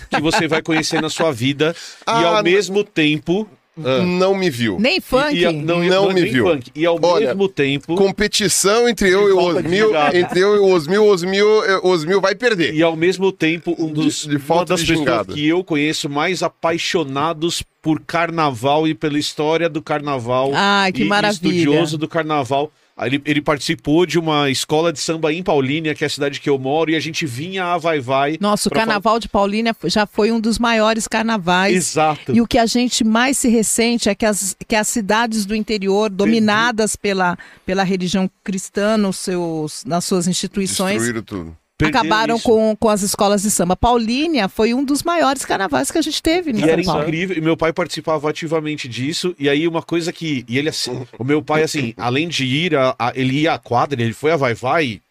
que você vai conhecer na sua vida e Ah, ao mesmo tempo... ah, Não me viu. Nem funk. e, e a- não, Não me viu. funk, e ao Olha, mesmo tempo... Competição entre eu e o Osmil, entre eu e o Osmil, Osmil, eh, Osmil vai perder. E ao mesmo tempo, um dos, De- de falta uma das de pessoas gingado. que eu conheço mais apaixonados por carnaval e pela história do carnaval. Ai, que e maravilha. estudioso do carnaval. Ele, ele participou de uma escola de samba em Paulínia, que é a cidade que eu moro, e a gente vinha a Vai Vai. Nossa, o carnaval de Paulínia já foi um dos maiores carnavais. Exato. E o que a gente mais se ressente é que as, que as cidades do interior, dominadas pela, pela religião cristã nos seus, nas suas instituições, Destruíram tudo. Perderam acabaram isso. com, com as escolas de samba. Paulínia foi um dos maiores carnavais que a gente teve em E São era Paulo. incrível, e meu pai participava ativamente disso, e aí uma coisa que, e ele assim, o meu pai assim, além de ir, a, a- ele ia à quadra, ele foi a Vai Vai,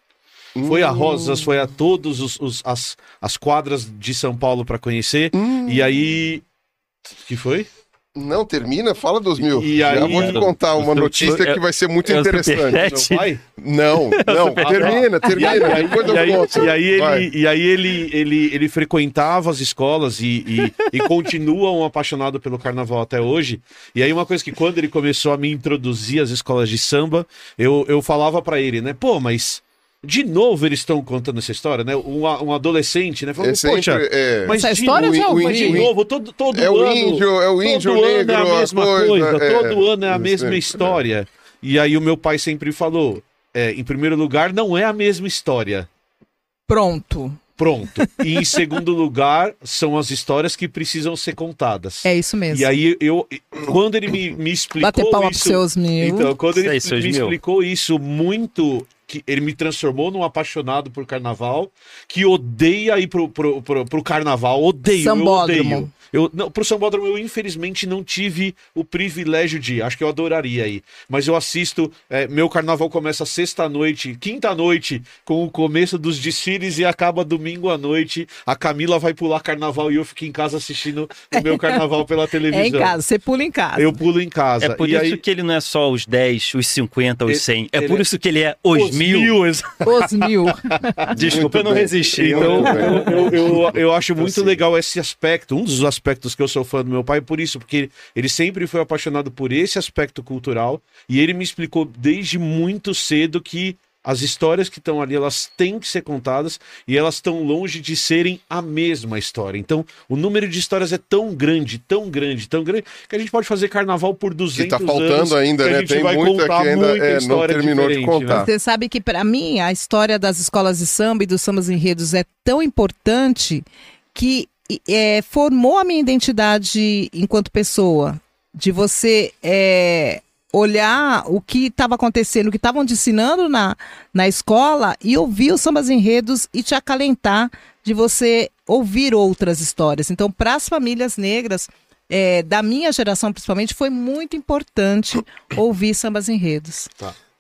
foi a Rosas, foi a todos os, os- as, as quadras de São Paulo para conhecer, e aí, que foi? Não, termina, fala dos mil. E Já aí- vou te contar uma notícia eu- que vai ser muito é interessante. Não, não, termina, E termina, depois eu conto. e aí Vai. ele, e aí ele, ele, ele frequentava as escolas e, e, e continua um apaixonado pelo carnaval até hoje. E aí uma coisa que quando ele começou a me introduzir às escolas de samba, eu, eu falava pra ele, né? Pô, mas de novo eles estão contando essa história, né? Um, um adolescente, né? Falando, É sempre, Poxa, é, mas Essa de história ouvi. mas de novo, todo, todo é o ano... índio, é o índio todo negro, ano é a mesma coisa, é, todo ano é a mesma sempre, história. E aí o meu pai sempre falou, é, em primeiro lugar, não é a mesma história. Pronto. Pronto. E em segundo lugar, são as histórias que precisam ser contadas. É isso mesmo. E aí eu, quando ele me, me explicou Bater palma isso, pros seus mil. então quando ele me mil. explicou isso muito, que ele me transformou num apaixonado por carnaval, que odeia ir pro, pro, pro, pro carnaval, odeio, eu Sambódromo. odeio. Eu, não, pro Sambódromo eu infelizmente não tive o privilégio de ir, acho que eu adoraria ir, mas eu assisto, é, meu carnaval começa sexta-noite, quinta-noite, com o começo dos desfiles e acaba domingo à noite, a Camila vai pular carnaval e eu fico em casa assistindo o meu carnaval pela televisão. É em casa, você pula em casa. Eu pulo em casa. É por e isso aí, que ele não é só os 10, os 50, os Ele- 100. É ele por é- isso que ele é os, mil. ex- Os mil. Desculpa, eu não resisti. Então, eu, eu, eu, eu acho muito legal esse aspecto, um dos aspectos que eu sou fã do meu pai, por isso, porque ele sempre foi apaixonado por esse aspecto cultural e ele me explicou desde muito cedo que as histórias que estão ali, elas têm que ser contadas e elas estão longe de serem a mesma história. Então, o número de histórias é tão grande, tão grande, tão grande, que a gente pode fazer carnaval por 200 Que tá anos. faltando ainda, que a né? gente Tem vai muita contar que ainda, muita é, não terminou de né? contar. Você sabe que para mim a história das escolas de samba e dos sambas enredos é tão importante que é, formou a minha identidade enquanto pessoa. De você é, olhar o que estava acontecendo, o que estavam ensinando na, na escola e ouvir os sambas enredos e te acalentar de você ouvir outras histórias. Então, para as famílias negras, é, da minha geração principalmente, foi muito importante ouvir sambas enredos.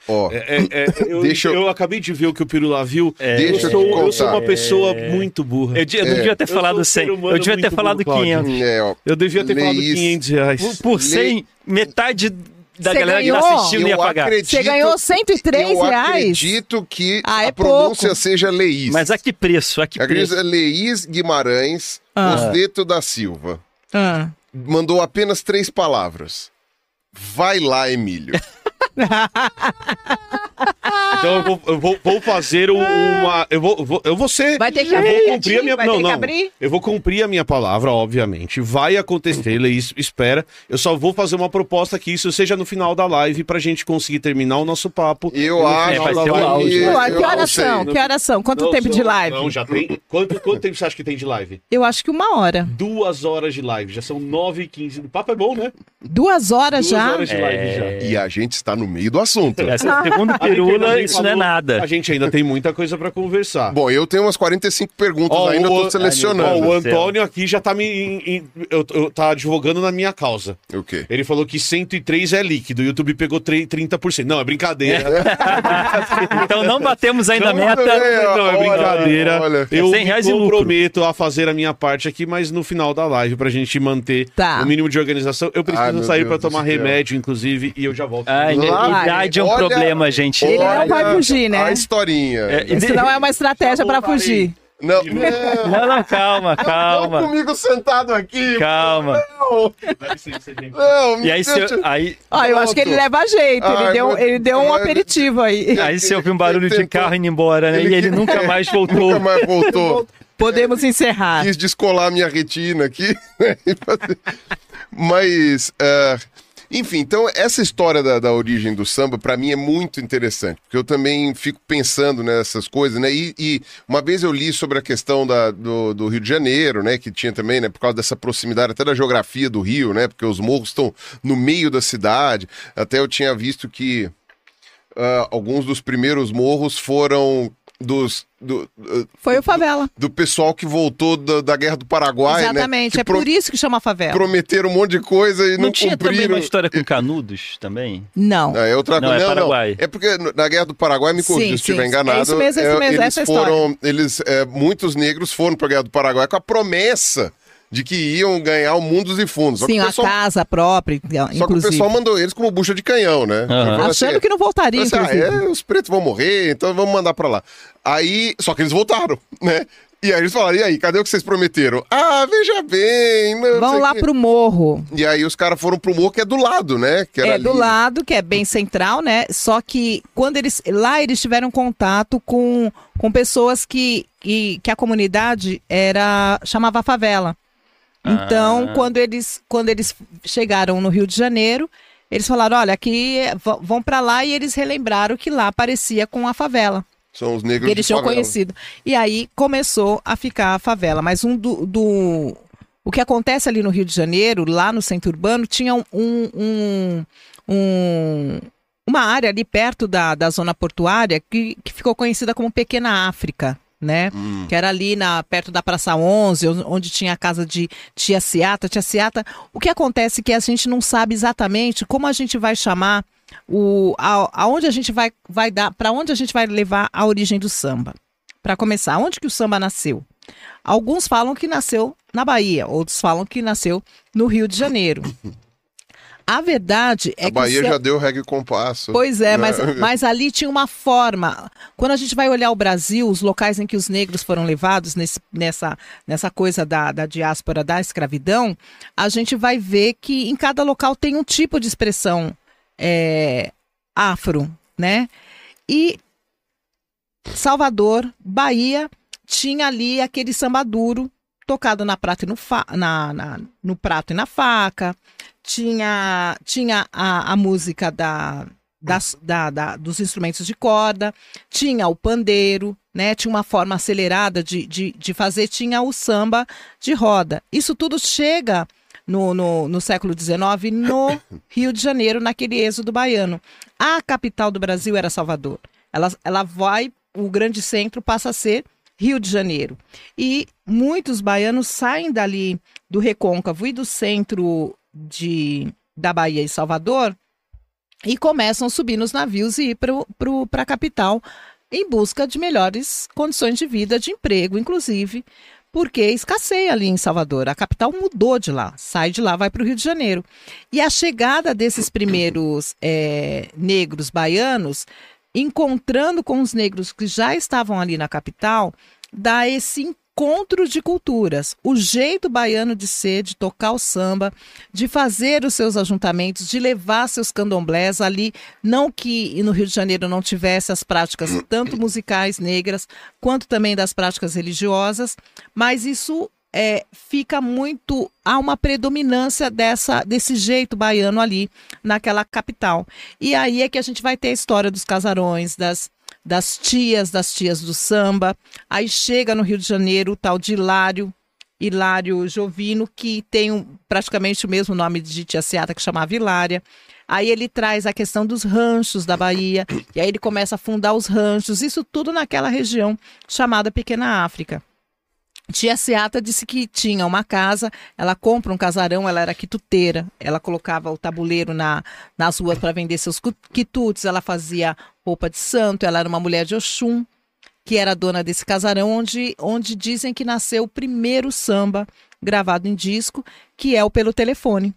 Ó, É, é, é, eu, Deixa eu- eu acabei de ver o que o Pirula viu. É, Deixa eu, eu sou, te eu sou uma pessoa muito burra. Eu, eu não É. devia ter Eu falado sou um 100. ser humano Eu devia ter falado burro, Cláudio. 500. é, ó, Eu devia ter falado Leis. 500 reais. Por, por 100, metade da Você galera ganhou? que tá assistindo ia eu pagar. acredito, Você ganhou 103 eu reais? acredito que Ah, é a pronúncia pouco. seja Leís. Mas a que preço? A que Acredito preço? é Leís Guimarães Ah. Osdeto da Silva. Ah. Mandou apenas três palavras. Vai lá, Emílio. Então eu vou, eu vou, vou fazer um- uma. Eu vou, vou- eu vou ser. Vai ter que eu abrir, vou cumprir a minha. vai Não, não. Eu vou cumprir a minha palavra, obviamente. Vai acontecer, Leís, espera. Eu só vou fazer uma proposta que isso seja no final da live pra gente conseguir terminar o nosso papo. Eu no acho final vai ser um áudio. eu- que eu horas são? Que horas são? Quanto Não, tempo de live? Não, já tem. Quanto, quanto tempo você acha que tem de live? Eu acho que uma hora. Duas horas de live. Já são nove e quinze. O papo é bom, né? Duas horas Duas já? horas de live já. É... E a gente está no meio do assunto. Essa é A pirula, nem isso não é nada. A gente ainda tem muita coisa pra conversar. Bom, eu tenho umas 45 perguntas Ó, ainda, o- eu tô selecionando. Ó, o. Antônio aqui já tá me. em- em- eu, eu- tá advogando na minha causa. O quê? Ele falou que 103 é líquido. O YouTube pegou tre- 30%. Não, é brincadeira. Então não batemos ainda a Não, meta. Não, é Olha, brincadeira. olha. eu 100 me reais e lucro. comprometo a fazer a minha parte aqui, mas no final da live, pra gente manter Tá. o mínimo de organização. Eu preciso Ai, meu sair do tomar remédio, inclusive, e eu já volto. A Lá, idade é um olha- problema, gente. Ele não vai fugir, né? A historinha. É, Isso não é uma estratégia pra fugir. Não, Não, não, calma, não calma. comigo sentado aqui. Calma. Não, não, E aí, se deixa- eu, aí, Ó, eu acho que ele leva jeito. Ele Ai, deu, meu ele deu um aperitivo aí. aí você ouviu um barulho de carro indo embora, né? E ele nunca mais voltou. Nunca mais voltou. Podemos encerrar. Quis descolar minha retina aqui. né, Mas, ah, enfim, então essa história da, da origem do samba, pra mim, é muito interessante, porque eu também fico pensando nessas coisas, né? E, e uma vez eu li sobre a questão da- do, do Rio de Janeiro, né? Que tinha também, né? Por causa dessa proximidade até da geografia do Rio, né? Porque os morros estão no meio da cidade. Até eu tinha visto que ah, alguns dos primeiros morros foram dos. Do, ah, Foi o favela. do pessoal que voltou da, da Guerra do Paraguai, Exatamente. né? É pro- por isso que chama favela. prometeram um monte de coisa e não, Não tinha também cumpriram. uma história com Canudos também? Não. É outra Não, coisa. é Paraguai. É porque no- na Guerra do Paraguai, me corrija se estiver sim. enganado. É isso mesmo, é isso mesmo, eles essa é a história. foram, eles, é, muitos negros foram para a Guerra do Paraguai com a promessa de que iam ganhar o mundo dos fundos. Só, Sim, que a pessoal, casa própria, só que o inclusive. pessoal mandou eles como bucha de canhão, né? Aham. Falou assim, Achando que não voltaria, Assim, ah, inclusive. é, os pretos vão morrer, então vamos mandar pra lá. Aí, só que eles voltaram, né? E aí eles falaram, e aí, cadê o que vocês prometeram? Ah, veja bem. não Vão lá quê. pro morro. E aí os caras foram pro morro que é do lado, né? Que era É do ali. lado, que é bem central, né? Só que quando eles. Lá eles tiveram contato com, com pessoas que, que, que a comunidade era. chamava favela. Então, Ah. quando, eles, quando eles chegaram no Rio de Janeiro, eles falaram: olha, aqui v- vão pra lá e eles relembraram que lá parecia com a favela. São os negros que eles tinham conhecido. E aí começou a ficar a favela. Mas um do, do- O que acontece ali no Rio de Janeiro, lá no centro urbano, tinha um. um- um- uma área ali perto da, da zona portuária que, que ficou conhecida como Pequena África. Né? Hum. Que era ali na, perto da Praça 11, onde- tinha a casa de Tia Ciata. Tia Ciata, o que acontece é que a gente não sabe exatamente como a gente vai chamar o a, aonde a gente vai, vai dar, para onde a gente vai levar a origem do samba. Para começar, onde que o samba nasceu? Alguns falam que nasceu na Bahia, outros falam que nasceu no Rio de Janeiro. A verdade é A que Bahia o sam- já deu reggae compasso. Pois é, né? mas, mas ali tinha uma forma. Quando a gente vai olhar o Brasil, os locais em que os negros foram levados nesse- nessa, nessa coisa da, da diáspora da escravidão, a gente vai ver que em cada local tem um tipo de expressão é, afro, né? E Salvador, Bahia, tinha ali aquele samba duro tocado na prata e no, fa- na- na- no prato e na faca. Tinha, tinha a, a música da, das- da- da- dos instrumentos de corda, tinha o pandeiro, né? Tinha uma forma acelerada de, de, de fazer, tinha o samba de roda. Isso tudo chega no, no, no século XIX no Rio de Janeiro, naquele êxodo baiano. A capital do Brasil era Salvador. Ela, ela vai, o grande centro passa a ser Rio de Janeiro. E muitos baianos saem dali do recôncavo e do centro de, da Bahia e Salvador e começam a subir nos navios e ir para a capital em busca de melhores condições de vida, de emprego, inclusive, porque escasseia ali em Salvador. A capital mudou de lá, sai de lá, vai para o Rio de Janeiro. E a chegada desses primeiros eh, negros baianos, encontrando com os negros que já estavam ali na capital, dá esse encontro de culturas, o jeito baiano de ser, de tocar o samba, de fazer os seus ajuntamentos, de levar seus candomblés ali, não que no Rio de Janeiro não tivesse as práticas tanto musicais negras, quanto também das práticas religiosas, mas isso é, fica muito há uma predominância dessa desse jeito baiano ali naquela capital. E aí é que a gente vai ter a história dos casarões, das das tias, das tias do samba. Aí chega no Rio de Janeiro o tal de Hilário, Hilário Jovino, que tem um, praticamente o mesmo nome de tia Seata, que chamava Hilária. Aí ele traz a questão dos ranchos da Bahia, e aí ele começa a fundar os ranchos, isso tudo naquela região chamada Pequena África. Tia Seata disse que tinha uma casa, ela compra um casarão, ela era quituteira, ela colocava o tabuleiro na, nas ruas para vender seus quitutes, ela fazia roupa de santo, ela era uma mulher de Oxum, que era dona desse casarão, onde, onde dizem que nasceu o primeiro samba gravado em disco, que é o Pelo Telefone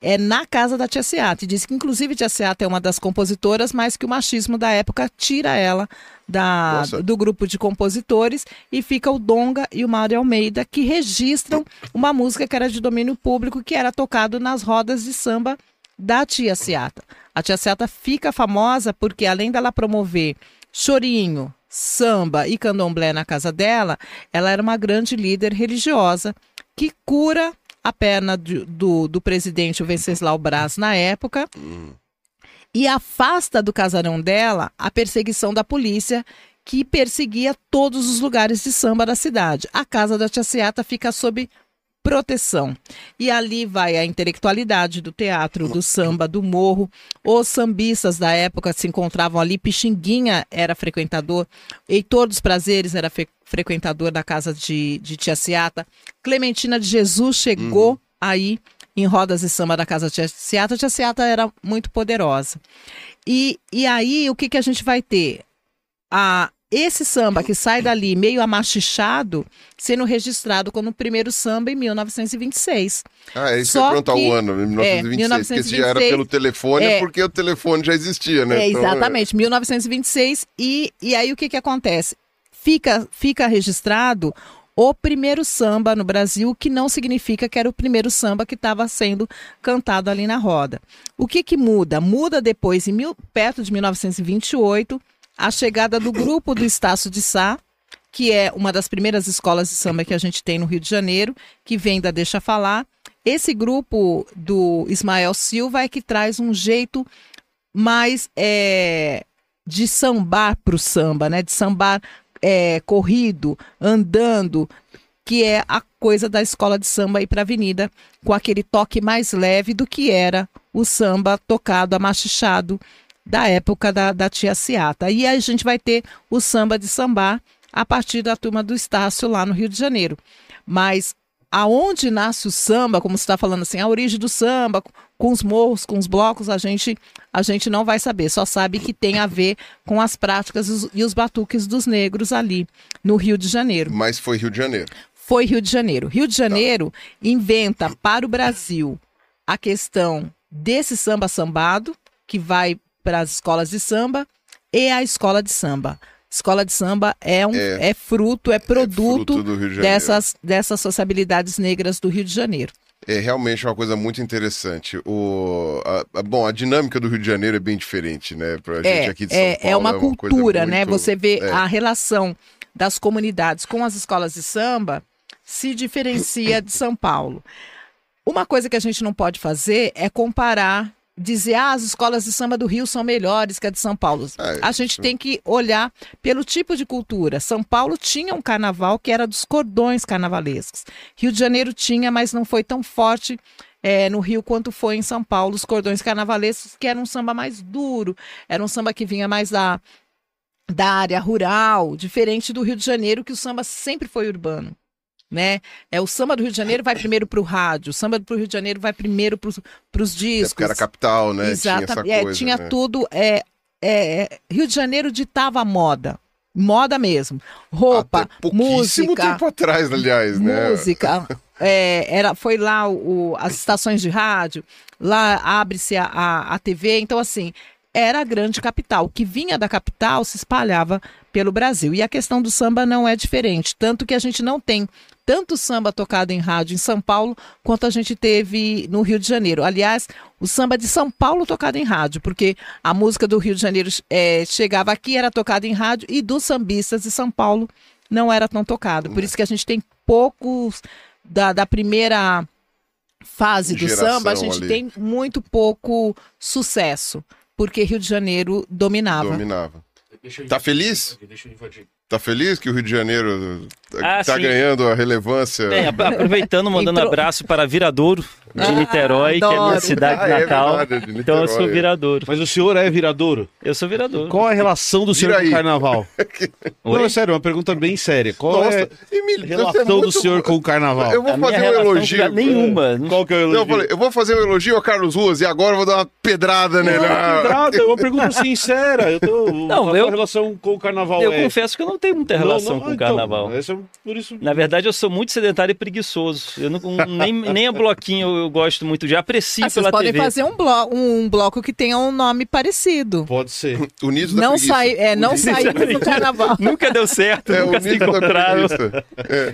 é na casa da Tia Seata. E diz que, inclusive, Tia Seata é uma das compositoras, mas que o machismo da época tira ela da, do grupo de compositores e fica o Donga e o Mário Almeida, que registram uma música que era de domínio público, que era tocado nas rodas de samba da Tia Seata. A Tia Seata fica famosa porque, além dela promover chorinho, samba e candomblé na casa dela, ela era uma grande líder religiosa que cura a perna do, do, do presidente Venceslau Braz na época. E afasta do casarão dela a perseguição da polícia que perseguia todos os lugares de samba da cidade. A casa da Tia Seata fica sob proteção. E ali vai a intelectualidade do teatro, do samba, do morro. Os sambistas da época se encontravam ali. Pixinguinha era frequentador, Heitor dos Prazeres era fre frequentador da casa de, de Tia Seata. Clementina de Jesus chegou uhum. aí em rodas de samba da casa de Tia Seata. Tia Seata era muito poderosa. E, e aí o que, que a gente vai ter? A, esse samba que sai dali meio amachichado, sendo registrado como o primeiro samba em 1926. Ah, é isso Só que eu perguntar o ano, 1926, é, 1926 que já era pelo telefone, é, porque o telefone já existia, né? É, então, exatamente, 1926. E, e aí o que, que acontece? Fica, fica registrado o primeiro samba no Brasil, que não significa que era o primeiro samba que estava sendo cantado ali na roda. O que, que muda? Muda depois, em mil, perto de 1928, a chegada do grupo do Estácio de Sá, que é uma das primeiras escolas de samba que a gente tem no Rio de Janeiro, que vem da Deixa Falar. Esse grupo do Ismael Silva é que traz um jeito mais é, de sambar para o samba, né? De sambar é, corrido, andando, que é a coisa da escola de samba ir para a avenida, com aquele toque mais leve do que era o samba tocado, amachichado da época da, da tia Ciata. E a gente vai ter o samba de sambar a partir da turma do Estácio lá no Rio de Janeiro. Mas aonde nasce o samba, como você está falando assim, a origem do samba, com os morros, com os blocos, a gente, a gente não vai saber, só sabe que tem a ver com as práticas e os batuques dos negros ali no Rio de Janeiro. Mas foi Rio de Janeiro. Foi Rio de Janeiro. Rio de Janeiro tá. inventa para o Brasil a questão desse samba sambado, que vai para as escolas de samba e a escola de samba. Escola de samba é, um, é, é fruto, é produto, é fruto de dessas, dessas sociabilidades negras do Rio de Janeiro. É realmente uma coisa muito interessante. O, a, a, bom, a dinâmica do Rio de Janeiro é bem diferente, né? Pra gente é, aqui de São é, Paulo. É uma cultura, uma né? Muito, Você vê é. a relação das comunidades com as escolas de samba se diferencia de São Paulo. Uma coisa que a gente não pode fazer é comparar dizer ah, as escolas de samba do Rio são melhores que a de São Paulo. É a gente tem que olhar pelo tipo de cultura. São Paulo tinha um carnaval que era dos cordões carnavalescos. Rio de Janeiro tinha, mas não foi tão forte é, no Rio quanto foi em São Paulo, os cordões carnavalescos, que era um samba mais duro, era um samba que vinha mais da, da área rural, diferente do Rio de Janeiro, que o samba sempre foi urbano né? É o samba do Rio de Janeiro vai primeiro para o rádio, o samba do Rio de Janeiro vai primeiro para os discos. É porque era capital, né? Exatamente. Tinha, é, tinha né? tudo. É, é, Rio de Janeiro ditava a moda. Moda mesmo. Roupa, Até música. tempo atrás, aliás, né? Música. é, era, foi lá o, as estações de rádio, lá abre-se a, a, a TV. Então, assim, era a grande capital. O que vinha da capital se espalhava pelo Brasil. E a questão do samba não é diferente. Tanto que a gente não tem tanto samba tocado em rádio em São Paulo quanto a gente teve no Rio de Janeiro. Aliás, o samba de São Paulo tocado em rádio, porque a música do Rio de Janeiro eh, chegava aqui, era tocada em rádio, e dos sambistas de São Paulo não era tão tocado. Por isso que a gente tem poucos da, da primeira fase do Geração samba, a gente ali. tem muito pouco sucesso, porque Rio de Janeiro dominava. Dominava. Deixa eu Tá feliz? Deixa eu invadir. Tá feliz que o Rio de Janeiro Ah, tá sim. ganhando a relevância? Ap- aproveitando, mandando Entrou- abraço para Viradouro, de Ah, Niterói, que é a minha cidade Ah, é natal. verdade, de então eu sou viradouro. Mas o senhor é viradouro? Eu sou viradouro. Qual a relação do senhor com o carnaval? Não, é sério, uma pergunta bem séria. Qual Nossa, é a é relação do muito- senhor com o carnaval? Eu vou A fazer um elogio. com- Nenhuma. Qual que é o Não, elogio? eu, falei, eu vou fazer um elogio ao Carlos Ruas e agora eu vou dar uma pedrada nele. Ah, Nada, é uma pergunta sincera. Eu tô, Não, a eu- relação com o carnaval Eu é... confesso que eu não tenho muita relação Não, não, com o então, carnaval. essa é por isso... Na verdade, eu sou muito sedentário e preguiçoso. Eu não, nem, nem a bloquinho eu, eu gosto muito de. Aprecio Ah, vocês pela podem TV. fazer um, blo um bloco que tenha um nome parecido. Pode ser. Unidos da Não, preguiça. sai, é, não saímos do carnaval. Nunca deu certo, É, nunca se Unidos da encontraram. preguiça.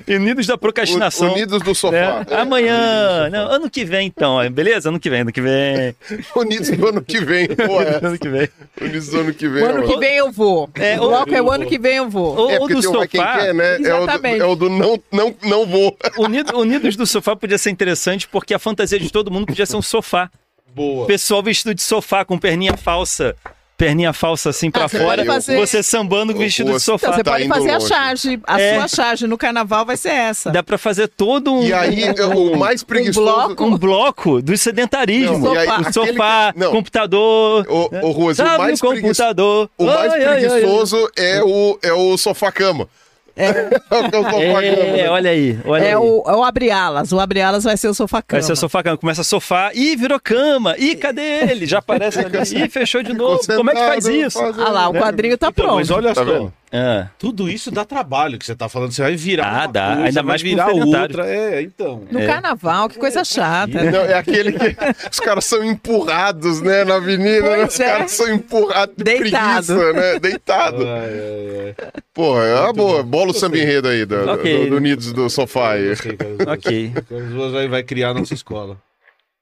É. Unidos da procrastinação. Unidos do sofá. né? Amanhã, não, ano que vem então, beleza? Ano que vem, ano que vem. Unidos do ano que vem. Pô, é. ano que vem. Unidos do ano que vem. O ano que vem eu vou. É, o bloco é o ano que vem eu vou. Ou, É ou porque do sofá. Quer, né? É o, do, Exatamente. é o do não, não, não vou. Unido- Unidos do sofá podia ser interessante porque a fantasia de todo mundo podia ser um sofá. Boa. Pessoal vestido de sofá com perninha falsa. Perninha falsa assim pra Ah, fora. fazer- Você sambando vestido de Você- Então, sofá. você tá pode fazer a longe. charge. A É. sua charge no carnaval vai ser essa. Dá pra fazer todo um, E aí, o mais preguiçoso. bloco. um bloco do sedentarismo. Não, aí, o sofá, que- não. computador. Ô, ô Ruas, o Sabe mais, o preguiçoso, computador. o mais Ai, ai, ai, ai. preguiçoso é o, é o sofá-cama. É. É, né? olha aí, olha É aí. o, é o abre-alas. O abre-alas vai ser o sofá cama. Vai ser o sofá cama. Começa sofá. Ih, virou cama. Ih, cadê ele? Já aparece ali. Ih, fechou de novo. Como é que faz isso? fazendo- Ah lá, o quadrinho tá Então, pronto. mas olha Tá só. vendo? Ah, Tudo isso dá trabalho que você tá falando. Você vai virar Ah, uma dá. coisa, Ainda mais virar outra. É, então. No carnaval, que coisa chata. Não, é aquele que os caras são empurrados, né, na avenida, né? Os é. caras são empurrados de Deitado. preguiça, né? Deitado. Ai, ai, ai. Porra, é uma boa. Bola o samba enredo aí, do, Ok. do, do Unidos do Sofá aí. Ok. Carlos Ruas vai, vai criar a nossa escola.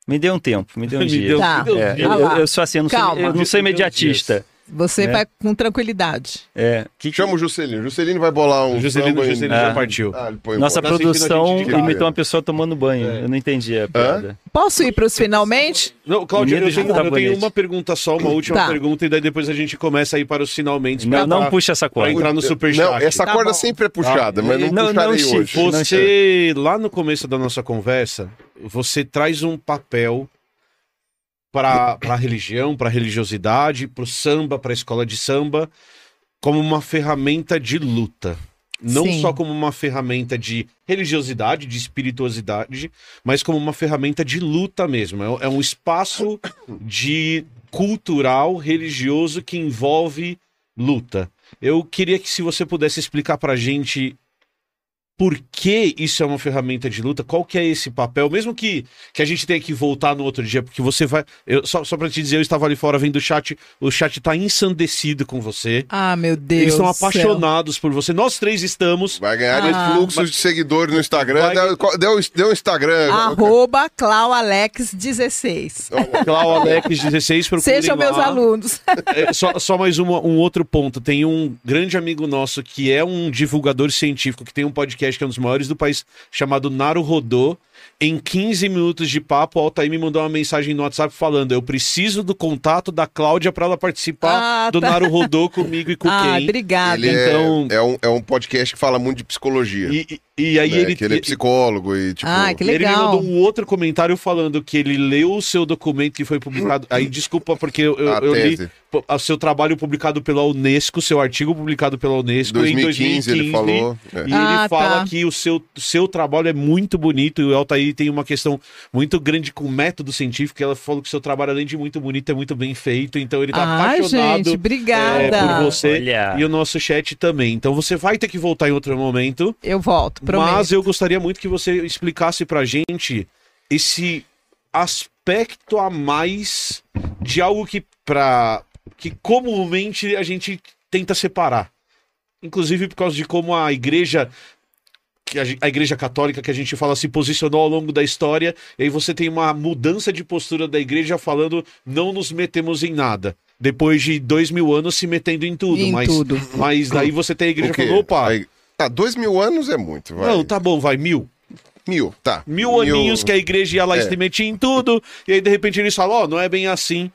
Me dê um tempo, me dê um Me dia. deu- Tá. me deu É, uns eu, eu sou assim, eu não, sou, Calma. eu não sou imediatista. Você Né? vai com tranquilidade. É, que, que- Chama o Juscelino. Juscelino vai bolar um O Juscelino, o Juscelino Ah. já partiu. Ah, ele põe nossa. Tá produção imitou uma pessoa tomando banho. Eu não entendi a piada. Posso ir para os finalmente? Não, Cláudio, eu tenho, eu tenho uma pergunta só, uma última Tá. pergunta, e daí depois a gente começa a ir para os finalmente. Não, pra- não pra- puxa essa Pra corda. entrar no superchat. Não, essa Tá corda bom. sempre é puxada, mas não, Não, não, puxarei Chico. hoje. Não Você, lá no começo da nossa conversa, você traz um papel para a religião, para a religiosidade, para o samba, para a escola de samba, como uma ferramenta de luta. Não Sim. só como uma ferramenta de religiosidade, de espirituosidade, mas como uma ferramenta de luta mesmo. É, é um espaço de cultural, religioso que envolve luta. Eu queria que se você pudesse explicar pra gente por que isso é uma ferramenta de luta, qual que é esse papel, mesmo que, que a gente tenha que voltar no outro dia, porque você vai. Eu, só, só pra te dizer, eu estava ali fora vendo o chat, o chat tá ensandecido com você. Ah, meu Deus. Eles estão céu. apaixonados por você. Nós três estamos. Vai ganhar Ah. fluxos de seguidores no Instagram. Vai- Deu, deu, deu um Instagram. Arroba ClauAlex16. Clau Alex 16, procurem Sejam meus lá. alunos. É, só, só mais uma- um outro ponto. Tem um grande amigo nosso que é um divulgador científico, que tem um podcast que é um dos maiores do país, chamado Naru Rodô. Em 15 minutos de papo, o Altair me mandou uma mensagem no WhatsApp falando: Eu preciso do contato da Cláudia para ela participar Ah, do tá. Naru Rodô comigo e com Ah, quem. obrigada. Ele é- Então- é, um, é um podcast que fala muito de psicologia. E, e- e aí né? ele, que ele é psicólogo e tipo. Ah, que Ele me legal. mandou um outro comentário falando que ele leu o seu documento que foi publicado. Aí, desculpa, porque eu, eu, eu li o seu trabalho publicado pela Unesco, seu artigo publicado pela Unesco 2015, em 2015. ele falou. é. E Ah, ele fala tá. que o seu, seu trabalho é muito bonito e o Altair tem uma questão muito grande com o método científico. Ela falou que o seu trabalho, além de muito bonito, é muito bem feito. Então ele tá Ai, apaixonado gente, é, obrigada. por você Olha. e o nosso chat também. Então você vai ter que voltar em outro momento. Eu volto, prometo. Mas eu gostaria muito que você explicasse pra gente esse aspecto a mais de algo que pra que comumente a gente tenta separar. Inclusive por causa de como a igreja que a, a igreja católica que a gente fala se posicionou ao longo da história, e aí você tem uma mudança de postura da igreja falando não nos metemos em nada. Depois de dois mil anos se metendo em tudo, Em mas, tudo. mas daí você tem a igreja falando, opa, Aí- Tá, dois mil anos é muito, vai. não, tá bom, vai, mil. Mil, tá. Mil aninhos que a igreja ia lá e É. se metia em tudo, e aí de repente eles falam, ó, não é bem assim.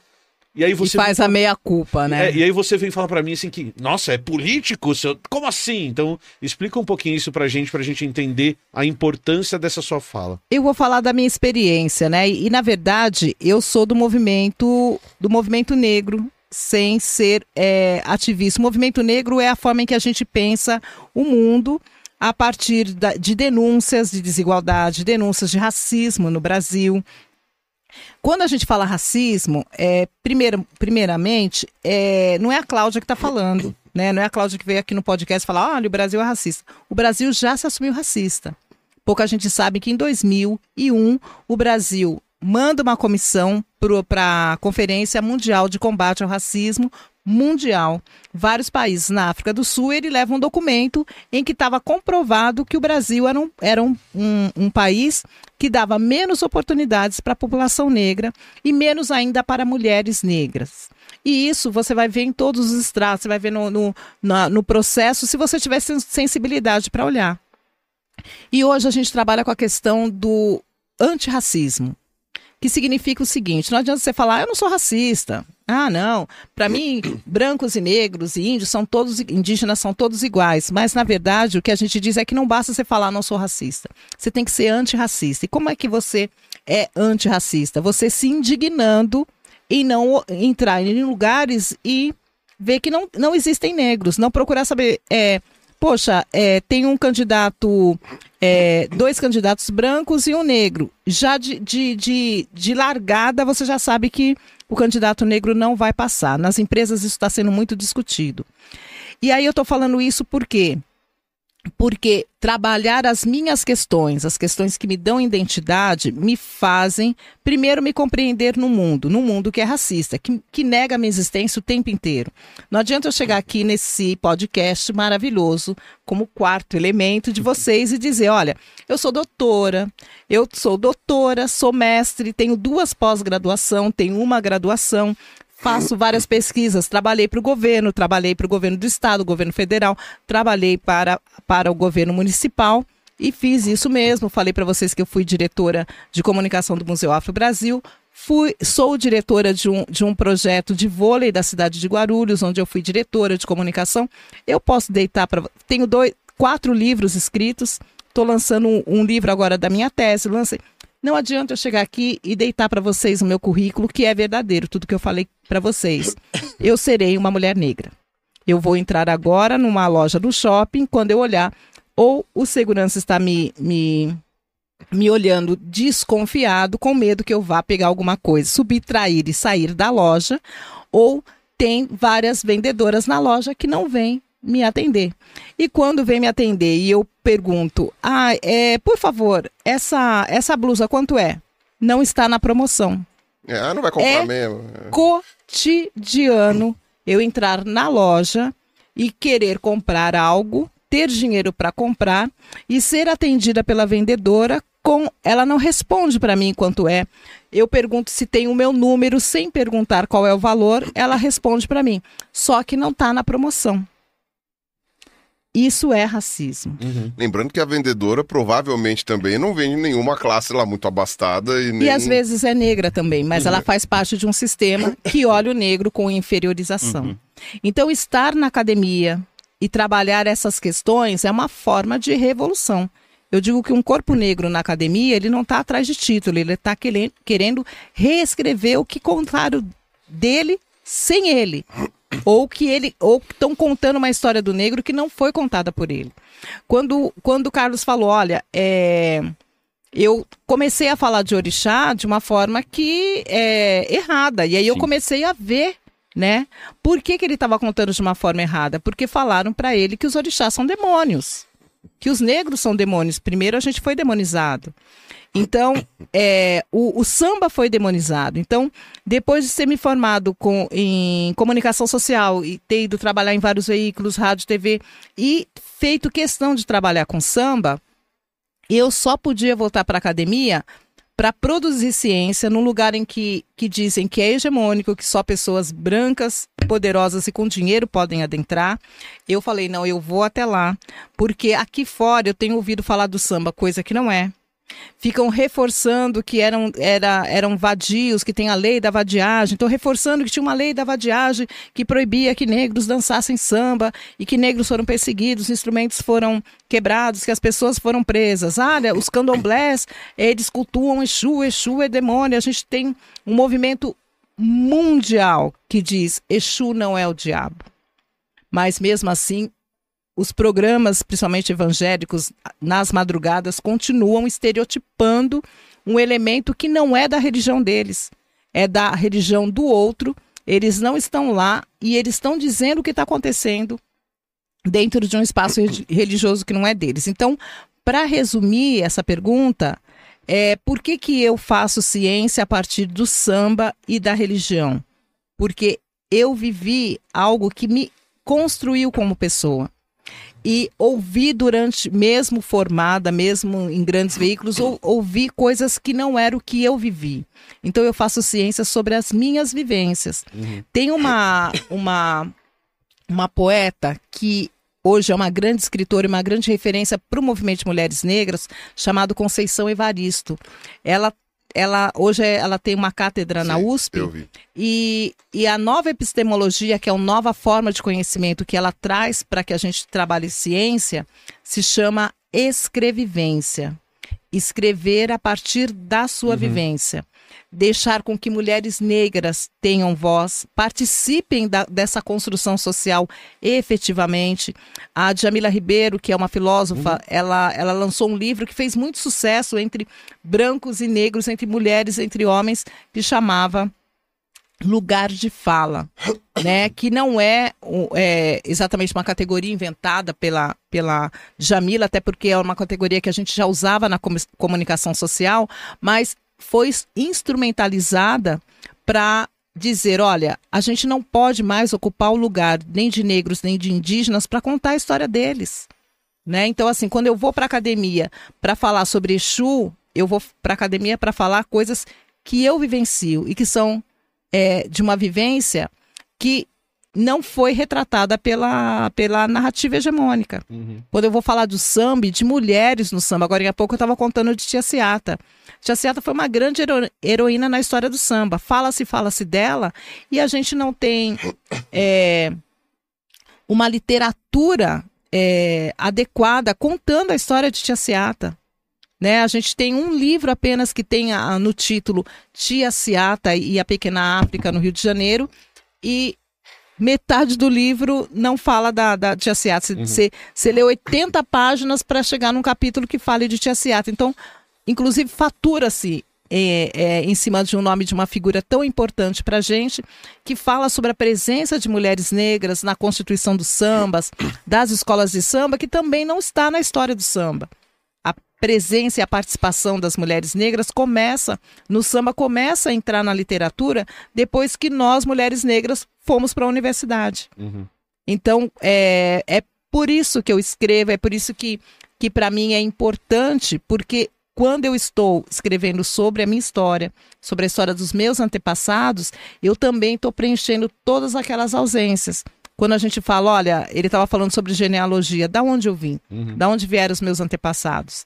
E aí E você faz a meia-culpa, né? É, e aí você vem falar pra mim assim que, nossa, é político? Seu- Como assim? Então, explica um pouquinho isso pra gente, pra gente entender a importância dessa sua fala. Eu vou falar da minha experiência, né? E, e, na verdade, eu sou do movimento do movimento negro, sem ser é, ativista. O movimento negro é a forma em que a gente pensa o mundo a partir da- de denúncias de desigualdade, denúncias de racismo no Brasil. Quando a gente fala racismo, é, primeiro, primeiramente, é, não é a Cláudia que está falando, né? Não é a Cláudia que veio aqui no podcast falar, olha, o Brasil é racista. O Brasil já se assumiu racista. Pouca gente sabe que em 2001 o Brasil manda uma comissão para a Conferência Mundial de Combate ao Racismo Mundial. Vários países na África do Sul, ele leva um documento em que estava comprovado que o Brasil era um, era um, um, um país que dava menos oportunidades para a população negra e menos ainda para mulheres negras. E isso você vai ver em todos os estratos, você vai ver no, no, na- no processo, se você tiver sen- sensibilidade para olhar. E hoje a gente trabalha com a questão do antirracismo, que significa o seguinte: não adianta você falar, eu não sou racista. Ah, não. Para mim, brancos e negros e índios são todos indígenas são todos iguais. Mas na verdade, o que a gente diz é que não basta você falar não sou racista. Você tem que ser antirracista. E como é que você é antirracista? Você se indignando em não entrar em lugares e ver que não, não existem negros, não procurar saber. É, poxa, é, tem um candidato, é, dois candidatos brancos e um negro. Já de, de, de, de largada, você já sabe que o candidato negro não vai passar. Nas empresas isso está sendo muito discutido. E aí eu estou falando isso por quê? Porque trabalhar as minhas questões, as questões que me dão identidade, me fazem, primeiro, me compreender no mundo, no mundo que é racista, que, que nega a minha existência o tempo inteiro. Não adianta eu chegar aqui nesse podcast maravilhoso, como quarto elemento de vocês, e dizer: olha, eu sou doutora, eu sou doutora, sou mestre, tenho duas pós-graduação, tenho uma graduação, faço várias pesquisas, trabalhei para o governo, trabalhei para o governo do estado, governo federal, trabalhei para, para o governo municipal e fiz isso mesmo. Falei para vocês que eu fui diretora de comunicação do Museu Afro Brasil. Fui, sou diretora de um, de um projeto de vôlei da cidade de Guarulhos, onde eu fui diretora de comunicação. Eu posso deitar para. Tenho dois, quatro livros escritos. Estou lançando um, um livro agora da minha tese. Lancei. Não adianta eu chegar aqui e deitar para vocês o meu currículo, que é verdadeiro, tudo que eu falei para vocês. Eu serei uma mulher negra. Eu vou entrar agora numa loja do shopping, quando eu olhar, ou o segurança está me, me, me olhando desconfiado, com medo que eu vá pegar alguma coisa, subtrair e sair da loja, ou tem várias vendedoras na loja que não vêm me atender. E quando vem me atender e eu pergunto, ah, é, por favor, essa, essa blusa quanto é? Não está na promoção. É, ah, não vai comprar É mesmo. Cotidiano eu entrar na loja e querer comprar algo, ter dinheiro para comprar e ser atendida pela vendedora com ela não responde para mim quanto é. Eu pergunto se tem o meu número sem perguntar qual é o valor, ela responde para mim. Só que não está na promoção. Isso é racismo. Lembrando que a vendedora provavelmente também não vende nenhuma classe lá muito abastada e nem... E às vezes é negra também, mas ela faz parte de um sistema que olha o negro com inferiorização. Então, estar na academia e trabalhar essas questões é uma forma de revolução. Eu digo que um corpo negro na academia, ele não está atrás de título, ele está querendo reescrever o que contaram dele sem ele. Ou que ele ou estão contando uma história do negro que não foi contada por ele. Quando, quando o Carlos falou, olha, é, eu comecei a falar de orixá de uma forma que é errada. E aí eu Sim. comecei a ver, né? Por que, que ele estava contando de uma forma errada? Porque falaram para ele que os orixás são demônios. Que os negros são demônios. Primeiro a gente foi demonizado. Então, é, o, o, samba foi demonizado. Então, depois de ser me formado com, em comunicação social e ter ido trabalhar em vários veículos, rádio, TV, e feito questão de trabalhar com samba, eu só podia voltar para a academia para produzir ciência num lugar em que, que dizem que é hegemônico, que só pessoas brancas, poderosas e com dinheiro podem adentrar. Eu falei, não, eu vou até lá, porque aqui fora eu tenho ouvido falar do samba, coisa que não é ficam reforçando que eram, era, eram vadios, que tem a lei da vadiagem, então reforçando que tinha uma lei da vadiagem que proibia que negros dançassem samba e que negros foram perseguidos, instrumentos foram quebrados, que as pessoas foram presas. Olha, os candomblés, eles cultuam Exu, Exu é demônio. A gente tem um movimento mundial que diz Exu não é o diabo. Mas mesmo assim, os programas, principalmente evangélicos, nas madrugadas, continuam estereotipando um elemento que não é da religião deles, é da religião do outro. Eles não estão lá e eles estão dizendo o que está acontecendo dentro de um espaço religioso que não é deles. Então, para resumir essa pergunta, é por que, que eu faço ciência a partir do samba e da religião? Porque eu vivi algo que me construiu como pessoa e ouvi durante, mesmo formada, mesmo em grandes veículos, ou, ouvi coisas que não era o que eu vivi. Então eu faço ciência sobre as minhas vivências. Uhum. Tem uma, uma, uma poeta que hoje é uma grande escritora e uma grande referência para o movimento de mulheres negras, chamado Conceição Evaristo. Ela ela hoje é, ela tem uma cátedra Sim, na USP e, e a nova epistemologia, que é uma nova forma de conhecimento que ela traz para que a gente trabalhe ciência, se chama escrevivência. Escrever a partir da sua uhum. vivência deixar com que mulheres negras tenham voz, participem da, dessa construção social efetivamente. A Jamila Ribeiro, que é uma filósofa, uhum. ela, ela lançou um livro que fez muito sucesso entre brancos e negros, entre mulheres, entre homens, que chamava lugar de fala, né? Que não é, é, exatamente uma categoria inventada pela, pela Jamila, até porque é uma categoria que a gente já usava na comunicação social, mas foi instrumentalizada para dizer, olha, a gente não pode mais ocupar o lugar nem de negros nem de indígenas para contar a história deles, né? Então assim, quando eu vou para academia para falar sobre Exu, eu vou para academia para falar coisas que eu vivencio e que são é, de uma vivência que não foi retratada pela, pela narrativa hegemônica. Uhum. Quando eu vou falar do samba, de mulheres no samba, agora em pouco eu estava contando de Tia Ciata. Tia Ciata foi uma grande hero, heroína na história do samba. Fala-se, fala-se dela, e a gente não tem é, uma literatura é, adequada contando a história de Tia Ciata. Né? A gente tem um livro apenas que tem a, no título Tia Ciata e a Pequena África no Rio de Janeiro, e metade do livro não fala da, da Tia Seata. Você, uhum. lê 80 páginas para chegar num capítulo que fale de Tia Seata. Então, inclusive, fatura-se é, é, em cima de um nome de uma figura tão importante para a gente, que fala sobre a presença de mulheres negras na constituição dos sambas, das escolas de samba, que também não está na história do samba presença e a participação das mulheres negras começa, no samba começa a entrar na literatura depois que nós, mulheres negras, fomos para a universidade. Uhum. Então, é, é por isso que eu escrevo, é por isso que, que para mim é importante, porque quando eu estou escrevendo sobre a minha história, sobre a história dos meus antepassados, eu também estou preenchendo todas aquelas ausências. Quando a gente fala, olha, ele estava falando sobre genealogia, da onde eu vim? Uhum. Da onde vieram os meus antepassados?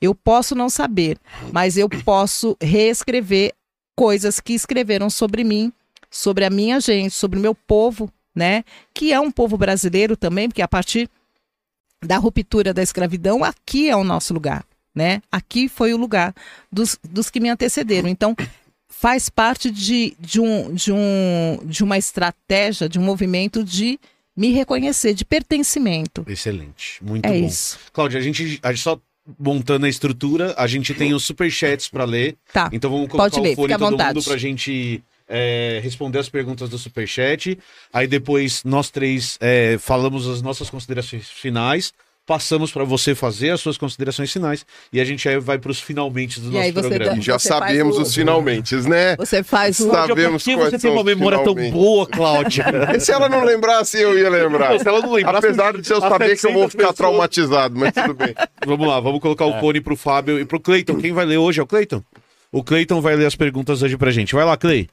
Eu posso não saber, mas eu posso reescrever coisas que escreveram sobre mim, sobre a minha gente, sobre o meu povo, né? Que é um povo brasileiro também, porque a partir da ruptura da escravidão, aqui é o nosso lugar, né? Aqui foi o lugar dos, dos que me antecederam. Então, faz parte de, de, um, de, um, de uma estratégia, de um movimento de me reconhecer, de pertencimento. Excelente, muito é bom. Isso. Cláudia, a gente, a gente só montando a estrutura, a gente tem os superchats para ler. Tá. Então vamos colocar Pode ler, o fone todo vontade. mundo pra gente é, responder as perguntas do superchat. Aí depois nós três é, falamos as nossas considerações finais. passamos para você fazer as suas considerações finais e a gente aí vai para os finalmente do E nosso programa. dá- Já sabemos o- os finalmente, né? Você faz o. Sabemos por que você tem uma memória tão boa, Cláudia? E se ela não lembrasse, eu ia lembrar. Se ela não lembrasse, Apesar de eu saber que eu vou 700 ficar pessoas- traumatizado, mas tudo bem. Vamos lá, vamos colocar o cone pro Fábio e pro Cleiton. Quem vai ler hoje é o Cleiton? O Cleiton vai ler as perguntas hoje pra gente. Vai lá, Clay.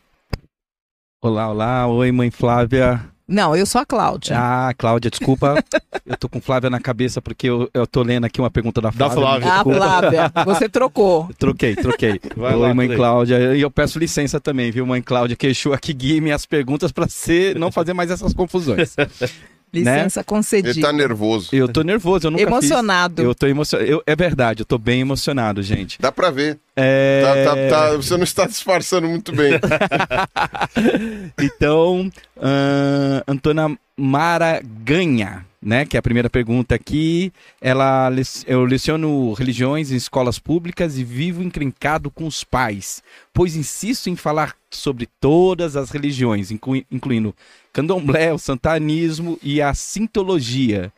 Olá, olá. Oi, mãe Flávia. Não, eu sou a Cláudia. Ah, Cláudia, desculpa. eu tô com Flávia na cabeça porque eu, eu tô lendo aqui uma pergunta da Da Flávia. Flávia. Ah. Flávia, você trocou. Troquei, troquei. Vai Oi, lá, mãe. Cláudia. E eu peço licença também, viu, mãe Cláudia, que Exu aqui guie minhas perguntas pra ser, não fazer mais essas confusões. Licença Ele concedida. tá nervoso. Eu tô nervoso, eu nunca Emocionado. fiz. Eu tô emocionado. É verdade, eu tô bem emocionado, gente. Dá pra ver. É... Tá- tá- tá- você não está disfarçando muito bem. Então, ahn, Antônia Maraganha, né? Que é a primeira pergunta aqui. Ela, eu leciono religiões em escolas públicas e vivo encrencado com os pais, pois insisto em falar sobre todas as religiões, inclui- incluindo candomblé, o santanismo e a sintologia.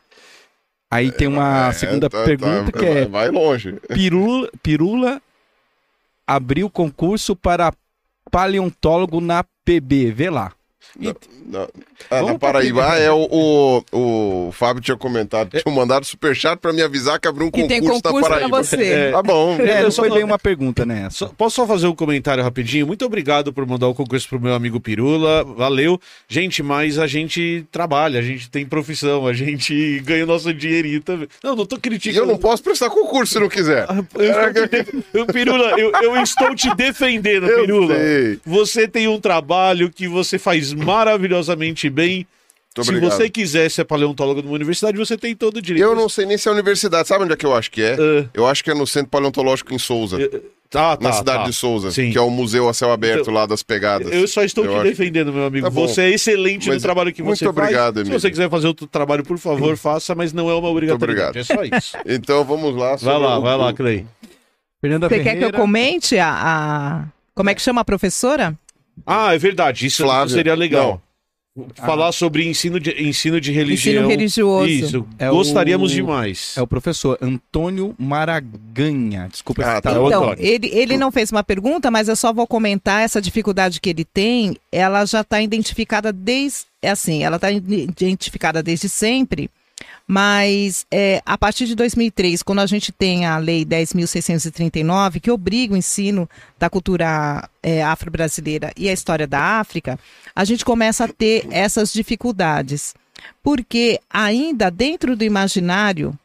Aí tem uma É, segunda tá- pergunta tá- que é Vai longe. Pirula, Pirula abriu concurso para paleontólogo na PB. Vê lá. Ah, Vamos na pra Paraíba. É o, o, o Fábio tinha comentado. Tinha mandado superchat pra me avisar que abriu um Que concurso, tem concurso na pra Paraíba. você. Tá bom. É, eu não só foi bem uma pergunta, né? Só- posso só fazer um comentário rapidinho? Muito obrigado por mandar o concurso pro meu amigo Pirula. Valeu. Gente, mas a gente trabalha, a gente tem profissão, a gente ganha o nosso dinheirinho também. Não, não tô E criticando. eu não posso prestar concurso se não quiser. Eu te eu, Pirula, eu, eu estou te defendendo, Eu Pirula. sei. Você tem um trabalho que você faz maravilhosamente bem. Muito Se obrigado. você quiser ser paleontólogo numa universidade, você tem todo o direito. Eu não sei nem se é a universidade. Sabe onde é que eu acho que é? Ah, Eu acho que é no Centro Paleontológico em Souza. tá, tá, na cidade tá. de Souza, Sim. que é o museu a céu aberto Então, lá das pegadas. Eu só estou Eu te acho- defendendo, meu amigo. Tá você é excelente no Mas trabalho que muito você obrigado, faz. Se Emílio. você quiser fazer outro trabalho, por favor, faça, mas não é uma obrigatoriedade. É só isso. Então vamos lá. Vai lá, o- vai lá, Clay. Fernanda Você quer que eu Ferreira. comente a, a- Como é que chama a professora? Ah, é verdade. Isso Flávia. seria legal. Falar sobre ensino de, ensino de religião. Ensino religioso. Isso. É Gostaríamos o- demais. É o professor Antônio Maraganha. Desculpa Ah, tá. Então, Antônio. ele, ele não fez uma pergunta, mas eu só vou comentar essa dificuldade que ele tem. Ela já está identificada desde. É assim, ela está identificada desde sempre, mas é, a partir de 2003, quando a gente tem a Lei 10.639, que obriga o ensino da cultura é, afro-brasileira e a história da África, a gente começa a ter essas dificuldades. Porque ainda dentro do imaginário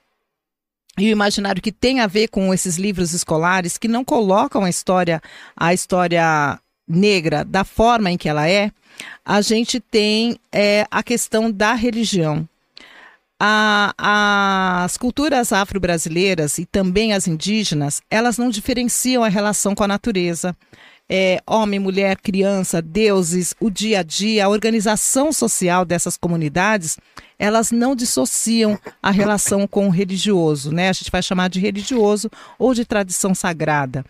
e o imaginário que tem a ver com esses livros escolares que não colocam a história a história negra da forma em que ela é, a gente tem é, a questão da religião. A- as culturas afro-brasileiras e também as indígenas, elas não diferenciam a relação com a natureza. É, homem, mulher, criança, deuses, o dia a dia, a organização social dessas comunidades, elas não dissociam a relação com o religioso, né? A gente vai chamar de religioso ou de tradição sagrada.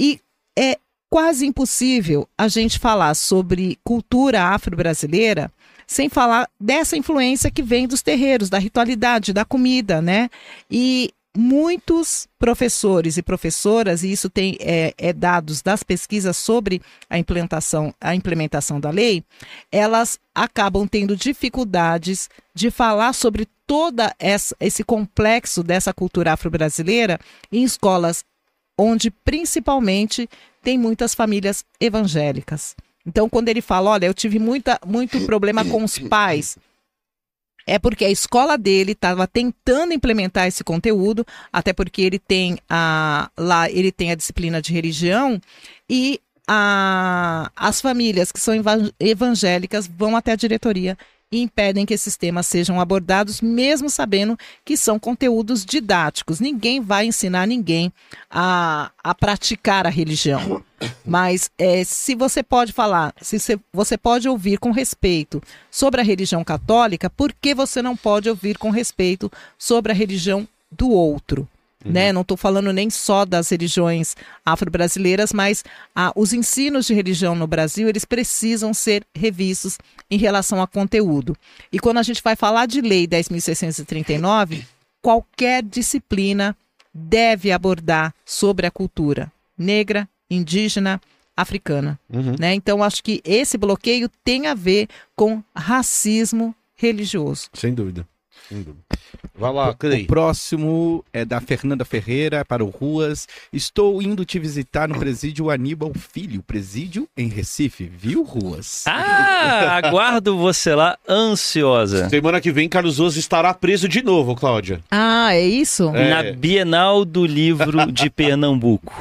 E é quase impossível a gente falar sobre cultura afro-brasileira sem falar dessa influência que vem dos terreiros, da ritualidade, da comida, né? E muitos professores e professoras, e isso tem é, é dados das pesquisas sobre a implementação, a implementação da lei, elas acabam tendo dificuldades de falar sobre toda esse complexo dessa cultura afro-brasileira em escolas onde principalmente tem muitas famílias evangélicas. Então, quando ele fala, olha, eu tive muita, muito problema com os pais, é porque a escola dele estava tentando implementar esse conteúdo, até porque ele tem a, lá ele tem a disciplina de religião e a, as famílias que são eva- evangélicas vão até a diretoria e impedem que esses temas sejam abordados, mesmo sabendo que são conteúdos didáticos. Ninguém vai ensinar ninguém a, a praticar a religião. Mas é, se você pode falar, se você, você pode ouvir com respeito sobre a religião católica, por que você não pode ouvir com respeito sobre a religião do outro? Né? Não estou falando nem só das religiões afro-brasileiras, mas ah, os ensinos de religião no Brasil eles precisam ser revistos em relação a conteúdo. E quando a gente vai falar de lei 10.639, qualquer disciplina deve abordar sobre a cultura negra, indígena, africana. Uhum. Né? Então, acho que esse bloqueio tem a ver com racismo religioso. Sem dúvida. Sem dúvida. Vai lá, O Clay. próximo é da Fernanda Ferreira para o Ruas. Estou indo te visitar no presídio Aníbal Filho, presídio em Recife, viu, Ruas? Ah, aguardo você lá, ansiosa. Semana que vem, Carlos Oz estará preso de novo, Cláudia. Ah, é isso? É. Na Bienal do Livro de Pernambuco.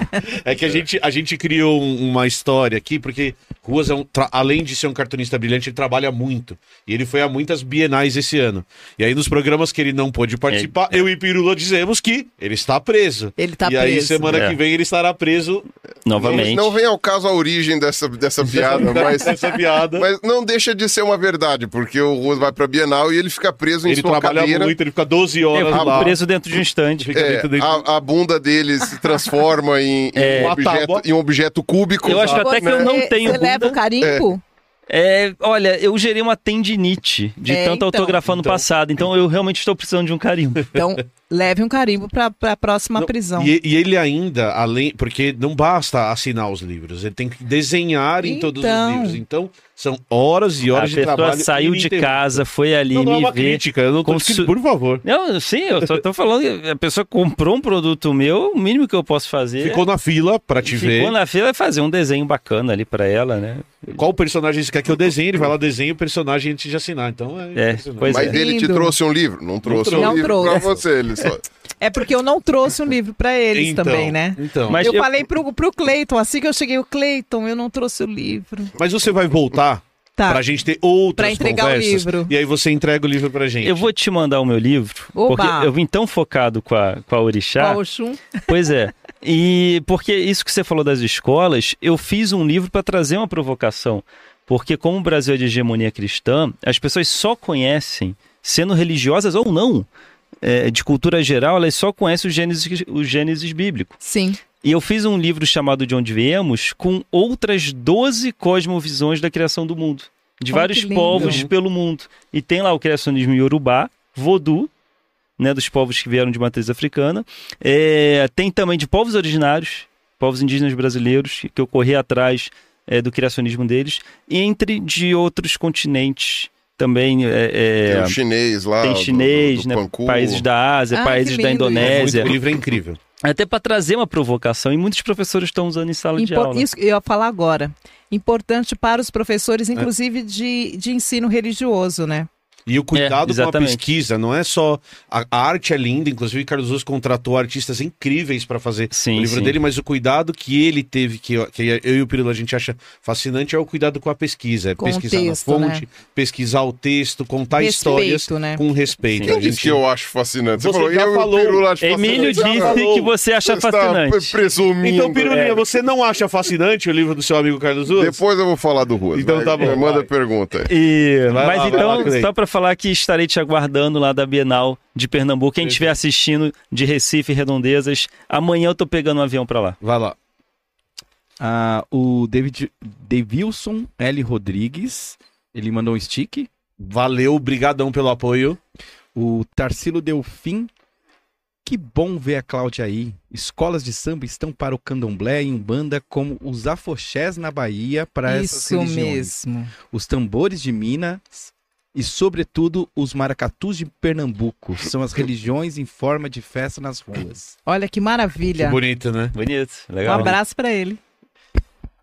É que a gente, a gente criou um- uma história aqui, porque Ruas, é um além de ser um cartunista brilhante, ele trabalha muito. E ele foi a muitas bienais esse ano. E aí, nos programas que ele não pôde participar, eu e Pirula dizemos que ele está preso. Ele tá e aí, preso. semana É. que vem, ele estará preso Novamente. Não vem ao caso a origem dessa, dessa piada, mas, dessa piada. mas não deixa de ser uma verdade, porque o Ruas vai pra Bienal e ele fica preso em Ele sua trabalha cadeira. muito, ele fica 12 Eu horas lá. preso dentro de um estande. É, dele. a, a bunda dele se transforma em, em É. um, objeto, em um objeto cúbico. Eu acho até que eu não tenho Você leva bunda. o carimbo? É, olha, eu gerei uma tendinite de É, tanto então. autografar no Então. passado, então eu realmente estou precisando de um carimbo. Então, leve um carimbo para a próxima Não, prisão. E, e ele ainda, além. Porque não basta assinar os livros, ele tem que desenhar em todos os Então. livros. Então, são horas e A horas de pessoa trabalho. saiu de casa, foi ali Não, não é me uma ver. crítica, eu não tô dizendo, se- por favor. Não, sim, eu só tô falando que a pessoa comprou um produto meu, o mínimo que eu posso fazer Ficou na fila pra te ficou ver. na fila é fazer um desenho bacana ali pra ela, né? Qual personagem você quer que eu desenhe? Ele vai lá, desenha o personagem antes de assinar. Então é. É, Mas é. ele te trouxe um livro? Não trouxe trouxe. um Não livro trouxe. pra você. Ele só... É porque eu não trouxe um livro para eles Então, também, né? Então. Mas Mas, eu, eu- falei pro, pro Cleiton, assim que eu cheguei, o Cleiton, eu não trouxe o livro. você vai voltar Tá. pra gente ter outras Pra entregar o conversas. livro. E aí você entrega o livro pra gente. Eu vou te mandar o meu livro, Oba! porque eu vim tão focado com a, com a Orixá. Qual o Xum? Pois é. E porque isso que você falou das escolas, eu fiz um livro para trazer uma provocação. Porque como o Brasil é de hegemonia cristã, as pessoas só conhecem, sendo religiosas ou não, é, de cultura geral, elas só conhecem o Gênesis, o Gênesis bíblico. Sim. E eu fiz um livro chamado De Onde Viemos, com outras 12 cosmovisões da criação do mundo. De Olha vários povos pelo mundo. E tem lá o criacionismo Yorubá, Vodou, né, dos povos que vieram de matriz africana. É, tem também de povos originários, povos indígenas brasileiros, que eu corri atrás é, do criacionismo deles. E entre de outros continentes também. é, é, Tem o chinês lá. tem do- chinês, do, do né, Panku. países da Ásia, Ah, países da. Indonésia. O livro é incrível. Até para trazer uma provocação, e muitos professores estão usando em sala de Impor- aula. Isso eu ia falar agora. Importante para os É. professores, inclusive de, de ensino religioso, né? E o cuidado com a pesquisa, não é só. A, a arte é linda, inclusive o Carlos Osso contratou artistas incríveis para fazer Sim, o livro sim. dele, mas o cuidado que ele teve, que, eu- que eu e o Pirilo a gente acha fascinante, é o cuidado com a pesquisa. É pesquisar texto, na fonte, né? pesquisar o texto, contar Respeito, histórias né? com respeito. Sim. A Quem disse gente- que eu acho fascinante? Você falou, já eu e o falou. Pirula acho Emílio fascinante. disse falou. que você acha Você está fascinante. presumindo. Então, Pirulinha, É. você não acha fascinante o livro do seu amigo Carlos Osso? Depois eu vou falar do Ruas. Então vai. tá bom, Manda pergunta. E- mas lá, então, só para falar que estarei te aguardando lá da Bienal de Pernambuco. Quem estiver assistindo de Recife e Redondezas, amanhã eu tô pegando um avião para lá. Vai lá. Ah, o David Devilson L. Rodrigues, ele mandou um stick. Valeu, brigadão pelo apoio. O Tarsilo Delfim, que bom ver a Cláudia aí. Escolas de samba estão para o candomblé e umbanda como os afoxés na Bahia para essas Isso religiões. mesmo. Os tambores de Minas e, sobretudo, os maracatus de Pernambuco. São as religiões em forma de festa nas ruas. Olha que Que maravilha. bonito, né? Bonito, Um legal. abraço para ele.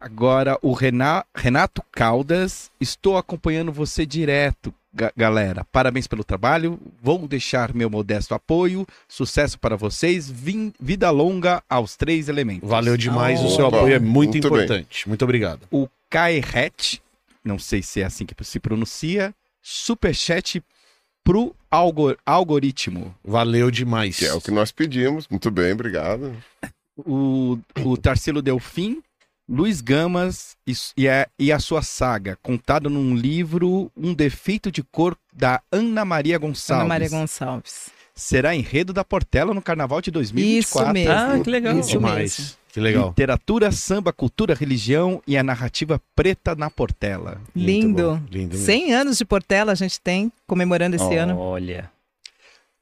Agora, o Rena- Renato Caldas, estou acompanhando você direto, ga- galera. Parabéns pelo trabalho. Vou deixar meu modesto apoio. Sucesso para vocês. Vim- vida longa aos três elementos. Valeu demais, o Oh, seu Opa, apoio é muito, muito bem. importante. Muito obrigado. O Kaeret, não sei se é assim que se pronuncia, superchat pro algo- algoritmo. Valeu demais. Que é o que nós pedimos. Muito bem, obrigado. O, o Tarsilo Delfim, Luiz Gamas e, e a, e a sua saga, contado num livro Um Defeito de Cor da Ana Maria Gonçalves. Ana Maria Gonçalves. Será enredo da Portela no Carnaval de 2024. Isso mesmo. Ah, que legal. Isso demais. mesmo. Que legal. Literatura, samba, cultura, religião e a narrativa preta na Portela. Lindo. Lindo. mesmo. 100 anos de Portela a gente tem, comemorando esse ano. Olha.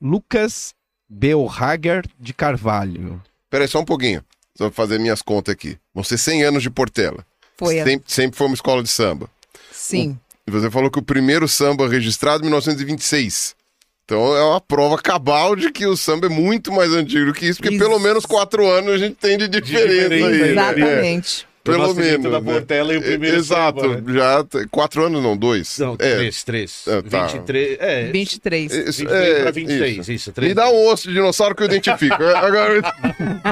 Lucas Belhager de Carvalho. Peraí, só um pouquinho. Só vou fazer minhas contas aqui. Vão ser 100 anos de Portela. Foi, a- Sempre, sempre foi uma escola de samba. sim. E você falou que o primeiro samba registrado em 1926. Então é uma prova cabal de que o samba é muito mais antigo que isso, porque Isso. pelo menos quatro anos a gente tem de diferença, diferença, aí. né? É, Exatamente. Do pelo menos. da né? Portela e o primeiro Exato, samba, né? já quatro anos não, dois. Não, é. três, três. É, tá. 23, é. 23. Isso, 23 é, pra 26, isso. isso. três. Me dá um osso de dinossauro que eu identifico. É, Agora,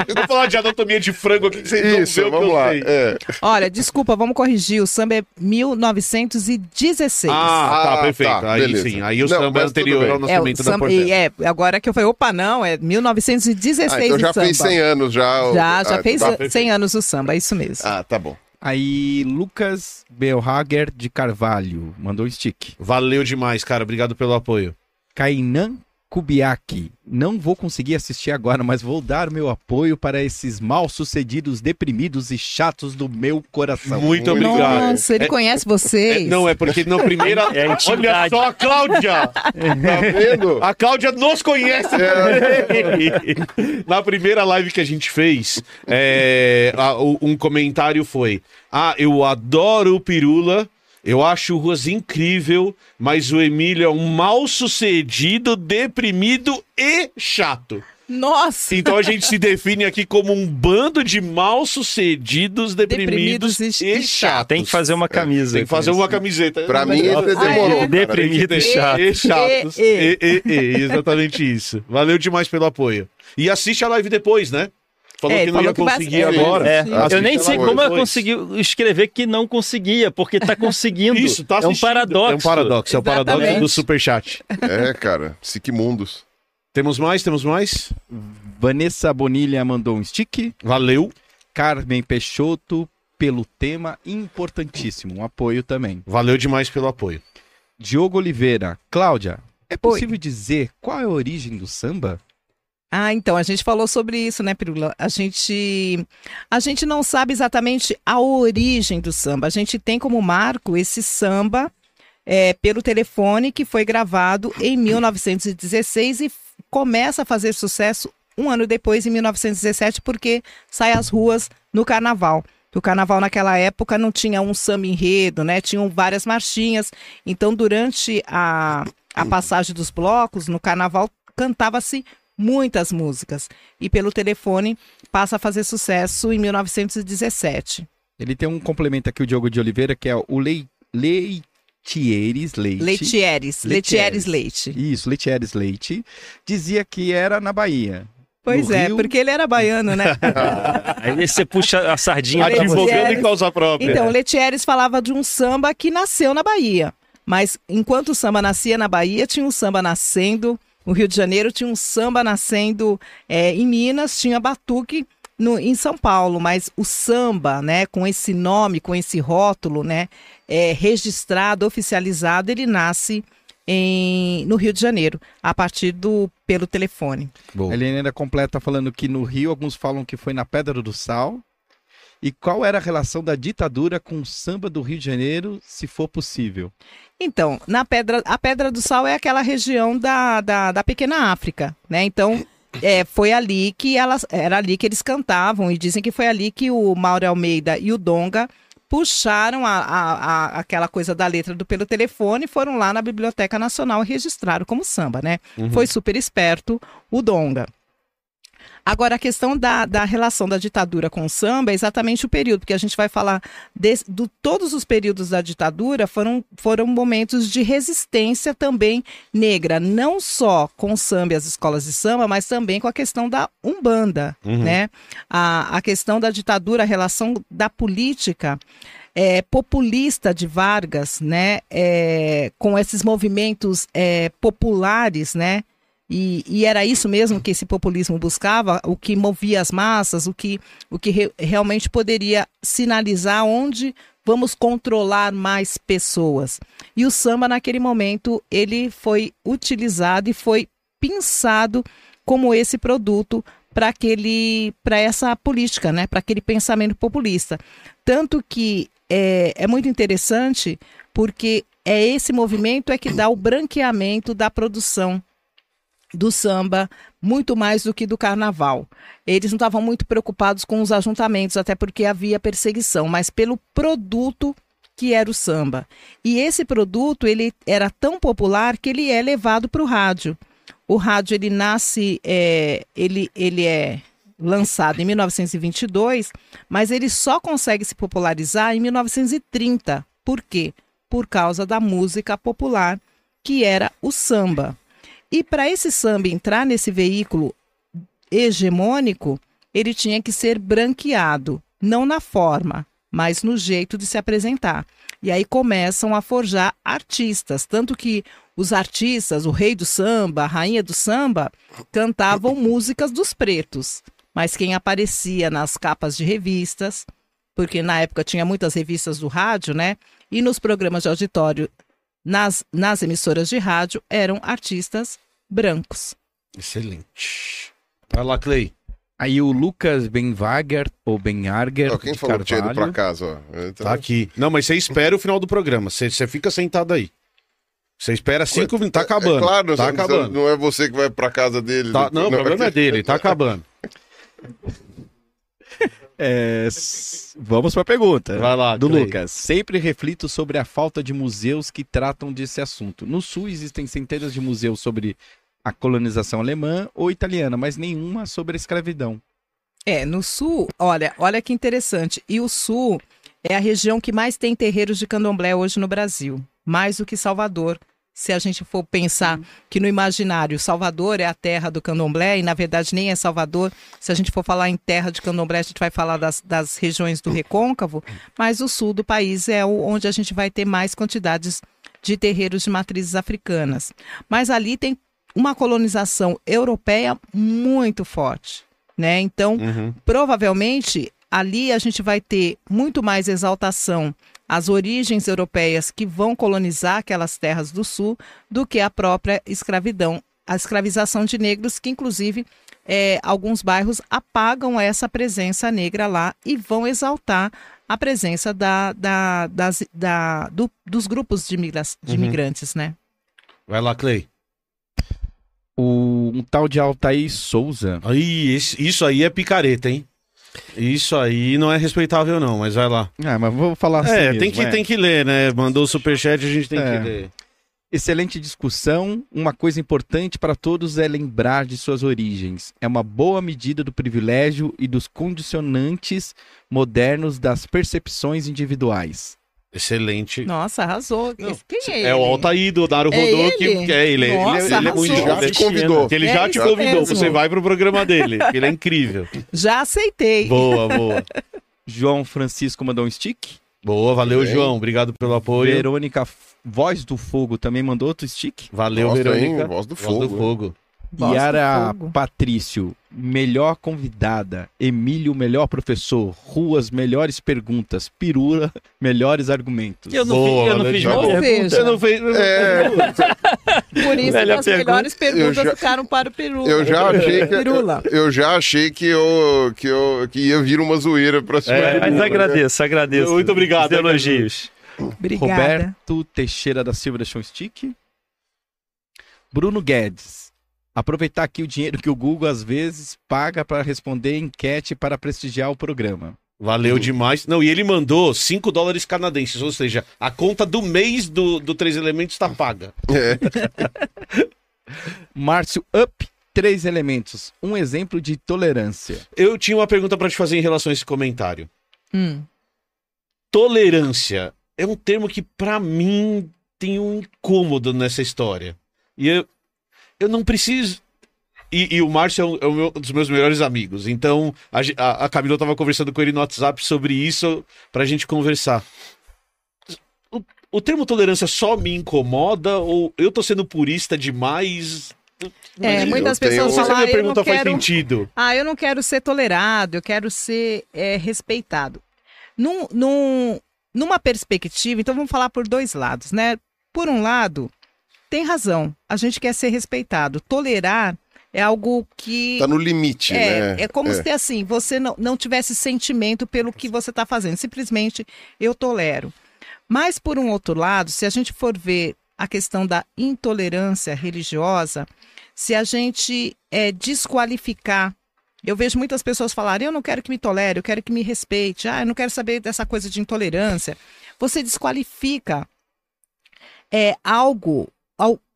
Vamos falar de anatomia de frango aqui que vocês isso, ver o que vamos eu lá. sei. É. Olha, desculpa, vamos corrigir. O samba é 1916. Ah, tá, Ah, perfeito. tá, aí beleza. sim. Aí o Não, samba é anterior ao é, o nascimento da samba, Portela. e é, agora que eu falei, opa, não, é 1916 Ah, então já samba. fez 100 anos já. Já, já Ah, fez tá. 100 anos o samba, é isso mesmo. Ah, tá bom. Aí, Lucas Belhager de Carvalho mandou um stick. Valeu demais, cara. Obrigado pelo apoio. Kainan Kubiak. Não vou conseguir assistir agora, mas vou dar meu apoio para esses mal-sucedidos, deprimidos e chatos do meu coração. Muito obrigado. Nossa, ele É- conhece É, vocês. não, é porque na primeira. É a Olha só a Cláudia! Tá vendo? A Cláudia nos conhece. Na primeira live que a gente fez, é, um comentário foi: Ah, eu adoro o Pirula. Eu acho o Ruas incrível, mas o Emílio é um mal sucedido, deprimido e chato. Nossa! Então a gente se define aqui como um bando de mal sucedidos, deprimidos, Deprimidos e- e, chatos. Tem que fazer uma camisa. Tem que fazer uma camiseta. Pra mim, ele Ah, demorou. é? cara. Deprimido e chato. E chatos. E, E, e, e, exatamente isso. Valeu demais pelo apoio. E assiste a live depois, né? Falou É, que não falou ia que conseguir é, agora. É, Sim. eu nem sei como ela conseguiu escrever que não conseguia, porque tá conseguindo. Isso, tá é um assistindo. paradoxo. É um paradoxo, é o paradoxo Exatamente. do superchat. É, cara. Siquemundos. Temos mais? Temos mais? Vanessa Bonilha mandou um stick. Valeu. Carmen Peixoto pelo tema importantíssimo. Um apoio também. Valeu demais pelo apoio. Diogo Oliveira. Cláudia, é Oi. possível dizer qual é a origem do samba? Ah, então, a gente falou sobre isso, né, Pirula? A gente, a gente não sabe exatamente a origem do samba. A gente tem como marco esse samba é, pelo telefone que foi gravado em 1916 e começa a fazer sucesso um ano depois, em 1917, porque sai às ruas no carnaval. O carnaval naquela época não tinha um samba enredo, né? Tinham várias marchinhas. Então, durante a, a passagem dos blocos, no carnaval, cantava-se muitas músicas. E pelo telefone passa a fazer sucesso em 1917. Ele tem um complemento aqui, o Diogo de Oliveira, que é o Lei... Leitieres Leite. Leitieres, Leitieres Leite. Isso, Leitieres Leite. Dizia que era na Bahia. Pois No é, Rio- porque ele era baiano, né? Aí você puxa a sardinha. Advogando em causa própria. Então, Letieres falava de um samba que nasceu na Bahia. Mas enquanto o samba nascia na Bahia, tinha um samba nascendo no Rio de Janeiro, tinha um samba nascendo é, em Minas, tinha batuque no, em São Paulo. Mas o samba, né, com esse nome, com esse rótulo, né, é, registrado, oficializado, ele nasce em, no Rio de Janeiro, a partir do pelo telefone. Boa. Ele ainda completa falando que no Rio alguns falam que foi na Pedra do Sal. E qual era a relação da ditadura com o samba do Rio de Janeiro, se for possível? Então, na pedra, a Pedra do Sal é aquela região da, da, da pequena África, né? Então, é, foi ali que elas, era ali que eles cantavam e dizem que foi ali que o Mauro Almeida e o Donga puxaram a, a, a- aquela coisa da letra do pelo telefone e foram lá na Biblioteca Nacional e registraram como samba, né? Foi super esperto o Donga. Agora, a questão da, da relação da ditadura com o samba é exatamente o período, porque a gente vai falar de do, todos os períodos da ditadura foram, foram momentos de resistência também negra, não só com o samba e as escolas de samba, mas também com a questão da Umbanda, Uhum. né? A, a questão da ditadura, a relação da política é, populista de Vargas, né? É, com esses movimentos é, populares, né? E, e era isso mesmo que esse populismo buscava, o que movia as massas, o que, o que re- realmente poderia sinalizar onde vamos controlar mais pessoas. E o samba, naquele momento, ele foi utilizado e foi pensado como esse produto para aquele para essa política, né? Para aquele pensamento populista. Tanto que é, é muito interessante porque é esse movimento é que dá o branqueamento da produção do samba muito mais do que do carnaval. Eles não estavam muito preocupados com os ajuntamentos, até porque havia perseguição, mas pelo produto que era o samba. E esse produto ele era tão popular que ele é levado para o rádio. O rádio ele nasce, é, ele, ele é lançado em 1922, mas ele só consegue se popularizar em 1930. Por quê? Por causa da música popular, que era o samba. E para esse samba entrar nesse veículo hegemônico, ele tinha que ser branqueado, não na forma, mas no jeito de se apresentar. E aí começam a forjar artistas, tanto que os artistas, o rei do samba, a rainha do samba, cantavam músicas dos pretos. Mas quem aparecia nas capas de revistas, porque na época tinha muitas revistas do rádio, né? E nos programas de auditório, nas, nas emissoras de rádio, eram artistas brancos. Excelente. Vai lá, Clay. Aí o Lucas Benwager, ou Benarger, Ó, quem de falou que tinha ido Carvalho. pra casa, ó? Então, Tá aqui. Não, mas você espera o final do programa. Você, você fica sentado aí. Você espera cinco minutos. Tá acabando. É claro, tá não- acabando. não é você que vai pra casa dele. Tá- não, o problema é dele. Tá acabando. É, vamos para a pergunta. Vai lá, do Clay. Lucas. Sempre reflito sobre a falta de museus que tratam desse assunto. No Sul existem centenas de museus sobre a colonização alemã ou italiana, mas nenhuma sobre a escravidão. É, no sul, olha, olha que interessante. E o sul é a região que mais tem terreiros de candomblé hoje no Brasil, mais do que Salvador. Se a gente for pensar que no imaginário Salvador é a terra do candomblé, e na verdade nem é Salvador, se a gente for falar em terra de candomblé, a gente vai falar das, das regiões do recôncavo, mas o sul do país é onde a gente vai ter mais quantidades de terreiros de matrizes africanas. Mas ali tem uma colonização europeia muito forte, né? Então, Uhum. provavelmente ali a gente vai ter muito mais exaltação às origens europeias que vão colonizar aquelas terras do sul do que a própria escravidão, a escravização de negros, que inclusive eh, alguns bairros apagam essa presença negra lá e vão exaltar a presença da, da- das- da- do- dos grupos de, migra- de Uhum. imigrantes, né? Vai lá, Clay. O, um tal de Altair Souza. Aí, isso aí é picareta, hein? Isso aí não é respeitável, não, mas vai lá. Ah, mas vou falar assim é, mesmo, tem, que, é. tem que ler, né? Mandou o superchat, a gente tem É. que ler. Excelente discussão. Uma coisa importante para todos é lembrar de suas origens. É uma boa medida do privilégio e dos condicionantes modernos das percepções individuais. Excelente. Nossa, arrasou. Não, Quem é, É o ele? Altair do Daru É Rodô, que, ele? que é ele. Ele- Nossa, ele, ele é muito. Já ele te convidou. Que ele É já te convidou. mesmo. Você vai pro programa dele. que ele é incrível. Já aceitei. Boa, boa. João Francisco mandou um stick. Boa, valeu. João. Obrigado pelo apoio. Verônica Voz do Fogo também mandou outro stick. Valeu, Nossa, Verônica. hein? Voz do Voz do fogo. Do Yara Fogo. Patrício, melhor convidada. Emílio, melhor professor. Ruas, melhores perguntas. Pirula, melhores argumentos. Eu não, Boa, fi- eu não fiz pergunta. Você não fez. É, Por isso que Melhor as pergunta. melhores perguntas Eu já- ficaram para o Peru. eu já achei que Pirula. eu já achei que eu que eu que ia vir uma zoeira pra cima. É, de Mas né? agradeço, agradeço. Muito obrigado, Os elogios. Obrigada. Roberto Teixeira da Silva deixou um stick. Bruno Guedes. Aproveitar aqui o dinheiro que o Google às vezes paga para responder enquete para prestigiar o programa. Valeu demais. Não, e ele mandou 5 dólares canadenses, ou seja, a conta do mês do, do Três Elementos está paga. É. Márcio Up, três elementos. Um exemplo de tolerância. Eu tinha uma pergunta para te fazer em relação a esse comentário. Hum. Tolerância é um termo que, para mim, tem um incômodo nessa história. E eu, eu não preciso. E, e o Márcio é, um, é um meu- dos meus melhores amigos. Então, a, a, a Camila tava conversando com ele no WhatsApp sobre isso pra gente conversar. O, o termo tolerância só me incomoda ou eu tô sendo purista demais? É, muitas tenho- pessoas se a falam, minha ah, eu não pergunta faz quero... sentido. Ah, eu não quero ser tolerado, eu quero ser é, respeitado. Num, num- numa perspectiva, então vamos falar por dois lados, né? Por um lado, tem razão, a gente quer ser respeitado. Tolerar é algo que. Tá no limite, É, né? é como se assim, você não, não tivesse sentimento pelo que você está fazendo. Simplesmente eu tolero. Mas, por um outro lado, se a gente for ver a questão da intolerância religiosa se a gente é, desqualificar. Eu vejo muitas pessoas falarem: eu não quero que me tolere, eu quero que me respeite, ah, eu não quero saber dessa coisa de intolerância. Você desqualifica é, algo, al-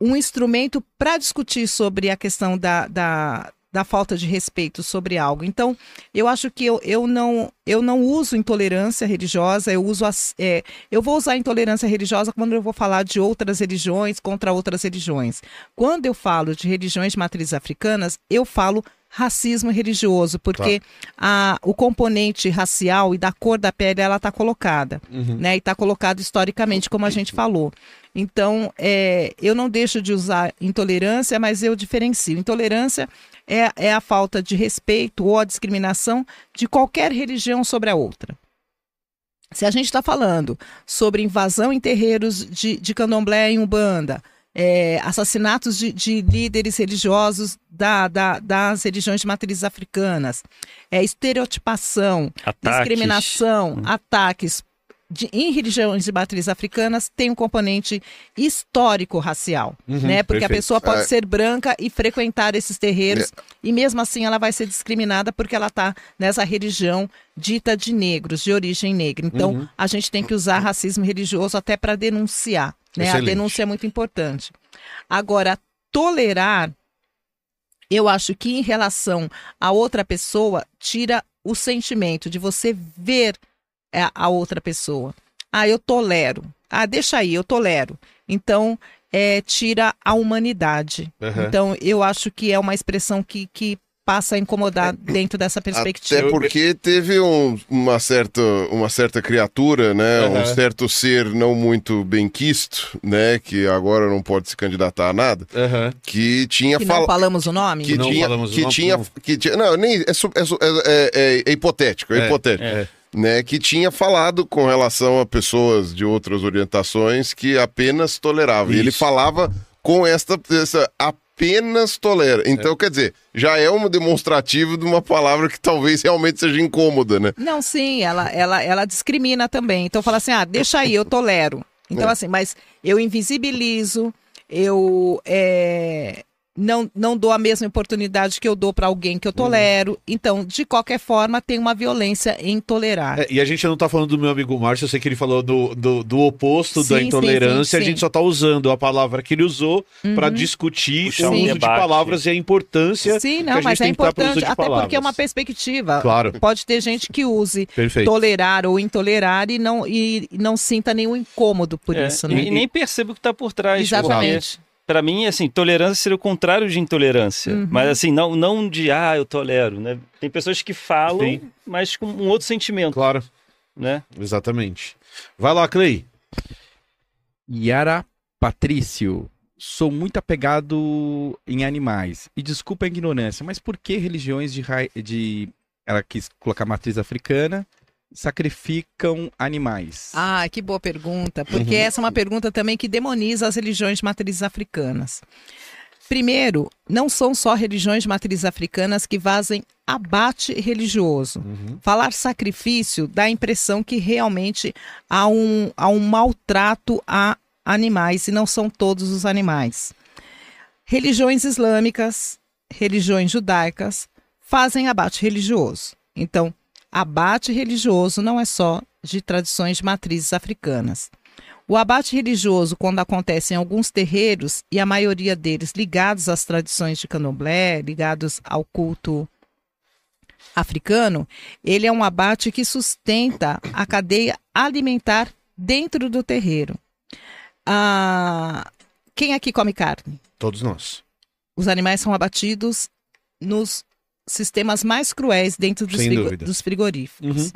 um instrumento para discutir sobre a questão da, da, da falta de respeito sobre algo. Então, eu acho que eu, eu, não, eu não uso intolerância religiosa, eu uso as, é, eu vou usar intolerância religiosa quando eu vou falar de outras religiões contra outras religiões. Quando eu falo de religiões de matrizes africanas, eu falo racismo religioso, porque a, o componente racial e da cor da pele ela está colocada, né? E está colocado historicamente, como a gente falou. Então, é, eu não deixo de usar intolerância, mas eu diferencio. Intolerância é, é a falta de respeito ou a discriminação de qualquer religião sobre a outra. Se a gente está falando sobre invasão em terreiros de, de candomblé em Umbanda, é, assassinatos de, de líderes religiosos da- da- das religiões de matrizes africanas, é, estereotipação, Ataques. discriminação, ataques de- em religiões de matrizes africanas tem um componente histórico-racial, né? Porque a perfeito. pessoa pode É. ser branca e frequentar esses terreiros e mesmo assim ela vai ser discriminada porque ela está nessa religião dita de negros, de origem negra. Então Uhum. a gente tem que usar racismo religioso até para denunciar, né? A Excelente. denúncia é muito importante. Agora, tolerar eu acho que em relação a outra pessoa, tira o sentimento de você ver é, a outra pessoa. Ah, eu tolero. Ah, deixa aí, eu tolero. Então, é, tira a humanidade. Aham. Então, eu acho que é uma expressão que, que passa a incomodar dentro dessa perspectiva. Até porque teve um- uma, certa, uma certa criatura, né? Aham. Um certo ser não muito bem quisto, né? Que agora não pode se candidatar a nada. Aham. Que tinha que não falado. falamos o nome? Que Não tinha, falamos o que nome, tinha, não. que tinha, não, nem é, é é- é- é hipotético, é, É, hipotético, é. Né? Que tinha falado com relação a pessoas de outras orientações que apenas toleravam. E ele Isso. falava com esta, essa apenas tolera. Então, quer dizer, já é um demonstrativo de uma palavra que talvez realmente seja incômoda, né? Não, sim, ela, ela, ela discrimina também. Então fala assim, ah, deixa aí, eu tolero. Então, É. assim, mas eu invisibilizo, eu é, não, não dou a mesma oportunidade que eu dou para alguém que eu tolero. Então, de qualquer forma, tem uma violência tolerar. É, e a gente não tá falando do meu amigo Márcio, eu sei que ele falou do, do, do oposto da Sim, intolerância, sim, sim, a gente só tá usando a palavra que ele usou pra discutir Puxar o um uso de palavras e a importância Sim, que a não, gente mas é importante, até porque é palavras. uma perspectiva. Claro. Pode ter gente que use Perfeito. tolerar ou intolerar e não, e não sinta nenhum incômodo por É, isso, e, né? e nem percebo o que está por trás. Exatamente. porque, Pra mim, assim, tolerância seria o contrário de intolerância. Uhum. Mas assim, não, não de, ah, eu tolero, né? Tem pessoas que falam, Sim. mas com um outro sentimento, Claro, né? exatamente. Vai lá, Clay. Yara Patrício. Sou muito apegado em animais. E desculpa a ignorância, mas por que religiões de, rai- de ela quis colocar matriz africana sacrificam animais? Ah, que boa pergunta, porque essa é uma pergunta também que demoniza as religiões de matrizes africanas. Primeiro, não são só religiões de matrizes africanas que fazem abate religioso. Falar sacrifício dá a impressão que realmente há um, há um maltrato a animais, e não são todos os animais. Religiões islâmicas, religiões judaicas fazem abate religioso. Então, abate religioso não é só de tradições de matrizes africanas. O abate religioso, quando acontece em alguns terreiros, e a maioria deles ligados às tradições de candomblé, ligados ao culto africano, ele é um abate que sustenta a cadeia alimentar dentro do terreiro. Ah, quem aqui come carne? Todos nós. Os animais são abatidos nos sistemas mais cruéis dentro dos, frigo- dos frigoríficos.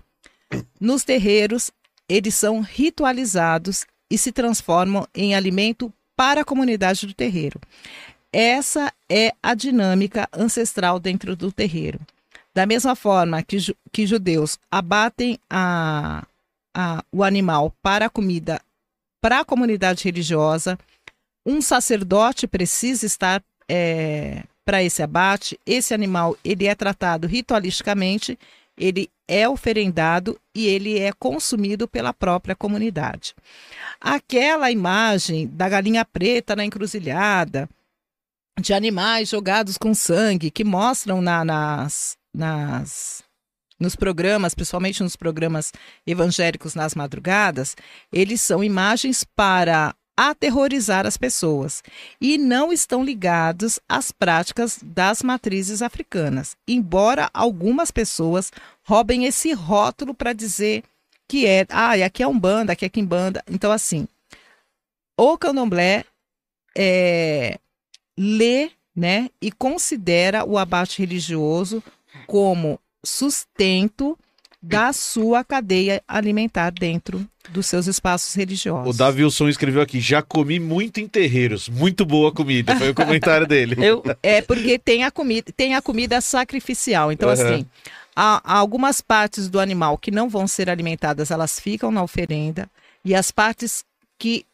Nos terreiros, eles são ritualizados e se transformam em alimento para a comunidade do terreiro. Essa é a dinâmica ancestral dentro do terreiro. Da mesma forma que, ju- que judeus abatem a, a- o animal para a comida para a comunidade religiosa, um sacerdote precisa estar para esse abate. Esse animal ele é tratado ritualisticamente, ele é oferendado e ele é consumido pela própria comunidade. Aquela imagem da galinha preta na encruzilhada, de animais jogados com sangue, que mostram na, nas, nas, nos programas, principalmente nos programas evangélicos nas madrugadas, eles são imagens para aterrorizar as pessoas e não estão ligados às práticas das matrizes africanas, embora algumas pessoas roubem esse rótulo para dizer que é, ah, aqui é Umbanda, aqui é Quimbanda. Então, assim, o candomblé é, lê né, e considera o abate religioso como sustento da sua cadeia alimentar dentro dos seus espaços religiosos. O Davi Wilson escreveu aqui: já comi muito em terreiros, muito boa comida. Foi o comentário dele. Eu, é porque tem a comida, tem a comida sacrificial. Então, Uhum. assim, há, há algumas partes do animal que não vão ser alimentadas, elas ficam na oferenda, e as partes que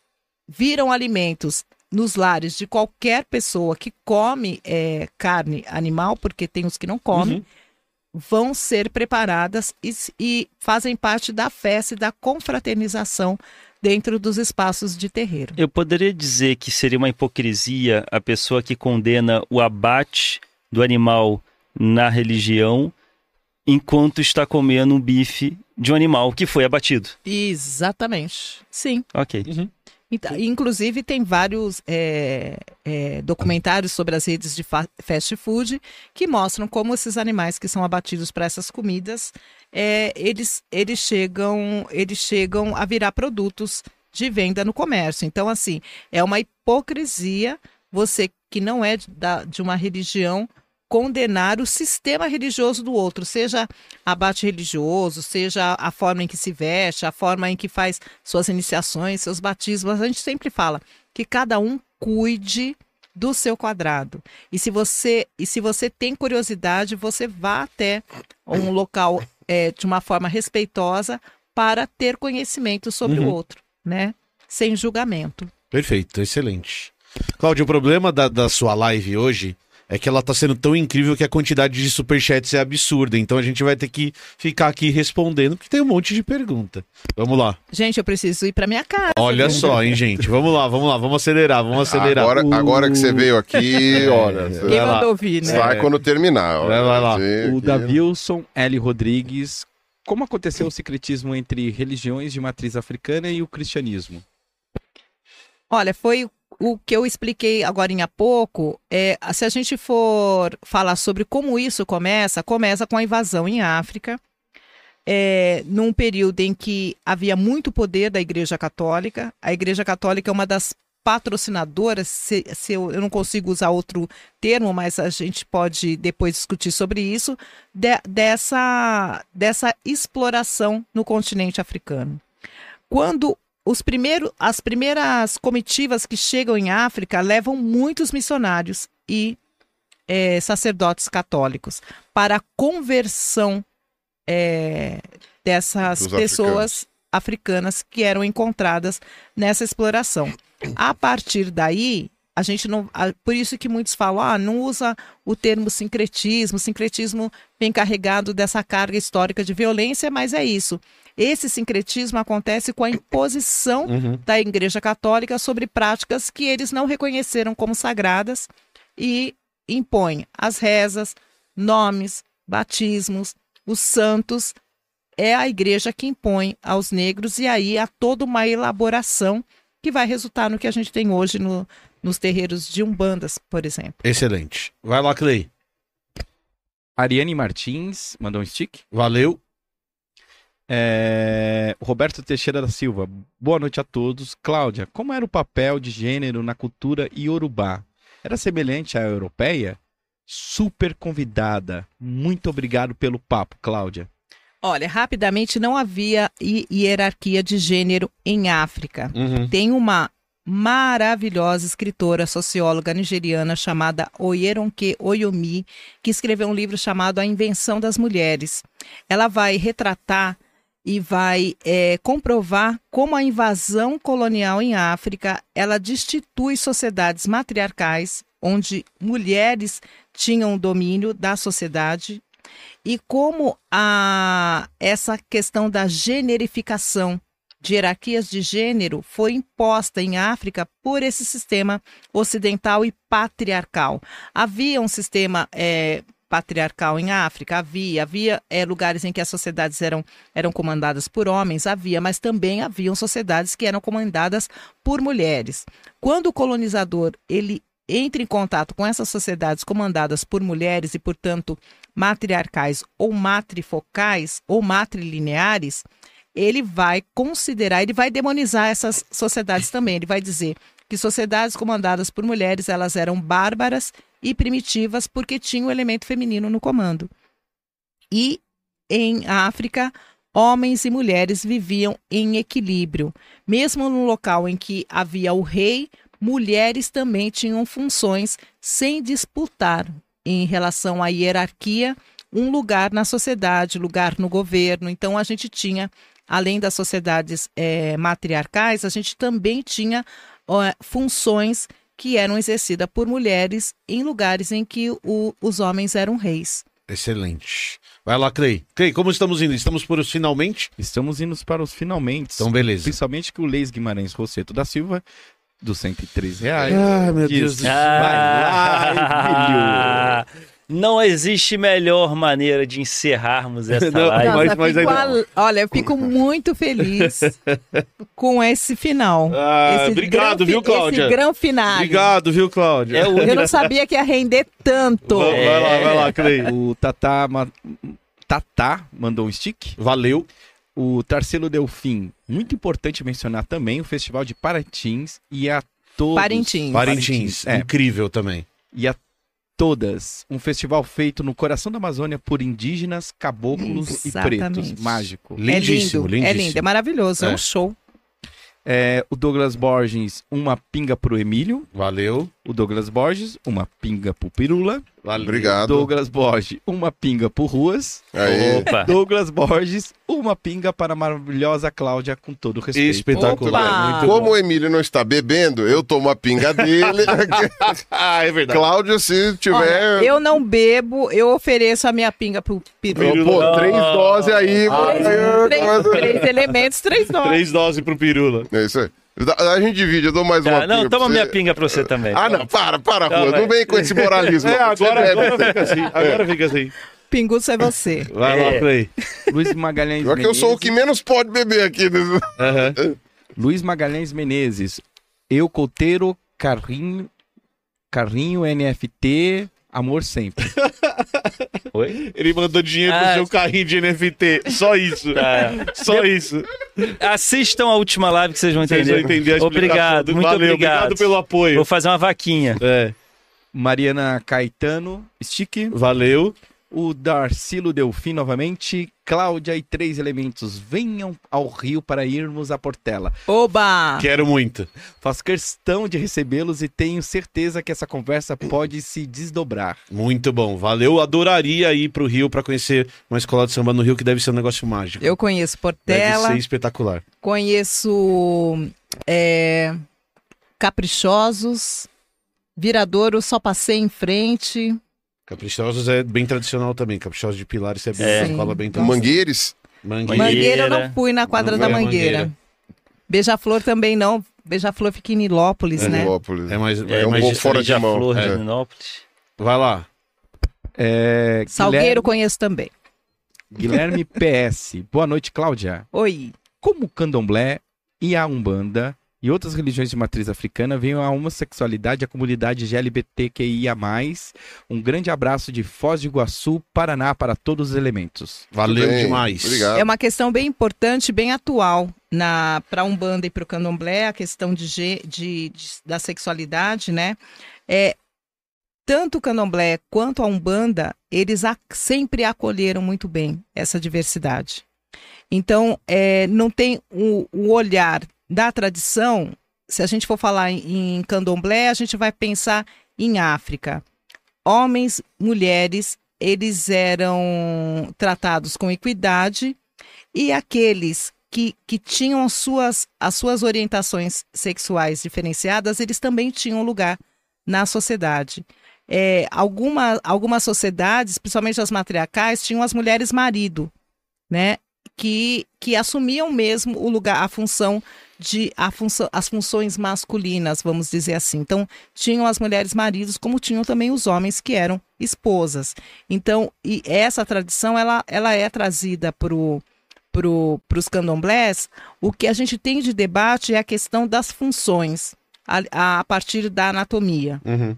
viram alimentos nos lares de qualquer pessoa que come é, carne animal, porque tem os que não comem, Uhum. Vão ser preparadas e, e fazem parte da festa e da confraternização dentro dos espaços de terreiro. Eu poderia dizer que seria uma hipocrisia a pessoa que condena o abate do animal na religião enquanto está comendo um bife de um animal que foi abatido. Exatamente. Sim. Ok. Então, inclusive, tem vários é, é, documentários sobre as redes de fa- fast food que mostram como esses animais que são abatidos para essas comidas, é, eles, eles, chegam, eles chegam a virar produtos de venda no comércio. Então, assim, é uma hipocrisia você que não é da, de uma religião condenar o sistema religioso do outro, seja abate religioso, seja a forma em que se veste, a forma em que faz suas iniciações, seus batismos. A gente sempre fala que cada um cuide do seu quadrado. E se você e se você tem curiosidade, você vá até um local é, de uma forma respeitosa para ter conhecimento sobre Uhum. o outro, né? Sem julgamento. Perfeito, excelente. Cláudio, o problema da, da sua live hoje é que ela tá sendo tão incrível que a quantidade de superchats é absurda. Então a gente vai ter que ficar aqui respondendo, porque tem um monte de pergunta. Vamos lá. Gente, eu preciso ir para minha casa. Olha só, hein, gente. Vamos lá, vamos lá, vamos acelerar, vamos acelerar. Agora, agora que você veio aqui, olha, Quem Vai lá. mandou ouvir, né? sai quando terminar. olha, Vai, vai lá. O Davilson L. Rodrigues. Como aconteceu o secretismo entre religiões de matriz africana e o cristianismo? Olha, foi o que eu expliquei agora há pouco. É, se a gente for falar sobre como isso começa, começa com a invasão em África, é, num período em que havia muito poder da Igreja Católica. A Igreja Católica é uma das patrocinadoras, se, se eu, eu não consigo usar outro termo, mas a gente pode depois discutir sobre isso, de- dessa, dessa exploração no continente africano. Quando os primeiros, as primeiras comitivas que chegam em África levam muitos missionários e eh, sacerdotes católicos para a conversão eh, dessas Dos pessoas africanas que eram encontradas nessa exploração. A partir daí, a gente não. a- Por isso que muitos falam, ah, não usa o termo sincretismo. Sincretismo vem carregado dessa carga histórica de violência, mas é isso. Esse sincretismo acontece com a imposição Uhum. da Igreja Católica sobre práticas que eles não reconheceram como sagradas e impõem as rezas, nomes, batismos, os santos. É a igreja que impõe aos negros e aí há toda uma elaboração que vai resultar no que a gente tem hoje no- nos terreiros de umbandas, por exemplo. Excelente. Vai lá, Clay. Ariane Martins mandou um stick. Valeu. É, Roberto Teixeira da Silva. Boa noite a todos. Cláudia, como era o papel de gênero na cultura iorubá? Era semelhante à europeia? Super convidada. Muito obrigado pelo papo, Cláudia. Olha, rapidamente não havia hi- hierarquia de gênero em África. Uhum. Tem uma maravilhosa escritora socióloga nigeriana chamada Oyeronke Oyomi, que escreveu um livro chamado A Invenção das Mulheres. Ela vai retratar e vai eh, comprovar como a invasão colonial em África ela destitui sociedades matriarcais onde mulheres tinham domínio da sociedade e como a, essa questão da generificação de hierarquias de gênero foi imposta em África por esse sistema ocidental e patriarcal. Havia um sistema é, patriarcal em África, havia, havia é, lugares em que as sociedades eram, eram comandadas por homens, havia, mas também haviam sociedades que eram comandadas por mulheres. Quando o colonizador ele entra em contato com essas sociedades comandadas por mulheres e, portanto, matriarcais ou matrifocais ou matrilineares, ele vai considerar, ele vai demonizar essas sociedades também. Ele vai dizer que sociedades comandadas por mulheres, elas eram bárbaras e primitivas porque tinham o elemento feminino no comando. E em África, homens e mulheres viviam em equilíbrio. Mesmo no local em que havia o rei, mulheres também tinham funções sem disputar em relação à hierarquia um lugar na sociedade, lugar no governo. Então a gente tinha, além das sociedades é, matriarcais, a gente também tinha ó, funções que eram exercidas por mulheres em lugares em que o, os homens eram reis. Excelente. Vai lá, Clay. Clay, como estamos indo? Estamos por os finalmente? Estamos indo para os finalmente. Então, beleza. Principalmente que o Leis Guimarães Rosseto da Silva, dos 103 reais. Ai, meu Deus do céu. Vai lá, filho. Não existe melhor maneira de encerrarmos essa Não, live. mas- Nossa, mas al- Olha, eu fico muito feliz com esse final. Ah, esse obrigado, viu, Cláudia? Esse grão final. Obrigado, viu, Cláudia? É o Eu não sabia que ia render tanto. Vai, vai lá, vai lá, Clay. O Tatá, ma... Tatá mandou um stick. Valeu. O Tarcelo Delfim, muito importante mencionar também o Festival de Parintins e a todos. Parintins. Parintins. É, Incrível também. e a todas. Um festival feito no coração da Amazônia por indígenas, caboclos e Exatamente. pretos. Mágico. Lindíssimo, é lindo, lindíssimo. é lindo, é maravilhoso, é, É. um show. É, o Douglas Borges, uma pinga pro Emílio. Valeu. O Douglas Borges, uma pinga pro Pirula. Valeu. Obrigado. Douglas Borges, uma pinga pro Ruas. Aí. Opa. Douglas Borges, uma pinga para a maravilhosa Cláudia, com todo respeito. Espetacular. Opa! Muito Como bom. o Emílio não está bebendo, eu tomo a pinga dele. Ah, é verdade. Cláudio, se tiver. Olha, eu não bebo, eu ofereço a minha pinga pro Piru. Pô, pô, três doses aí. Ah, Três, três elementos, três nomes. Três doses pro Pirula. É isso aí. A gente divide, eu dou mais uma Tá, não, pinga pra toma minha pinga pra você também. Ah, não, para, para, Rua. Não vem com esse moralismo. É, agora, agora fica assim. Agora fica assim. Pinguço é você. Vai lá, É. Clay. Luiz Magalhães Pior que eu sou o que Menezes. menos pode beber aqui. Aham. Luiz Magalhães Menezes. Eu, Couteiro, Carrinho, Carrinho, NFT, amor sempre. Oi? Ele mandou dinheiro pro Ah, seu carrinho de NFT. Só isso. Tá. Só isso. Assistam a última live que vocês vão Vocês entender. vão entender a. Obrigado, do- muito Valeu, obrigado. obrigado pelo apoio. Vou fazer uma vaquinha. É, Mariana Caetano, Stick. valeu. O Darcilo Delfim novamente. Cláudia e três elementos. Venham ao Rio para irmos a Portela. Oba! Quero muito. Faço questão de recebê-los e tenho certeza que essa conversa pode se desdobrar. Muito bom. Valeu. Adoraria ir pro Rio pra conhecer uma escola de samba no Rio, que deve ser um negócio mágico. Eu conheço Deve Portela, ser espetacular. conheço é, Caprichosos, Viradouro, só passei em frente. Caprichosos é bem tradicional também. Caprichosos de Pilares é, bem, É. uma escola bem tradicional. Mangueires. Mangueira. Mangueira eu não fui na quadra da Mangueira. Mangueira. Beija-Flor também não. Beija-Flor fica em Nilópolis, né? Nilópolis. É mais, é É um mais pouco fora de mão. Flor É. de Minópolis. Vai lá. É, Salgueiro conheço também. Guilherme, Guilherme PS. Boa noite, Cláudia. Oi. Como o candomblé e a umbanda e outras religiões de matriz africana veem a homossexualidade e a comunidade GLBTQIA+, um grande abraço de Foz de Iguaçu, Paraná para todos os elementos. Valeu bem. demais. Obrigado. É uma questão bem importante, bem atual na para Umbanda e para o Candomblé, a questão de, de- de- da sexualidade, né? É, tanto o Candomblé quanto a Umbanda, eles a- sempre acolheram muito bem essa diversidade. Então, é, não tem o, o olhar da tradição. Se a gente for falar em, em Candomblé, a gente vai pensar em África. Homens, mulheres, eles eram tratados com equidade e aqueles que, que tinham as suas, as suas orientações sexuais diferenciadas, eles também tinham lugar na sociedade. é, alguma, algumas sociedades, principalmente as matriarcais, tinham as mulheres marido, né? Que, que assumiam mesmo o lugar, a função de função, as funções masculinas, vamos dizer assim. Então, tinham as mulheres maridos, como tinham também os homens que eram esposas. Então, e essa tradição ela, ela é trazida para pro, os candomblés. O que a gente tem de debate é a questão das funções a, a partir da anatomia. Uhum.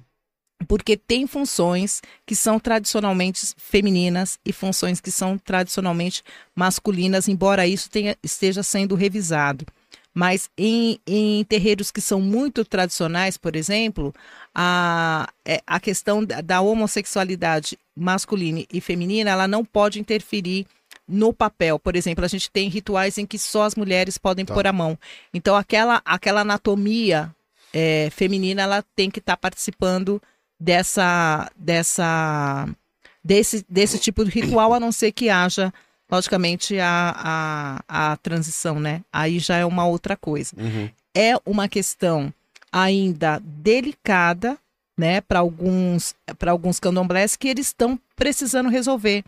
Porque tem funções que são tradicionalmente femininas e funções que são tradicionalmente masculinas, embora isso tenha, esteja sendo revisado. Mas em, em terreiros que são muito tradicionais, por exemplo, a, é, a questão da homossexualidade masculina e feminina ela não pode interferir no papel. Por exemplo, a gente tem rituais em que só as mulheres podem Tá. pôr a mão. Então, aquela, aquela anatomia é, feminina ela tem que estar participando dessa, dessa, desse, desse tipo de ritual, a não ser que haja, logicamente, a, a, a transição, né? Aí já é uma outra coisa. Uhum. É uma questão ainda delicada, né, para alguns, alguns candomblés que eles estão precisando resolver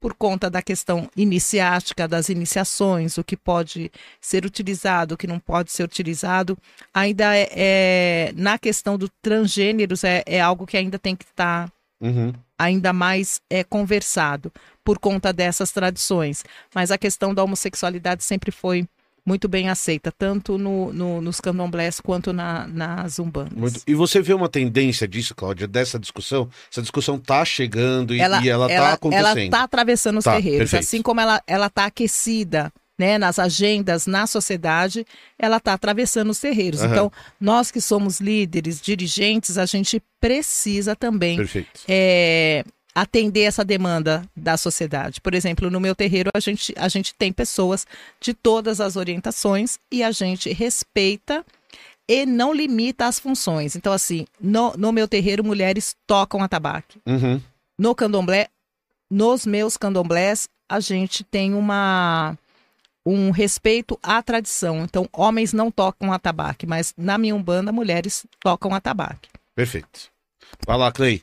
por conta da questão iniciática das iniciações, o que pode ser utilizado, o que não pode ser utilizado, ainda é, é- na questão do transgêneros é, é algo que ainda tem que estar Uhum. ainda mais é, conversado por conta dessas tradições. Mas a questão da homossexualidade sempre foi muito bem aceita, tanto no, no- nos candomblés quanto na, nas umbandas. Muito- E você vê uma tendência disso, Cláudia, dessa discussão? Essa discussão tá chegando e ela, tá acontecendo. Ela está atravessando os Tá, terreiros. perfeito. Assim como ela está aquecida né, nas agendas, na sociedade, ela está atravessando os terreiros. Aham. Então, nós que somos líderes, dirigentes, a gente precisa também é, atender essa demanda da sociedade. Por exemplo, no meu terreiro, a gente, a gente tem pessoas de todas as orientações e a gente respeita e não limita as funções. Então, assim, no, no meu terreiro, mulheres tocam atabaque. Uhum. No candomblé, nos meus candomblés, a gente tem uma um respeito à tradição. Então, homens não tocam atabaque, mas na minha umbanda, mulheres tocam atabaque. Perfeito. Vai lá, Clay.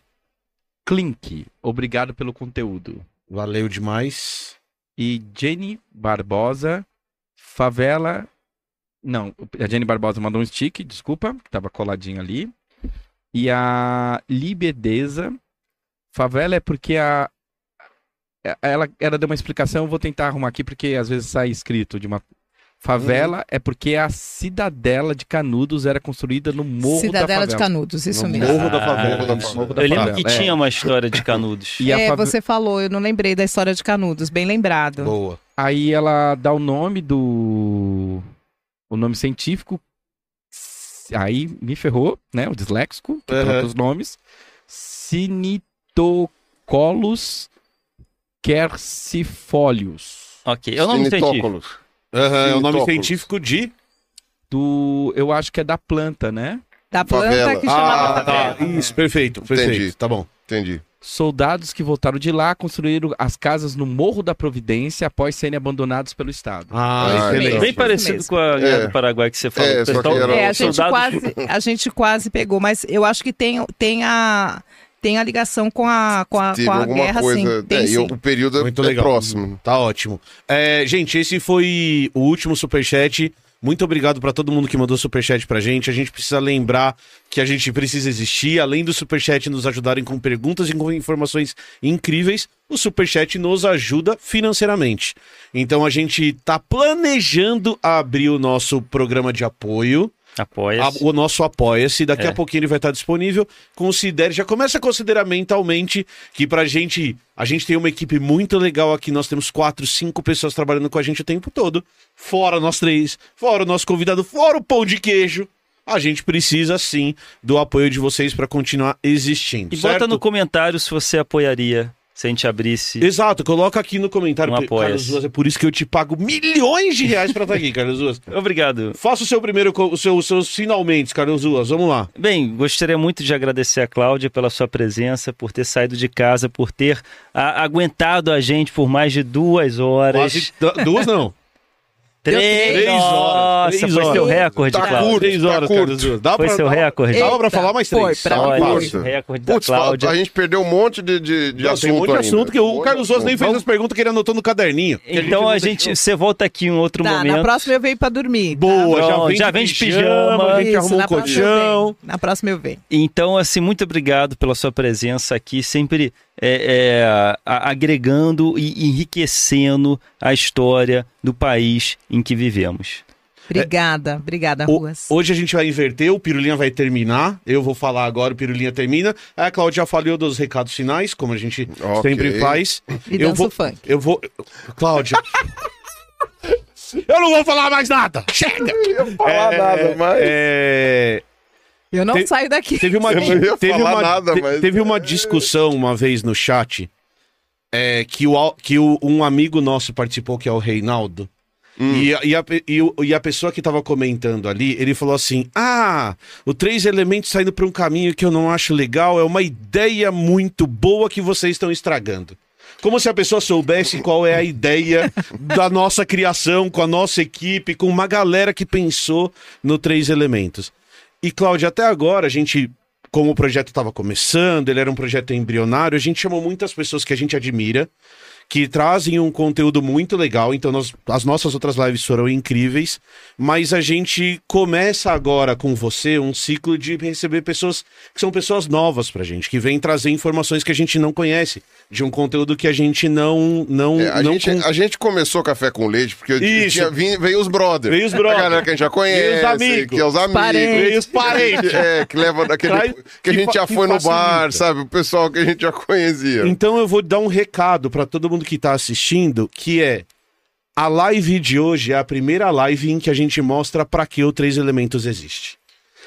Clink, obrigado pelo conteúdo. Valeu demais. E Jenny Barbosa, favela. Não, a Jenny Barbosa mandou um stick, desculpa, tava coladinho ali. E a Libedeza, favela é porque a. a- Ela, ela deu uma explicação, eu vou tentar arrumar aqui, porque às vezes sai escrito de uma. Favela é porque a cidadela de Canudos era construída no morro Cidadela da de favela. Canudos, isso No mesmo. Morro da Favela. Morro da- da Eu lembro favela, que é. tinha uma história de Canudos. E é, fave- você falou, eu não lembrei da história de Canudos, bem lembrado. Boa. Aí ela dá o nome do. O nome científico. Aí me ferrou, né? O disléxico, que troca os nomes. Sinitocolos quercifólios. Ok, é o nome científico. Aham, é o nome científico de. Do. Eu acho que é da planta, né? Da planta Favela. que chamava Ah, tá. Isso, perfeito, perfeito. Entendi. Tá bom. Entendi. Soldados que voltaram de lá construíram as casas no Morro da Providência após serem abandonados pelo Estado. Ah, Ah, excelente. Bem Isso parecido com a Guerra É. do Paraguai que você falou. É, pessoal- É, a gente, soldados- quase, a gente quase pegou, mas eu acho que tem, tem, a, tem a ligação com a, com a, Teve com a alguma guerra, coisa. sim. Tem, é, e sim. o período Muito é legal. próximo. Tá ótimo. É, gente, esse foi o último superchat. Muito obrigado pra todo mundo que mandou superchat pra gente. A gente precisa lembrar que a gente precisa existir. Além do superchat nos ajudarem com perguntas e com informações incríveis, o superchat nos ajuda financeiramente. Então a gente tá planejando abrir o nosso programa de apoio. Apoia. A- o nosso apoia-se, daqui É. a pouquinho ele vai estar disponível. Considere, já começa a considerar mentalmente que pra gente, a gente tem uma equipe muito legal aqui, nós temos quatro, cinco pessoas trabalhando com a gente o tempo todo, fora nós três, fora o nosso convidado, fora o pão de queijo. A gente precisa sim do apoio de vocês pra continuar existindo. E certo? bota no comentário se você apoiaria se a gente abrisse. Exato, coloca aqui no comentário. Um Carlos. Ruas, é por isso que eu te pago milhões de reais pra estar aqui, Carlos Ruas. Obrigado. Faça o seu primeiro, o seu, os seus finalmente, Carlos Ruas. Vamos lá. Bem, gostaria muito de agradecer a Cláudia pela sua presença, por ter saído de casa, por ter a- aguentado a gente por mais de duas horas. Quase du- duas não. Três, Três horas, Nossa, três foi seu horas. recorde, Tá Cláudia. curto. Três horas, tá curto. Dá Foi pra, seu dá- recorde. Dava pra falar mais foi, três. mim pra- Olha, recorde da Putz, fala- Cláudia. a gente perdeu um monte de, de, de Não, assunto tem um monte de ainda. assunto que o monte Carlos Ruas nem fez as perguntas que ele anotou no caderninho. Então a deixou. gente, você volta aqui em outro Tá, momento. na próxima eu venho pra dormir. tá? Boa, já vem, já de vem de pijama, pijama. a gente Isso, arrumou um colchão. Na próxima eu venho. Então, assim, muito obrigado pela sua presença aqui, sempre é, é, agregando e enriquecendo a história do país em que vivemos. Obrigada, obrigada, O- Ruas. hoje a gente vai inverter, o Pirulinha vai terminar. Eu vou falar agora, o Pirulinha termina. A Cláudia já falou dos recados finais, como a gente Ok. sempre faz. E eu dança vou, funk. Eu vou. Cláudia. eu não vou falar mais nada! Chega! falar nada, mas- é, Eu não Te- saio daqui. Teve uma, Eu não ia teve falar uma, nada, te- mas- teve uma discussão uma vez no chat é, que, o, Al- que o- um amigo nosso participou, que é o Reinaldo. E, a, e, a, pe- e, o- e a pessoa que tava comentando ali, ele falou assim: Ah, o Três Elementos saindo pra um caminho que eu não acho legal, é uma ideia muito boa que vocês estão estragando. Como se a pessoa soubesse qual é a ideia da nossa criação, com a nossa equipe, com uma galera que pensou no Três Elementos. E, Cláudia, até agora a gente, como o projeto estava começando, ele era um projeto embrionário, a gente chamou muitas pessoas que a gente admira, que trazem um conteúdo muito legal. Então, nós- as nossas outras lives foram incríveis, mas a gente começa agora com você um ciclo de receber pessoas que são pessoas novas pra gente, que vêm trazer informações que a gente não conhece, de um conteúdo que a gente não. não, É, a, não gente, con- a gente começou Café com Leite porque Isso. tinha, veio os brothers. Veio os brothers. A galera que a gente já conhece. Veio os amigos. Que é os amigos. parentes. Veio os parentes. É, que leva daquele. Que a que gente já que foi no bar, sabe? O pessoal que a gente já conhecia. Então eu vou dar um recado pra todo mundo que tá assistindo, que é a live de hoje é a primeira live em que a gente mostra pra que o Três Elementos existe.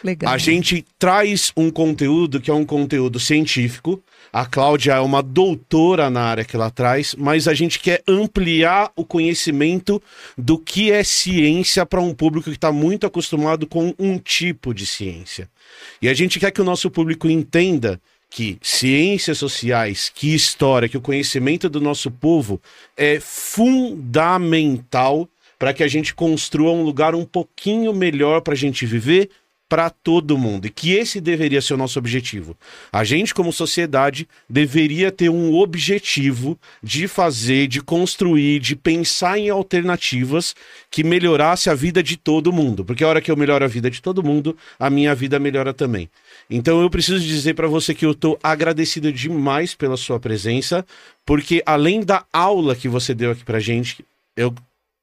Legal. A gente traz um conteúdo que é um conteúdo científico. A Cláudia é uma doutora na área que ela traz, mas a gente quer ampliar o conhecimento do que é ciência para um público que está muito acostumado com um tipo de ciência. E a gente quer que o nosso público entenda que ciências sociais, que história, que o conhecimento do nosso povo é fundamental para que a gente construa um lugar um pouquinho melhor para a gente viver para todo mundo. E que esse deveria ser o nosso objetivo. A gente, como sociedade, deveria ter um objetivo de fazer, de construir, de pensar em alternativas que melhorasse a vida de todo mundo. Porque a hora que eu melhoro a vida de todo mundo, a minha vida melhora também. Então eu preciso dizer para você que eu estou agradecido demais pela sua presença, porque além da aula que você deu aqui pra gente, eu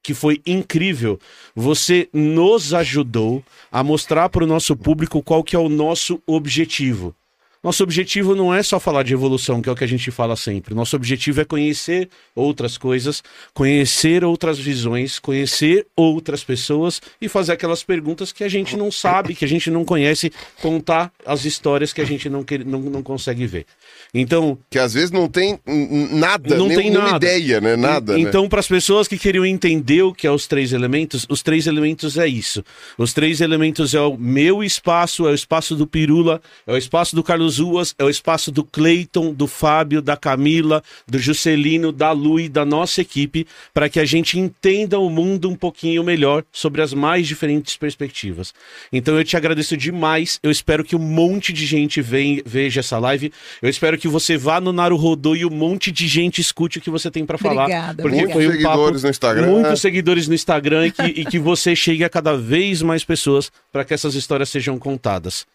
que foi incrível. Você nos ajudou a mostrar para o nosso público qual que é o nosso objetivo. Nosso objetivo não é só falar de evolução, que é o que a gente fala sempre. Nosso objetivo é conhecer outras coisas, conhecer outras visões, conhecer outras pessoas e fazer aquelas perguntas que a gente não sabe, que a gente não conhece, contar as histórias que a gente não, não, não consegue ver. Então, Que às vezes não tem nada, Não tem nenhuma nada. ideia, né? Nada. né? Então, para as pessoas que queriam entender o que é os três elementos, os três elementos é isso. Os três elementos é o meu espaço, é o espaço do Pirula, é o espaço do Carlos Ruas, é o espaço do Cleiton, do Fábio, da Camila, do Juscelino, da Lu e da nossa equipe, para que a gente entenda o mundo um pouquinho melhor sobre as mais diferentes perspectivas. Então, eu te agradeço demais. Eu espero que um monte de gente venha, veja essa live. Eu espero que você vá no Naruhodô e um monte de gente escute o que você tem para falar. Obrigada, Porque obrigada. foi um Seguidores papo, no Instagram, muitos né? seguidores no Instagram e que, e que você chegue a cada vez mais pessoas para que essas histórias sejam contadas.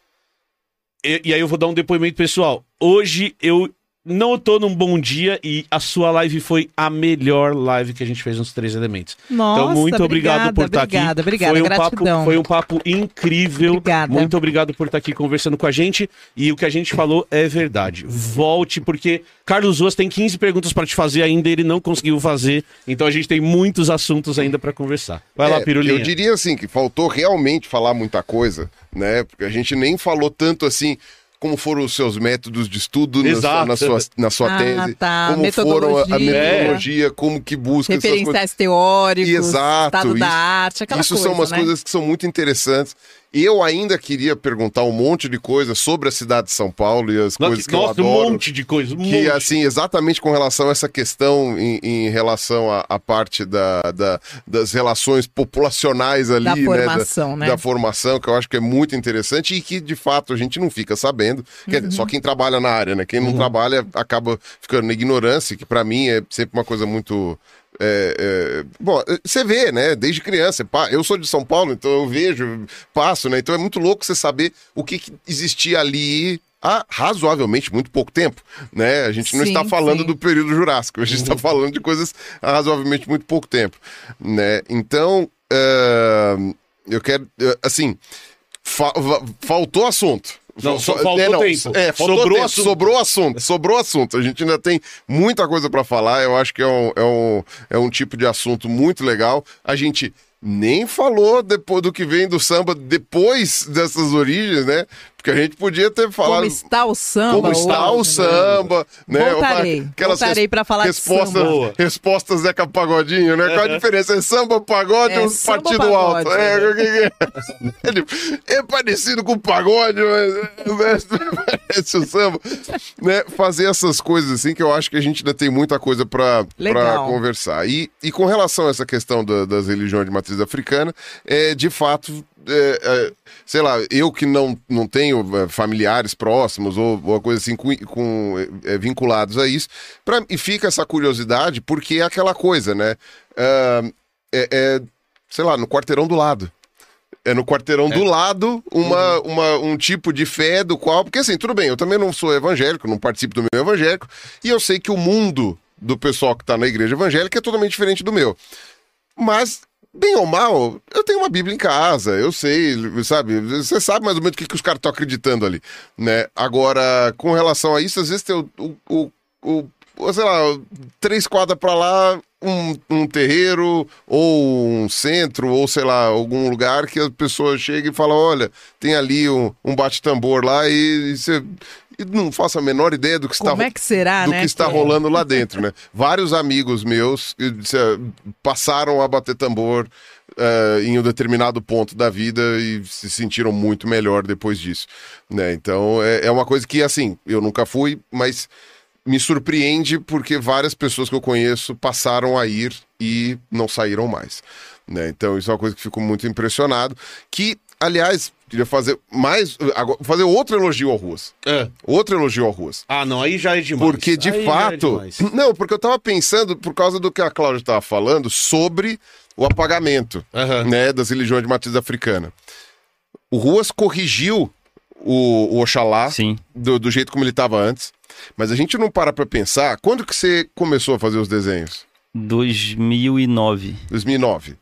E, aí eu vou dar um depoimento pessoal. Hoje eu não tô num bom dia e a sua live foi a melhor live que a gente fez nos Três Elementos. Nossa, então muito obrigado obrigada, por estar obrigada, aqui. Obrigada, foi um gratidão. papo, foi um papo incrível. Obrigada. Muito obrigado por estar aqui conversando com a gente e o que a gente falou é verdade. Volte porque Carlos Ruas tem 15 perguntas para te fazer ainda, ele não conseguiu fazer. Então a gente tem muitos assuntos ainda para conversar. Vai lá, É, Pirulinha. Eu diria assim que faltou realmente falar muita coisa, né? Porque a gente nem falou tanto assim como foram os seus métodos de estudo na na sua, na sua Ah, tese, tá. como foram a, a Metodologia. metodologia, como que busca essas coisas. Referenciais teóricos, Exato, estado da isso- arte, aquela Isso coisa, são umas né? coisas que são muito interessantes Eu ainda queria perguntar um monte de coisa sobre a cidade de São Paulo e as coisas que eu Nossa, adoro. um monte de coisa. Um Que, monte. assim, exatamente com relação a essa questão em, em relação à, à parte da, da- das relações populacionais ali, Da né? formação, né? Da formação, que eu acho que é muito interessante e que, de fato, a gente não fica sabendo. Quer dizer, Uhum. só quem trabalha na área, né? Quem não trabalha acaba ficando na ignorância, que pra mim é sempre uma coisa muito. É, é, bom, você vê, né? Desde criança. Eu sou de São Paulo, então eu vejo, passo, né? Então é muito louco você saber o que, que existia ali há razoavelmente muito pouco tempo, né? A gente não Sim, está falando sim. do período jurássico, a gente está falando de coisas há razoavelmente muito pouco tempo, né? Então, ah, eu quero, ah, assim, fa- faltou assunto. Não, só faltou tempo. É, faltou Sobrou tempo, assunto. sobrou assunto, sobrou assunto. A gente ainda tem muita coisa para falar. Eu acho que é um, é, um, é um tipo de assunto muito legal. A gente nem falou depois do que vem do samba depois dessas origens, né? Porque a gente podia ter falado Como está o samba como está o hoje, né? samba, né? Voltarei, Aquelas voltarei pra falar de respostas, samba. Boa. respostas Zeca Pagodinho, né? Qual a diferença? É samba, pagode É, ou samba, partido pagode, alto? É, né? o que é? Ele é parecido com o pagode, mas é, parece o samba. Né? Fazer essas coisas assim que eu acho que a gente ainda tem muita coisa para conversar. E, e com relação a essa questão da- das religiões de matriz africana, é, de fato, é, é, sei lá, eu que não, não tenho é, familiares próximos ou, ou coisa assim com, com, é, é, vinculados a isso, pra, e fica essa curiosidade, porque é aquela coisa, né? Ah, é, é, sei lá, no quarteirão do lado. É no quarteirão do lado uma, uma, um tipo de fé do qual. Porque assim, tudo bem, eu também não sou evangélico, não participo do meu evangélico, e eu sei que o mundo do pessoal que tá na igreja evangélica é totalmente diferente do meu. Mas, bem ou mal, eu tenho uma Bíblia em casa, eu sei, sabe? Você sabe mais ou menos o que, que os caras estão acreditando ali, né? Agora, com relação a isso, às vezes tem o, o, o, o- sei lá, três quadras pra lá, um, um terreiro, ou um centro, ou sei lá, algum lugar que a pessoa chega e fala: olha, tem ali um, um bate-tambor lá e, e você. E não faço a menor ideia do que está é que será, do né? que está que- rolando lá dentro, né? Vários amigos meus eh, se- passaram a bater tambor eh, em um determinado ponto da vida e se sentiram muito melhor depois disso, né? Então é, é uma coisa que assim eu nunca fui, mas me surpreende porque várias pessoas que eu conheço passaram a ir e não saíram mais, né? Então isso é uma coisa que fico muito impressionado. Que aliás queria fazer mais agora, fazer outro elogio ao Ruas, É. outro elogio ao Ruas. Ah, não, aí já é demais. Porque, de Aí já é fato. demais. não, porque eu tava pensando, por causa do que a Cláudia estava falando, sobre o apagamento Aham. né, das religiões de matriz africana. O Ruas corrigiu o, o Oxalá Sim. do, do jeito como ele estava antes. Mas a gente não para pra pensar. Quando que você começou a fazer os desenhos? 2009. 2009.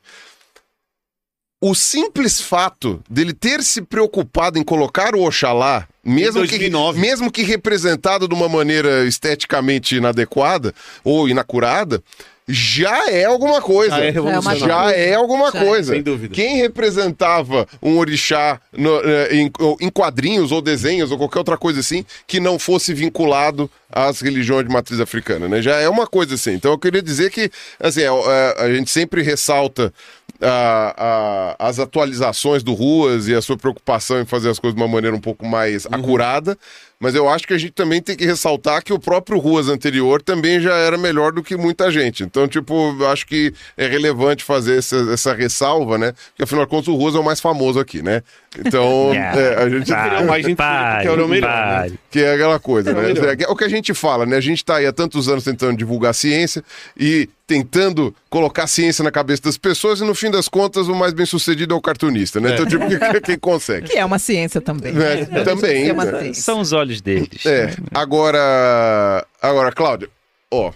O simples fato dele ter se preocupado em colocar o Oxalá, mesmo, Em 2009. Que, mesmo que representado de uma maneira esteticamente inadequada ou inacurada, já é alguma coisa. Já é revolucionário. Já é alguma Já é. coisa. Sem dúvida. Quem representava um orixá no- eh, em, ou em quadrinhos ou desenhos ou qualquer outra coisa assim que não fosse vinculado às religiões de matriz africana, né? Já é uma coisa assim. Então eu queria dizer que assim, é, é, a gente sempre ressalta a- a- as atualizações do Ruas e a sua preocupação em fazer as coisas de uma maneira um pouco mais acurada, mas eu acho que a gente também tem que ressaltar que o próprio Ruas anterior também já era melhor do que muita gente. Então, tipo, eu acho que é relevante fazer essa, essa ressalva, né? Porque afinal de contas o Ruas é o mais famoso aqui, né? Então, é, a gente é o mais gente Pare, que era o melhor, né? pare. que é aquela coisa, né? melhor. É o que a gente fala, né? A gente tá aí há tantos anos tentando divulgar a ciência e tentando colocar ciência na cabeça das pessoas e no fim das contas o mais bem sucedido é o cartunista, né? Então, tipo, quem, consegue. Que é uma ciência também. É, né? também, É uma né? ciência. São os olhos deles. É, agora, agora, Cláudio, ó,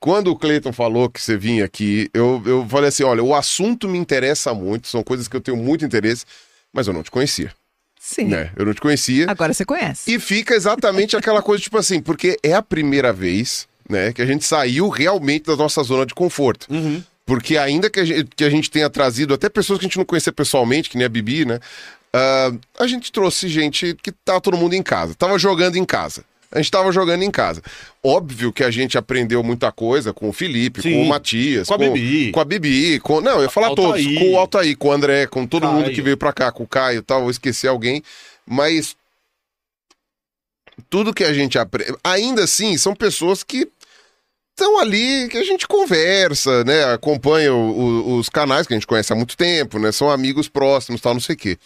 quando o Cleiton falou que você vinha aqui, eu, eu falei assim, olha, o assunto me interessa muito, são coisas que eu tenho muito interesse, mas eu não te conhecia, Sim. né? Eu não te conhecia. Agora você conhece. E fica exatamente aquela coisa, tipo assim, porque é a primeira vez, né, que a gente saiu realmente da nossa zona de conforto. Uhum. Porque ainda que a, gente, que a gente tenha trazido até pessoas que a gente não conhecia pessoalmente, que nem a Bibi, né? Ah, a gente trouxe gente que tava todo mundo em casa, tava jogando em casa. A gente tava jogando em casa. Óbvio que a gente aprendeu muita coisa com o Felipe, Sim. com o Matias, Com a Bibi. com a Bibi, com. Não, eu ia falar Altair. todos, com o Altair, com o André, com todo Caio. mundo que veio pra cá, com o Caio e tal, vou esquecer alguém, mas tudo que a gente aprende. Ainda assim, são pessoas que estão ali, que a gente conversa, né? Acompanha o- o- os canais que a gente conhece há muito tempo, né? São amigos próximos, tal, não sei o quê.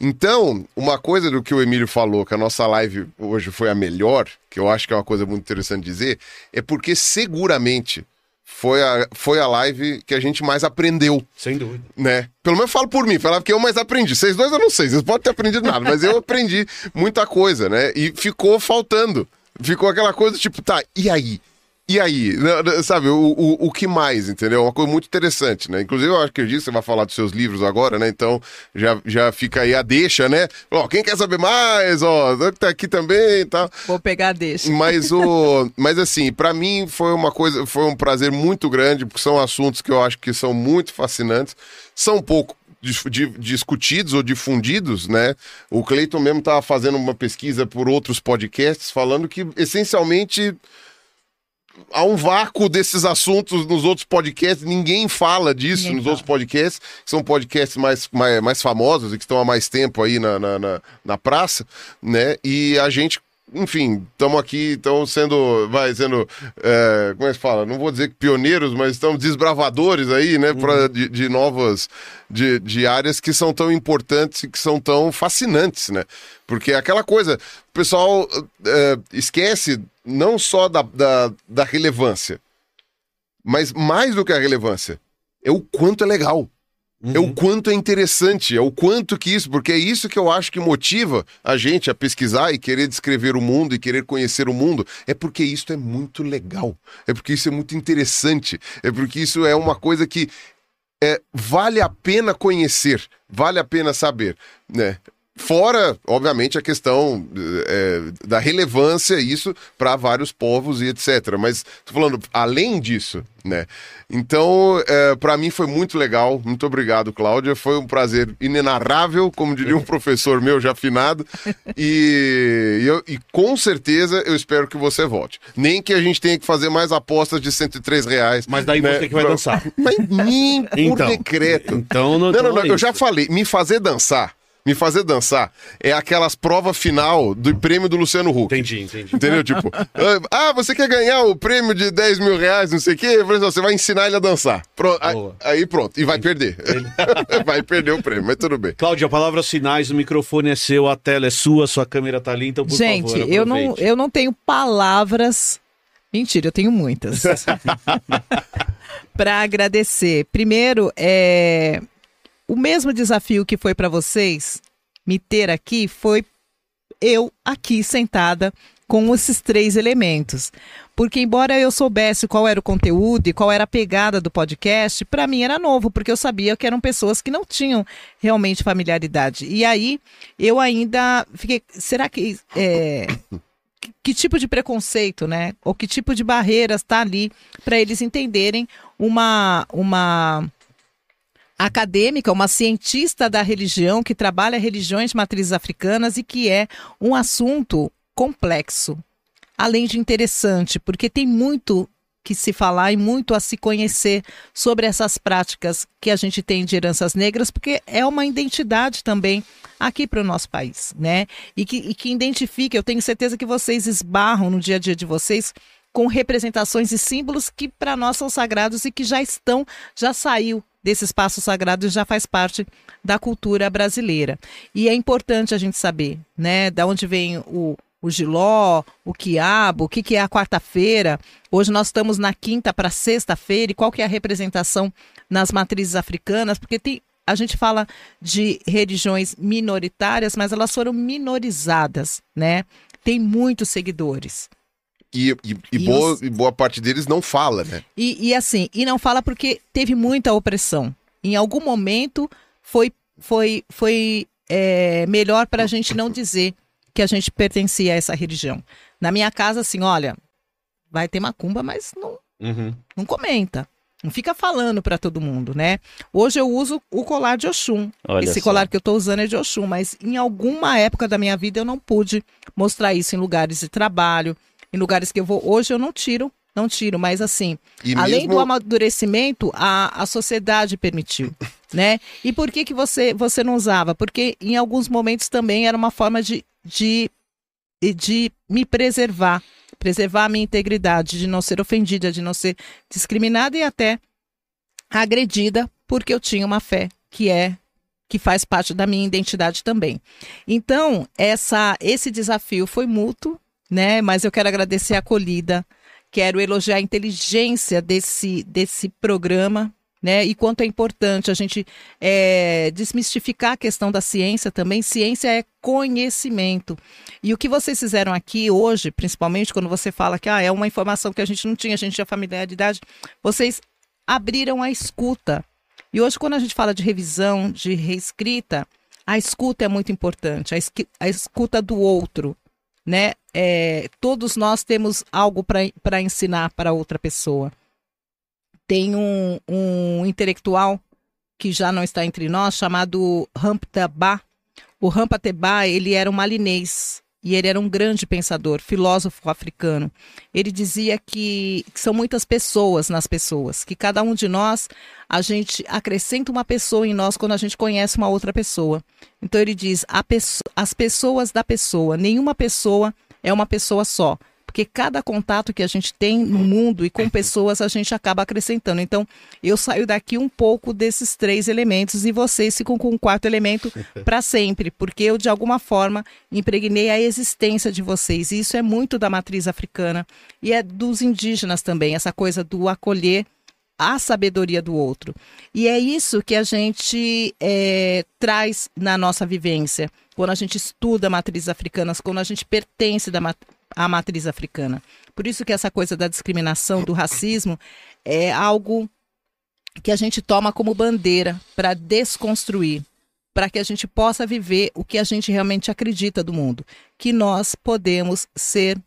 Então, uma coisa do que o Emílio falou, que a nossa live hoje foi a melhor, que eu acho que é uma coisa muito interessante dizer, é porque seguramente foi a, foi a live que a gente mais aprendeu Sem dúvida. né? Pelo menos eu falo por mim, falava que eu mais aprendi. Vocês dois eu não sei, vocês podem ter aprendido nada, mas eu aprendi muita coisa, né? E ficou faltando. Ficou aquela coisa tipo, tá, e aí? E aí? Sabe, o, o, o que mais, entendeu? Uma coisa muito interessante, né? Inclusive, eu acredito que você vai falar dos seus livros agora, né? Então, já, já fica aí a deixa, né? Ó, quem quer saber mais, ó, tá aqui também e tal. Vou pegar, deixa. Mas o, mas assim, pra mim foi uma coisa, foi um prazer muito grande, porque são assuntos que eu acho que são muito fascinantes, são um pouco dis- di- discutidos ou difundidos, né? O Cleiton mesmo estava fazendo uma pesquisa por outros podcasts falando que essencialmente há um vácuo desses assuntos nos outros podcasts, ninguém fala disso Ninguém nos fala. outros podcasts, que são podcasts mais, mais, mais famosos e que estão há mais tempo aí na, na, na, na praça, né? E a gente, enfim, estamos aqui, estamos sendo, vai sendo, é, como é que fala? Não vou dizer que pioneiros, mas estamos desbravadores aí, né? Pra, de, de novas, de, de áreas que são tão importantes e que são tão fascinantes, né? Porque é aquela coisa, o pessoal é, esquece não só da, da, da relevância, mas mais do que a relevância, é o quanto é legal. É o quanto é interessante, é o quanto que isso, porque é isso que eu acho que motiva a gente a pesquisar e querer descrever o mundo e querer conhecer o mundo. É porque isso é muito legal, é porque isso é muito interessante, é porque isso é uma coisa que é, vale a pena conhecer, vale a pena saber, né? Fora, obviamente, a questão é, da relevância, isso para vários povos e etc. Mas tô falando, além disso, né? Então, é, para mim foi muito legal. Muito obrigado, Cláudia. Foi um prazer inenarrável, como diria um professor meu já afinado. E, e eu- e com certeza eu espero que você volte. Nem que a gente tenha que fazer mais apostas de 103 reais. Mas daí né, você que vai dançar. Mas nem por Então. decreto. Então, não, Não, não, então não, é eu já falei, me fazer dançar, me fazer dançar é aquelas provas final do prêmio do Luciano Huck. Entendi, entendi. Entendeu? Tipo, ah, você quer ganhar o prêmio de 10 mil reais, não sei o quê? Eu falei assim, você vai ensinar ele a dançar. Pro- aí, Boa. aí pronto, e vai perder. vai perder o prêmio, mas tudo bem. Cláudia, a palavra sinais, o microfone é seu, a tela é sua, sua câmera tá ali, então por Gente, favor, eu não, eu não tenho palavras. Mentira, eu tenho muitas. para agradecer. Primeiro, é o mesmo desafio que foi para vocês me ter aqui foi eu aqui sentada com esses três elementos. Porque embora eu soubesse qual era o conteúdo e qual era a pegada do podcast, para mim era novo, porque eu sabia que eram pessoas que não tinham realmente familiaridade. E aí eu ainda fiquei, será que é, que- que tipo de preconceito, né? Ou que tipo de barreiras está ali para eles entenderem uma uma acadêmica, uma cientista da religião que trabalha religiões de matrizes africanas e que é um assunto complexo, além de interessante, porque tem muito que se falar e muito a se conhecer sobre essas práticas que a gente tem de heranças negras, porque é uma identidade também aqui para o nosso país, né? E que, e que identifica, eu tenho certeza que vocês esbarram no dia a dia de vocês com representações e símbolos que para nós são sagrados e que já estão, já saiu desse espaço sagrado já faz parte da cultura brasileira. E é importante a gente saber, né, da onde vem o, o giló, o quiabo, o que, que é a quarta-feira. Hoje nós estamos na quinta para sexta-feira e qual que é a representação nas matrizes africanas, porque tem, a gente fala de religiões minoritárias, mas elas foram minorizadas, né? Tem muitos seguidores. E, e, e boa, os- e boa parte deles não fala, né? E, e assim, e não fala porque teve muita opressão. Em algum momento foi, foi, foi é, melhor para a gente não dizer que a gente pertencia a essa religião. Na minha casa, assim, olha, vai ter macumba, mas não, Uhum. não comenta. Não fica falando para todo mundo, né? Hoje eu uso o colar de Oxum. Olha Esse só. colar que eu tô usando é de Oxum, mas em alguma época da minha vida eu não pude mostrar isso em lugares de trabalho, em lugares que eu vou. Hoje eu não tiro, não tiro, mas assim, E além mesmo... do amadurecimento, a, a sociedade permitiu, né? E por que que você, você não usava? Porque em alguns momentos também era uma forma de, de, de me preservar, preservar a minha integridade, de não ser ofendida, de não ser discriminada e até agredida, porque eu tinha uma fé que é que faz parte da minha identidade também. Então, essa esse desafio foi mútuo, né? Mas eu quero agradecer a acolhida, quero elogiar a inteligência desse desse programa, né? E quanto é importante a gente é, desmistificar a questão da ciência também. Ciência é conhecimento. E o que vocês fizeram aqui hoje, principalmente quando você fala que ah, é uma informação que a gente não tinha, a gente tinha familiaridade, vocês abriram a escuta. E hoje, quando a gente fala de revisão, de reescrita, a escuta é muito importante, a, escuta do outro, né? É, todos nós temos algo para ensinar para outra pessoa. Tem um, um intelectual que já não está entre nós, chamado Ramptaba. O Rampateba, ele era um malinês e ele era um grande pensador, filósofo africano. Ele dizia que, que são muitas pessoas nas pessoas, que cada um de nós, a gente acrescenta uma pessoa em nós quando a gente conhece uma outra pessoa. Então ele diz, a pesso- as pessoas da pessoa, nenhuma pessoa é uma pessoa só. Porque cada contato que a gente tem no mundo e com pessoas, a gente acaba acrescentando. Então, eu saio daqui um pouco desses três elementos e vocês ficam com o quarto elemento para sempre, porque eu, de alguma forma, impregnei a existência de vocês. E isso é muito da matriz africana e é dos indígenas também, essa coisa do acolher a sabedoria do outro. E é isso que a gente eh, traz na nossa vivência, quando a gente estuda matrizes africanas, quando a gente pertence da à matriz africana. Por isso que essa coisa da discriminação, do racismo, é algo que a gente toma como bandeira para desconstruir, para que a gente possa viver o que a gente realmente acredita do mundo, que nós podemos ser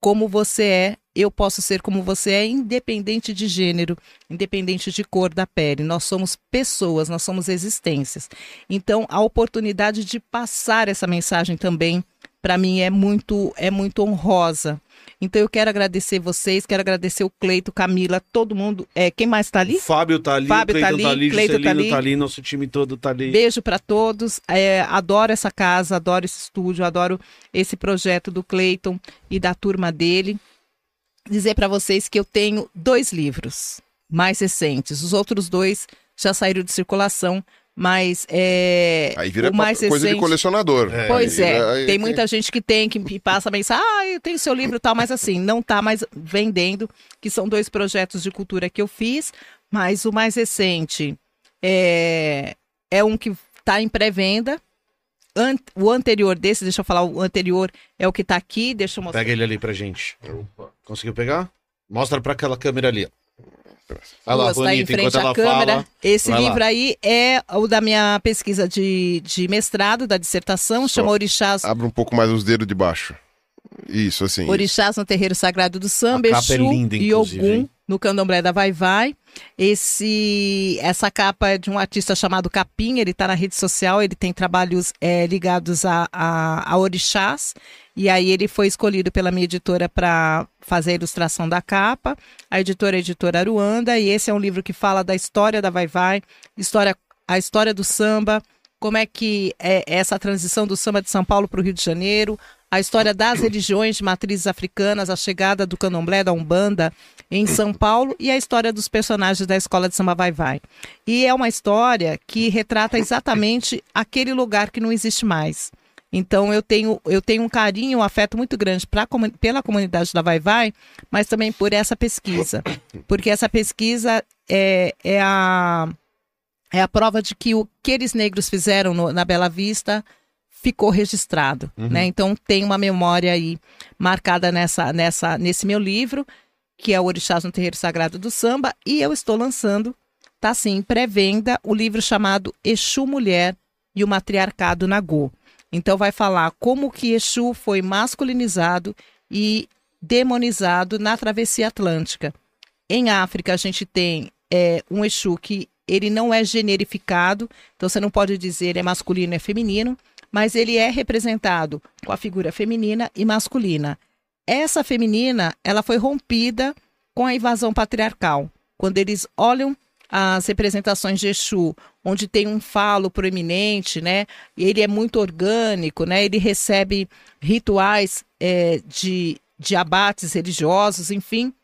como você é, eu posso ser como você é, independente de gênero, independente de cor da pele. Nós somos pessoas, nós somos existências. Então, a oportunidade de passar essa mensagem também, para mim, é muito, é muito honrosa. Então, eu quero agradecer vocês, quero agradecer o Cleito, Camila, todo mundo. É, quem mais está ali? O Fábio tá ali, Fábio o tá Cleiton tá ali, ali, Cleiton tá ali. tá ali, nosso time todo tá ali. Beijo para todos. É, adoro essa casa, adoro esse estúdio, adoro esse projeto do Cleiton e da turma dele. Dizer para vocês que eu tenho dois livros mais recentes. Os outros dois já saíram de circulação, mas é, Aí vira o mais coisa de recente. colecionador. É. Pois Aí- é, aí- tem muita gente que tem, que me passa a mensagem, ah, eu tenho seu livro e tal, mas assim, não tá mais vendendo, que são dois projetos de cultura que eu fiz, mas o mais recente é, é um que está em pré-venda. An- o anterior desse, deixa eu falar, o anterior é o que tá aqui, deixa eu mostrar. Pega ele ali pra gente. Conseguiu pegar? Mostra pra aquela câmera ali. Olha lá, Duas, tá em bonita, enquanto ela câmera. fala. Esse Vai lá. livro aí é o da minha pesquisa de, de mestrado, da dissertação, Só chama Orixás Abre um pouco mais os dedos de baixo. Isso, assim. Orixás no Terreiro Sagrado do Samba, é Exu linda, e Ogum hein? no Candomblé da Vai Vai. Esse, essa capa é de um artista chamado Capim, ele está na rede social, ele tem trabalhos é, ligados a, a, a orixás, e aí ele foi escolhido pela minha editora para fazer a ilustração da capa. A editora é a editora Aruanda, e esse é um livro que fala da história da Vai Vai, história, a história do samba, como é que é essa transição do samba de São Paulo para o Rio de Janeiro, a história das religiões de matrizes africanas, a chegada do candomblé, da Umbanda em São Paulo e a história dos personagens da escola de samba Vai Vai. E é uma história que retrata exatamente aquele lugar que não existe mais. Então eu tenho, eu tenho um carinho, um afeto muito grande pra, pela comunidade da Vai Vai, mas também por essa pesquisa. Porque essa pesquisa é, é, a, é a prova de que o que eles negros fizeram no- na Bela Vista ficou registrado, né? Então tem uma memória aí marcada nessa, nessa, nesse meu livro, que é o Orixás no Terreiro Sagrado do Samba, e eu estou lançando, tá assim, em pré-venda, o livro chamado Exu Mulher e o Matriarcado Nagô. Então vai falar como que Exu foi masculinizado e demonizado na travessia atlântica. Em África a gente tem é um Exu que ele não é generificado, então você não pode dizer é masculino, é feminino, mas ele é representado com a figura feminina e masculina. Essa feminina, ela foi rompida com a invasão patriarcal. Quando eles olham as representações de Exu, onde tem um falo proeminente, né? Ele é muito orgânico, né? Ele recebe rituais é, de, de abates religiosos, enfim.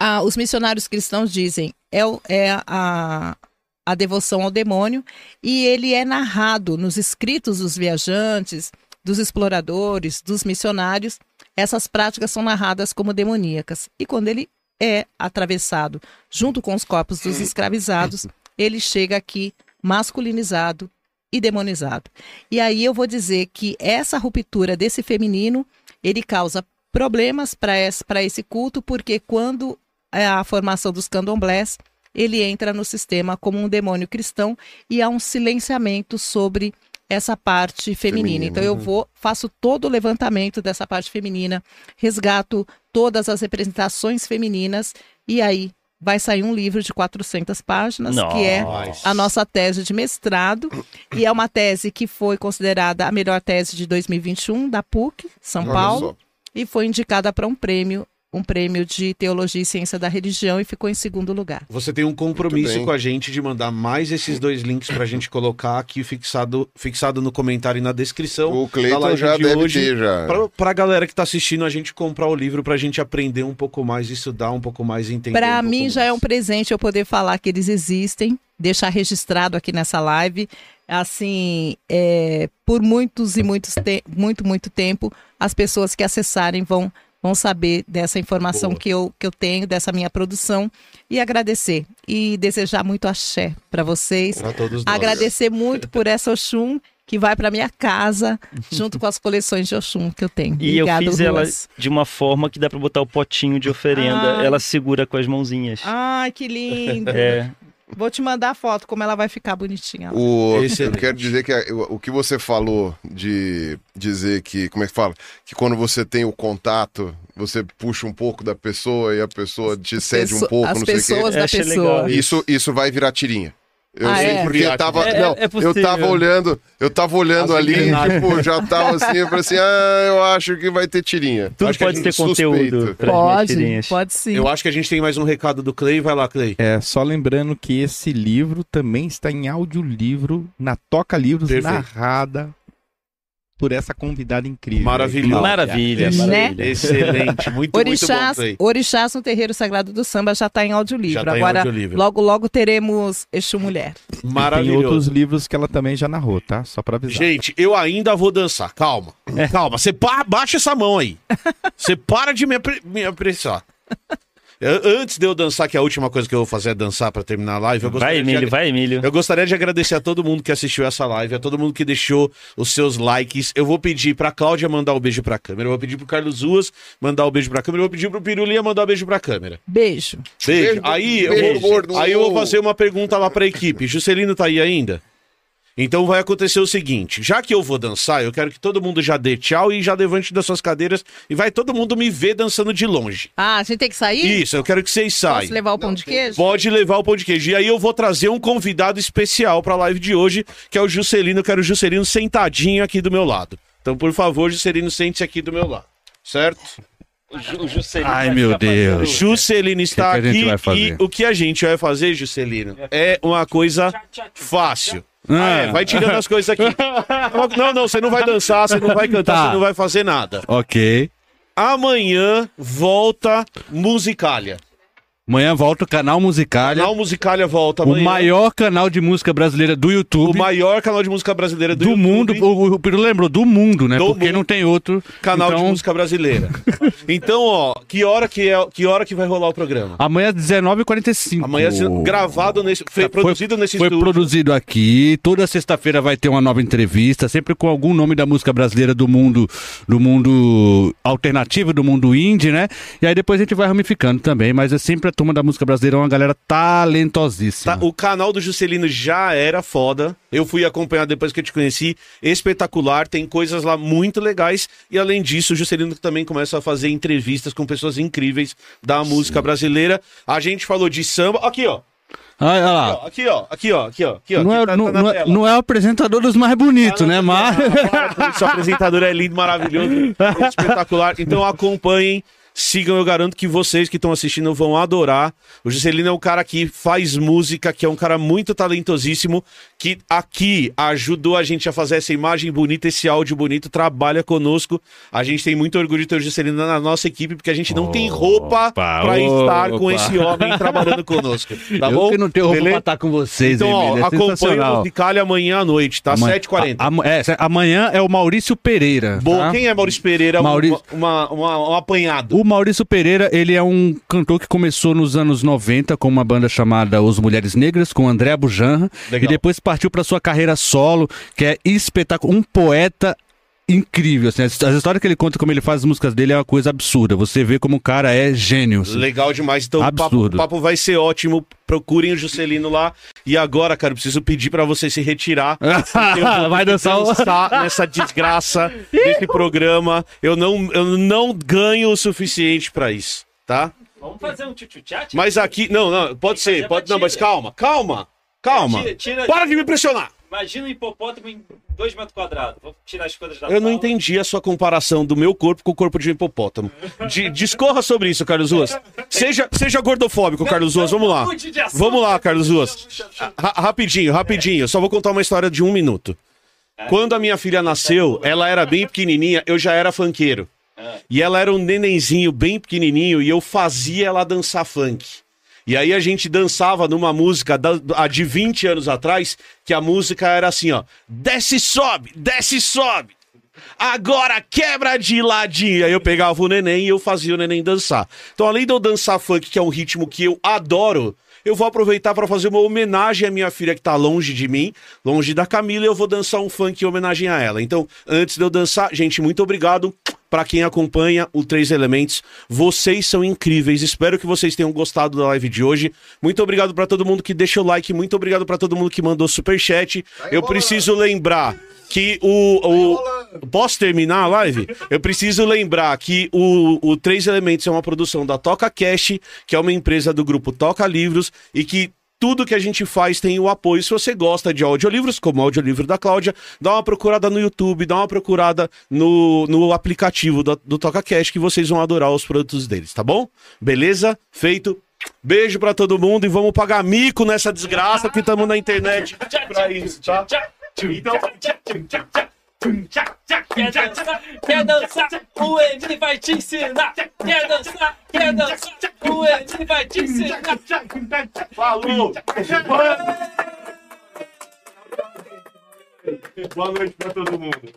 Ah, os missionários cristãos dizem é, é a, a devoção ao demônio e ele é narrado nos escritos dos viajantes, dos exploradores, dos missionários. Essas práticas são narradas como demoníacas. E quando ele é atravessado junto com os corpos dos escravizados, ele chega aqui masculinizado e demonizado. E aí eu vou dizer que essa ruptura desse feminino, ele causa problemas para esse, esse culto, porque quando é a formação dos candomblés, ele entra no sistema como um demônio cristão e há um silenciamento sobre essa parte feminina. Feminina, Então eu uhum. vou faço todo o levantamento dessa parte feminina, resgato todas as representações femininas e aí vai sair um livro de 400 páginas, que é Nossa. a nossa tese de mestrado, e é uma tese que foi considerada a melhor tese de 2021 da PUC, São Paulo, e foi indicada para um prêmio, um prêmio de Teologia e Ciência da Religião e ficou em segundo lugar. Você tem um compromisso com a gente de mandar mais esses dois links pra gente colocar aqui fixado, fixado no comentário e na descrição. O Cleiton já de deve hoje, ter já. Pra, pra galera que tá assistindo, a gente comprar o livro pra gente aprender um pouco mais, estudar um pouco mais e entender. Para um mim já é um mais. presente eu poder falar que eles existem, deixar registrado aqui nessa live. Assim, é, por muitos e muitos te muito, muito tempo, as pessoas que acessarem vão, vão saber dessa informação Boa. que eu, que eu tenho, dessa minha produção, e agradecer. E desejar muito axé para vocês. Pra todos nós. Agradecer muito por essa Oxum que vai para minha casa, junto com as coleções de Oxum que eu tenho. E eu Obrigado, fiz ela Ruas. de uma forma que dá pra botar o potinho de oferenda. Ai. Ela segura com as mãozinhas. Ai, que lindo! É, Vou te mandar a foto, como ela vai ficar bonitinha. lá. O, eu quero dizer que a- o, o que você falou de dizer que, como é que fala? Que quando você tem o contato, você puxa um pouco da pessoa e a pessoa te cede um Pesso- pouco, As não sei o quê. pessoa. Isso, isso vai virar tirinha. Eu Ah, sei é? porque eu tava, É, não, é eu tava olhando, eu tava olhando As ali, tipo, já tava assim, eu falei assim, ah, eu acho que vai ter tirinha. tudo Acho pode ter conteúdo Pode, pode sim. Eu acho que a gente tem mais um recado do Clay. Vai lá, Clay. É, só lembrando que esse livro também está em audiolivro na Toca Livros, Perfeito. narrada por essa convidada incrível. Maravilhoso. Maravilha, Né? maravilha. Excelente. Muito, muito bom, Orixás. Orixás no Terreiro Sagrado do Samba já está em audiolivro. Já tá em Agora, audiolivro. logo, logo teremos Exu Mulher. Tem Maravilhoso. outros livros que ela também já narrou, tá? Só pra avisar. Gente, eu ainda vou dançar. Calma. Calma. Você pa- baixa essa mão aí. Você para de me, apre- me apressar. Eu- Antes de eu dançar, que é a última coisa que eu vou fazer é dançar pra terminar a live, eu Vai, Emílio, de, vai, Emílio. eu gostaria de agradecer a todo mundo que assistiu essa live, a todo mundo que deixou os seus likes. Eu vou pedir pra Cláudia mandar o beijo pra câmera, eu vou pedir pro Carlos Ruas mandar o beijo pra câmera, eu vou pedir pro Pirulinha mandar o beijo pra câmera. Beijo. Beijo. Beijo, Aí, eu beijo, vou, gordo. aí eu vou fazer uma pergunta lá pra equipe. Juscelino tá aí ainda? Então vai acontecer o seguinte: já que eu vou dançar, eu quero que todo mundo já dê tchau e já levante das suas cadeiras e vai todo mundo me ver dançando de longe. Ah, a gente tem que sair? Isso, eu quero que vocês saiam. Posso levar o pão de queijo? Pode levar o pão de queijo. E aí eu vou trazer um convidado especial pra live de hoje, que é o Juscelino. Eu quero o Juscelino sentadinho aqui do meu lado. Então, por favor, Juscelino, sente-se aqui do meu lado. Certo? O Juscelino Ai, meu Deus. Juscelino está que a gente aqui e o que a gente vai fazer, Juscelino, é uma coisa fácil. Ah, é, vai tirando as coisas aqui. Não, não, você não vai dançar, você não vai cantar, Tá. você não vai fazer nada. Ok. Amanhã volta Musicália. Amanhã volta o canal Musicalha, Canal Musicália volta o amanhã. maior canal de música brasileira do o YouTube. maior canal de música brasileira do, do YouTube, mundo, o, o Piru lembrou, do mundo, né? Do Porque mundo. não tem outro. canal de Então, música brasileira. Então, ó, que hora que é, que hora que vai rolar o programa? Amanhã às 19h45. Amanhã gravado nesse, foi produzido nesse Foi estúdio. produzido aqui. Toda sexta-feira vai ter uma nova entrevista, sempre com algum nome da música brasileira do mundo, do mundo alternativo, do mundo indie, né? E aí depois a gente vai ramificando também, mas é sempre turma da música brasileira é uma galera talentosíssima. Tá, o canal do Juscelino já era foda. Eu fui acompanhar depois que eu te conheci. Espetacular, tem coisas lá muito legais. E além disso, o Juscelino também começa a fazer entrevistas com pessoas incríveis da música brasileira. A gente falou de samba. Aqui, ó. Ah, olha lá. Aqui, ó. Aqui, ó. Aqui, ó. Aqui, ó. Não é, tá- não, tá não é- não é o apresentador dos mais bonitos, né? Mas. Seu apresentador é lindo, maravilhoso, espetacular. Então acompanhem, sigam. Eu garanto que vocês que estão assistindo vão adorar. O Juscelino é um cara que faz música, que é um cara muito talentosíssimo, que aqui ajudou a gente a fazer essa imagem bonita, esse áudio bonito, trabalha conosco. A gente tem muito orgulho de ter o Juscelino na nossa equipe, porque a gente não tem roupa Opa, pra estar com opa. esse homem trabalhando conosco. Tá eu bom? que não tenho roupa Beleza? pra estar com vocês, Então, ó, é acompanha o. Musicale amanhã à noite, tá? Amanhã- 7h40. a- a- é, amanhã é o Maurício Pereira. Tá? quem é Maurício Pereira? Um- Maurício- Uma, uma, um apanhado. O Maurício Pereira, ele é um cantor que começou nos anos 90 com uma banda chamada Os Mulheres Negras, com André Bujanra, Legal. e depois partiu para sua carreira solo, que é espetáculo, um poeta incrível, assim, as as histórias que ele conta, como ele faz as músicas dele é uma coisa absurda, você vê como o cara é gênio. assim. Legal demais. Então o papo, Absurdo. o papo vai ser ótimo. Procurem o Juscelino lá. E agora, cara, eu preciso pedir pra você se retirar. Vai dançar o... dançar nessa desgraça desse programa. Eu não, eu não ganho o suficiente pra isso, tá? Vamos fazer um tchutchut Mas aqui. Não, não, pode ser. Pode, não, mas calma, calma. Calma. Tira, tira- Para de me pressionar. Imagina um hipopótamo em 2 metros quadrados. Vou tirar as coisas da Eu não sala. entendi a sua comparação do meu corpo com o corpo de um hipopótamo. De- discorra sobre isso, Carlos Ruas. Seja, seja gordofóbico, Carlos Ruas. Vamos lá. Vamos lá, Carlos Ruas. Ra- rapidinho, rapidinho. Só vou contar uma história de um minuto. Quando a minha filha nasceu, ela era bem pequenininha, eu já era funkeiro. E ela era um nenenzinho bem pequenininho e eu fazia ela dançar funk. E aí a gente dançava numa música da, a de 20 anos atrás, que a música era assim, ó. Desce, sobe, desce, sobe. Agora quebra de ladinho. Aí eu pegava o neném e eu fazia o neném dançar. Então, além de eu dançar funk, que é um ritmo que eu adoro, eu vou aproveitar para fazer uma homenagem à minha filha que tá longe de mim, longe da Camila, e eu vou dançar um funk em homenagem a ela. Então, antes de eu dançar, gente, muito obrigado para quem acompanha o Três Elementos. Vocês são incríveis. Espero que vocês tenham gostado da live de hoje. Muito obrigado para todo mundo que deixa o like, muito obrigado para todo mundo que mandou super chat. Eu preciso lembrar que o, o- Posso terminar a live? Eu preciso lembrar que o, o Três Elementos é uma produção da Toca Cash, que é uma empresa do grupo Toca Livros, e que tudo que a gente faz tem o apoio. Se você gosta de audiolivros, como o audiolivro da Cláudia, dá uma procurada no YouTube, dá uma procurada no, no aplicativo do, do Toca Cash, que vocês vão adorar os produtos deles, tá bom? Beleza? Feito. Beijo pra todo mundo e vamos pagar mico nessa desgraça que estamos na internet pra isso, tá? Então, Quer dançar? Quer dançar? O Eni vai te ensinar. Quer dançar? Quer dançar? O Eni vai te ensinar. falou! Boa noite pra todo mundo.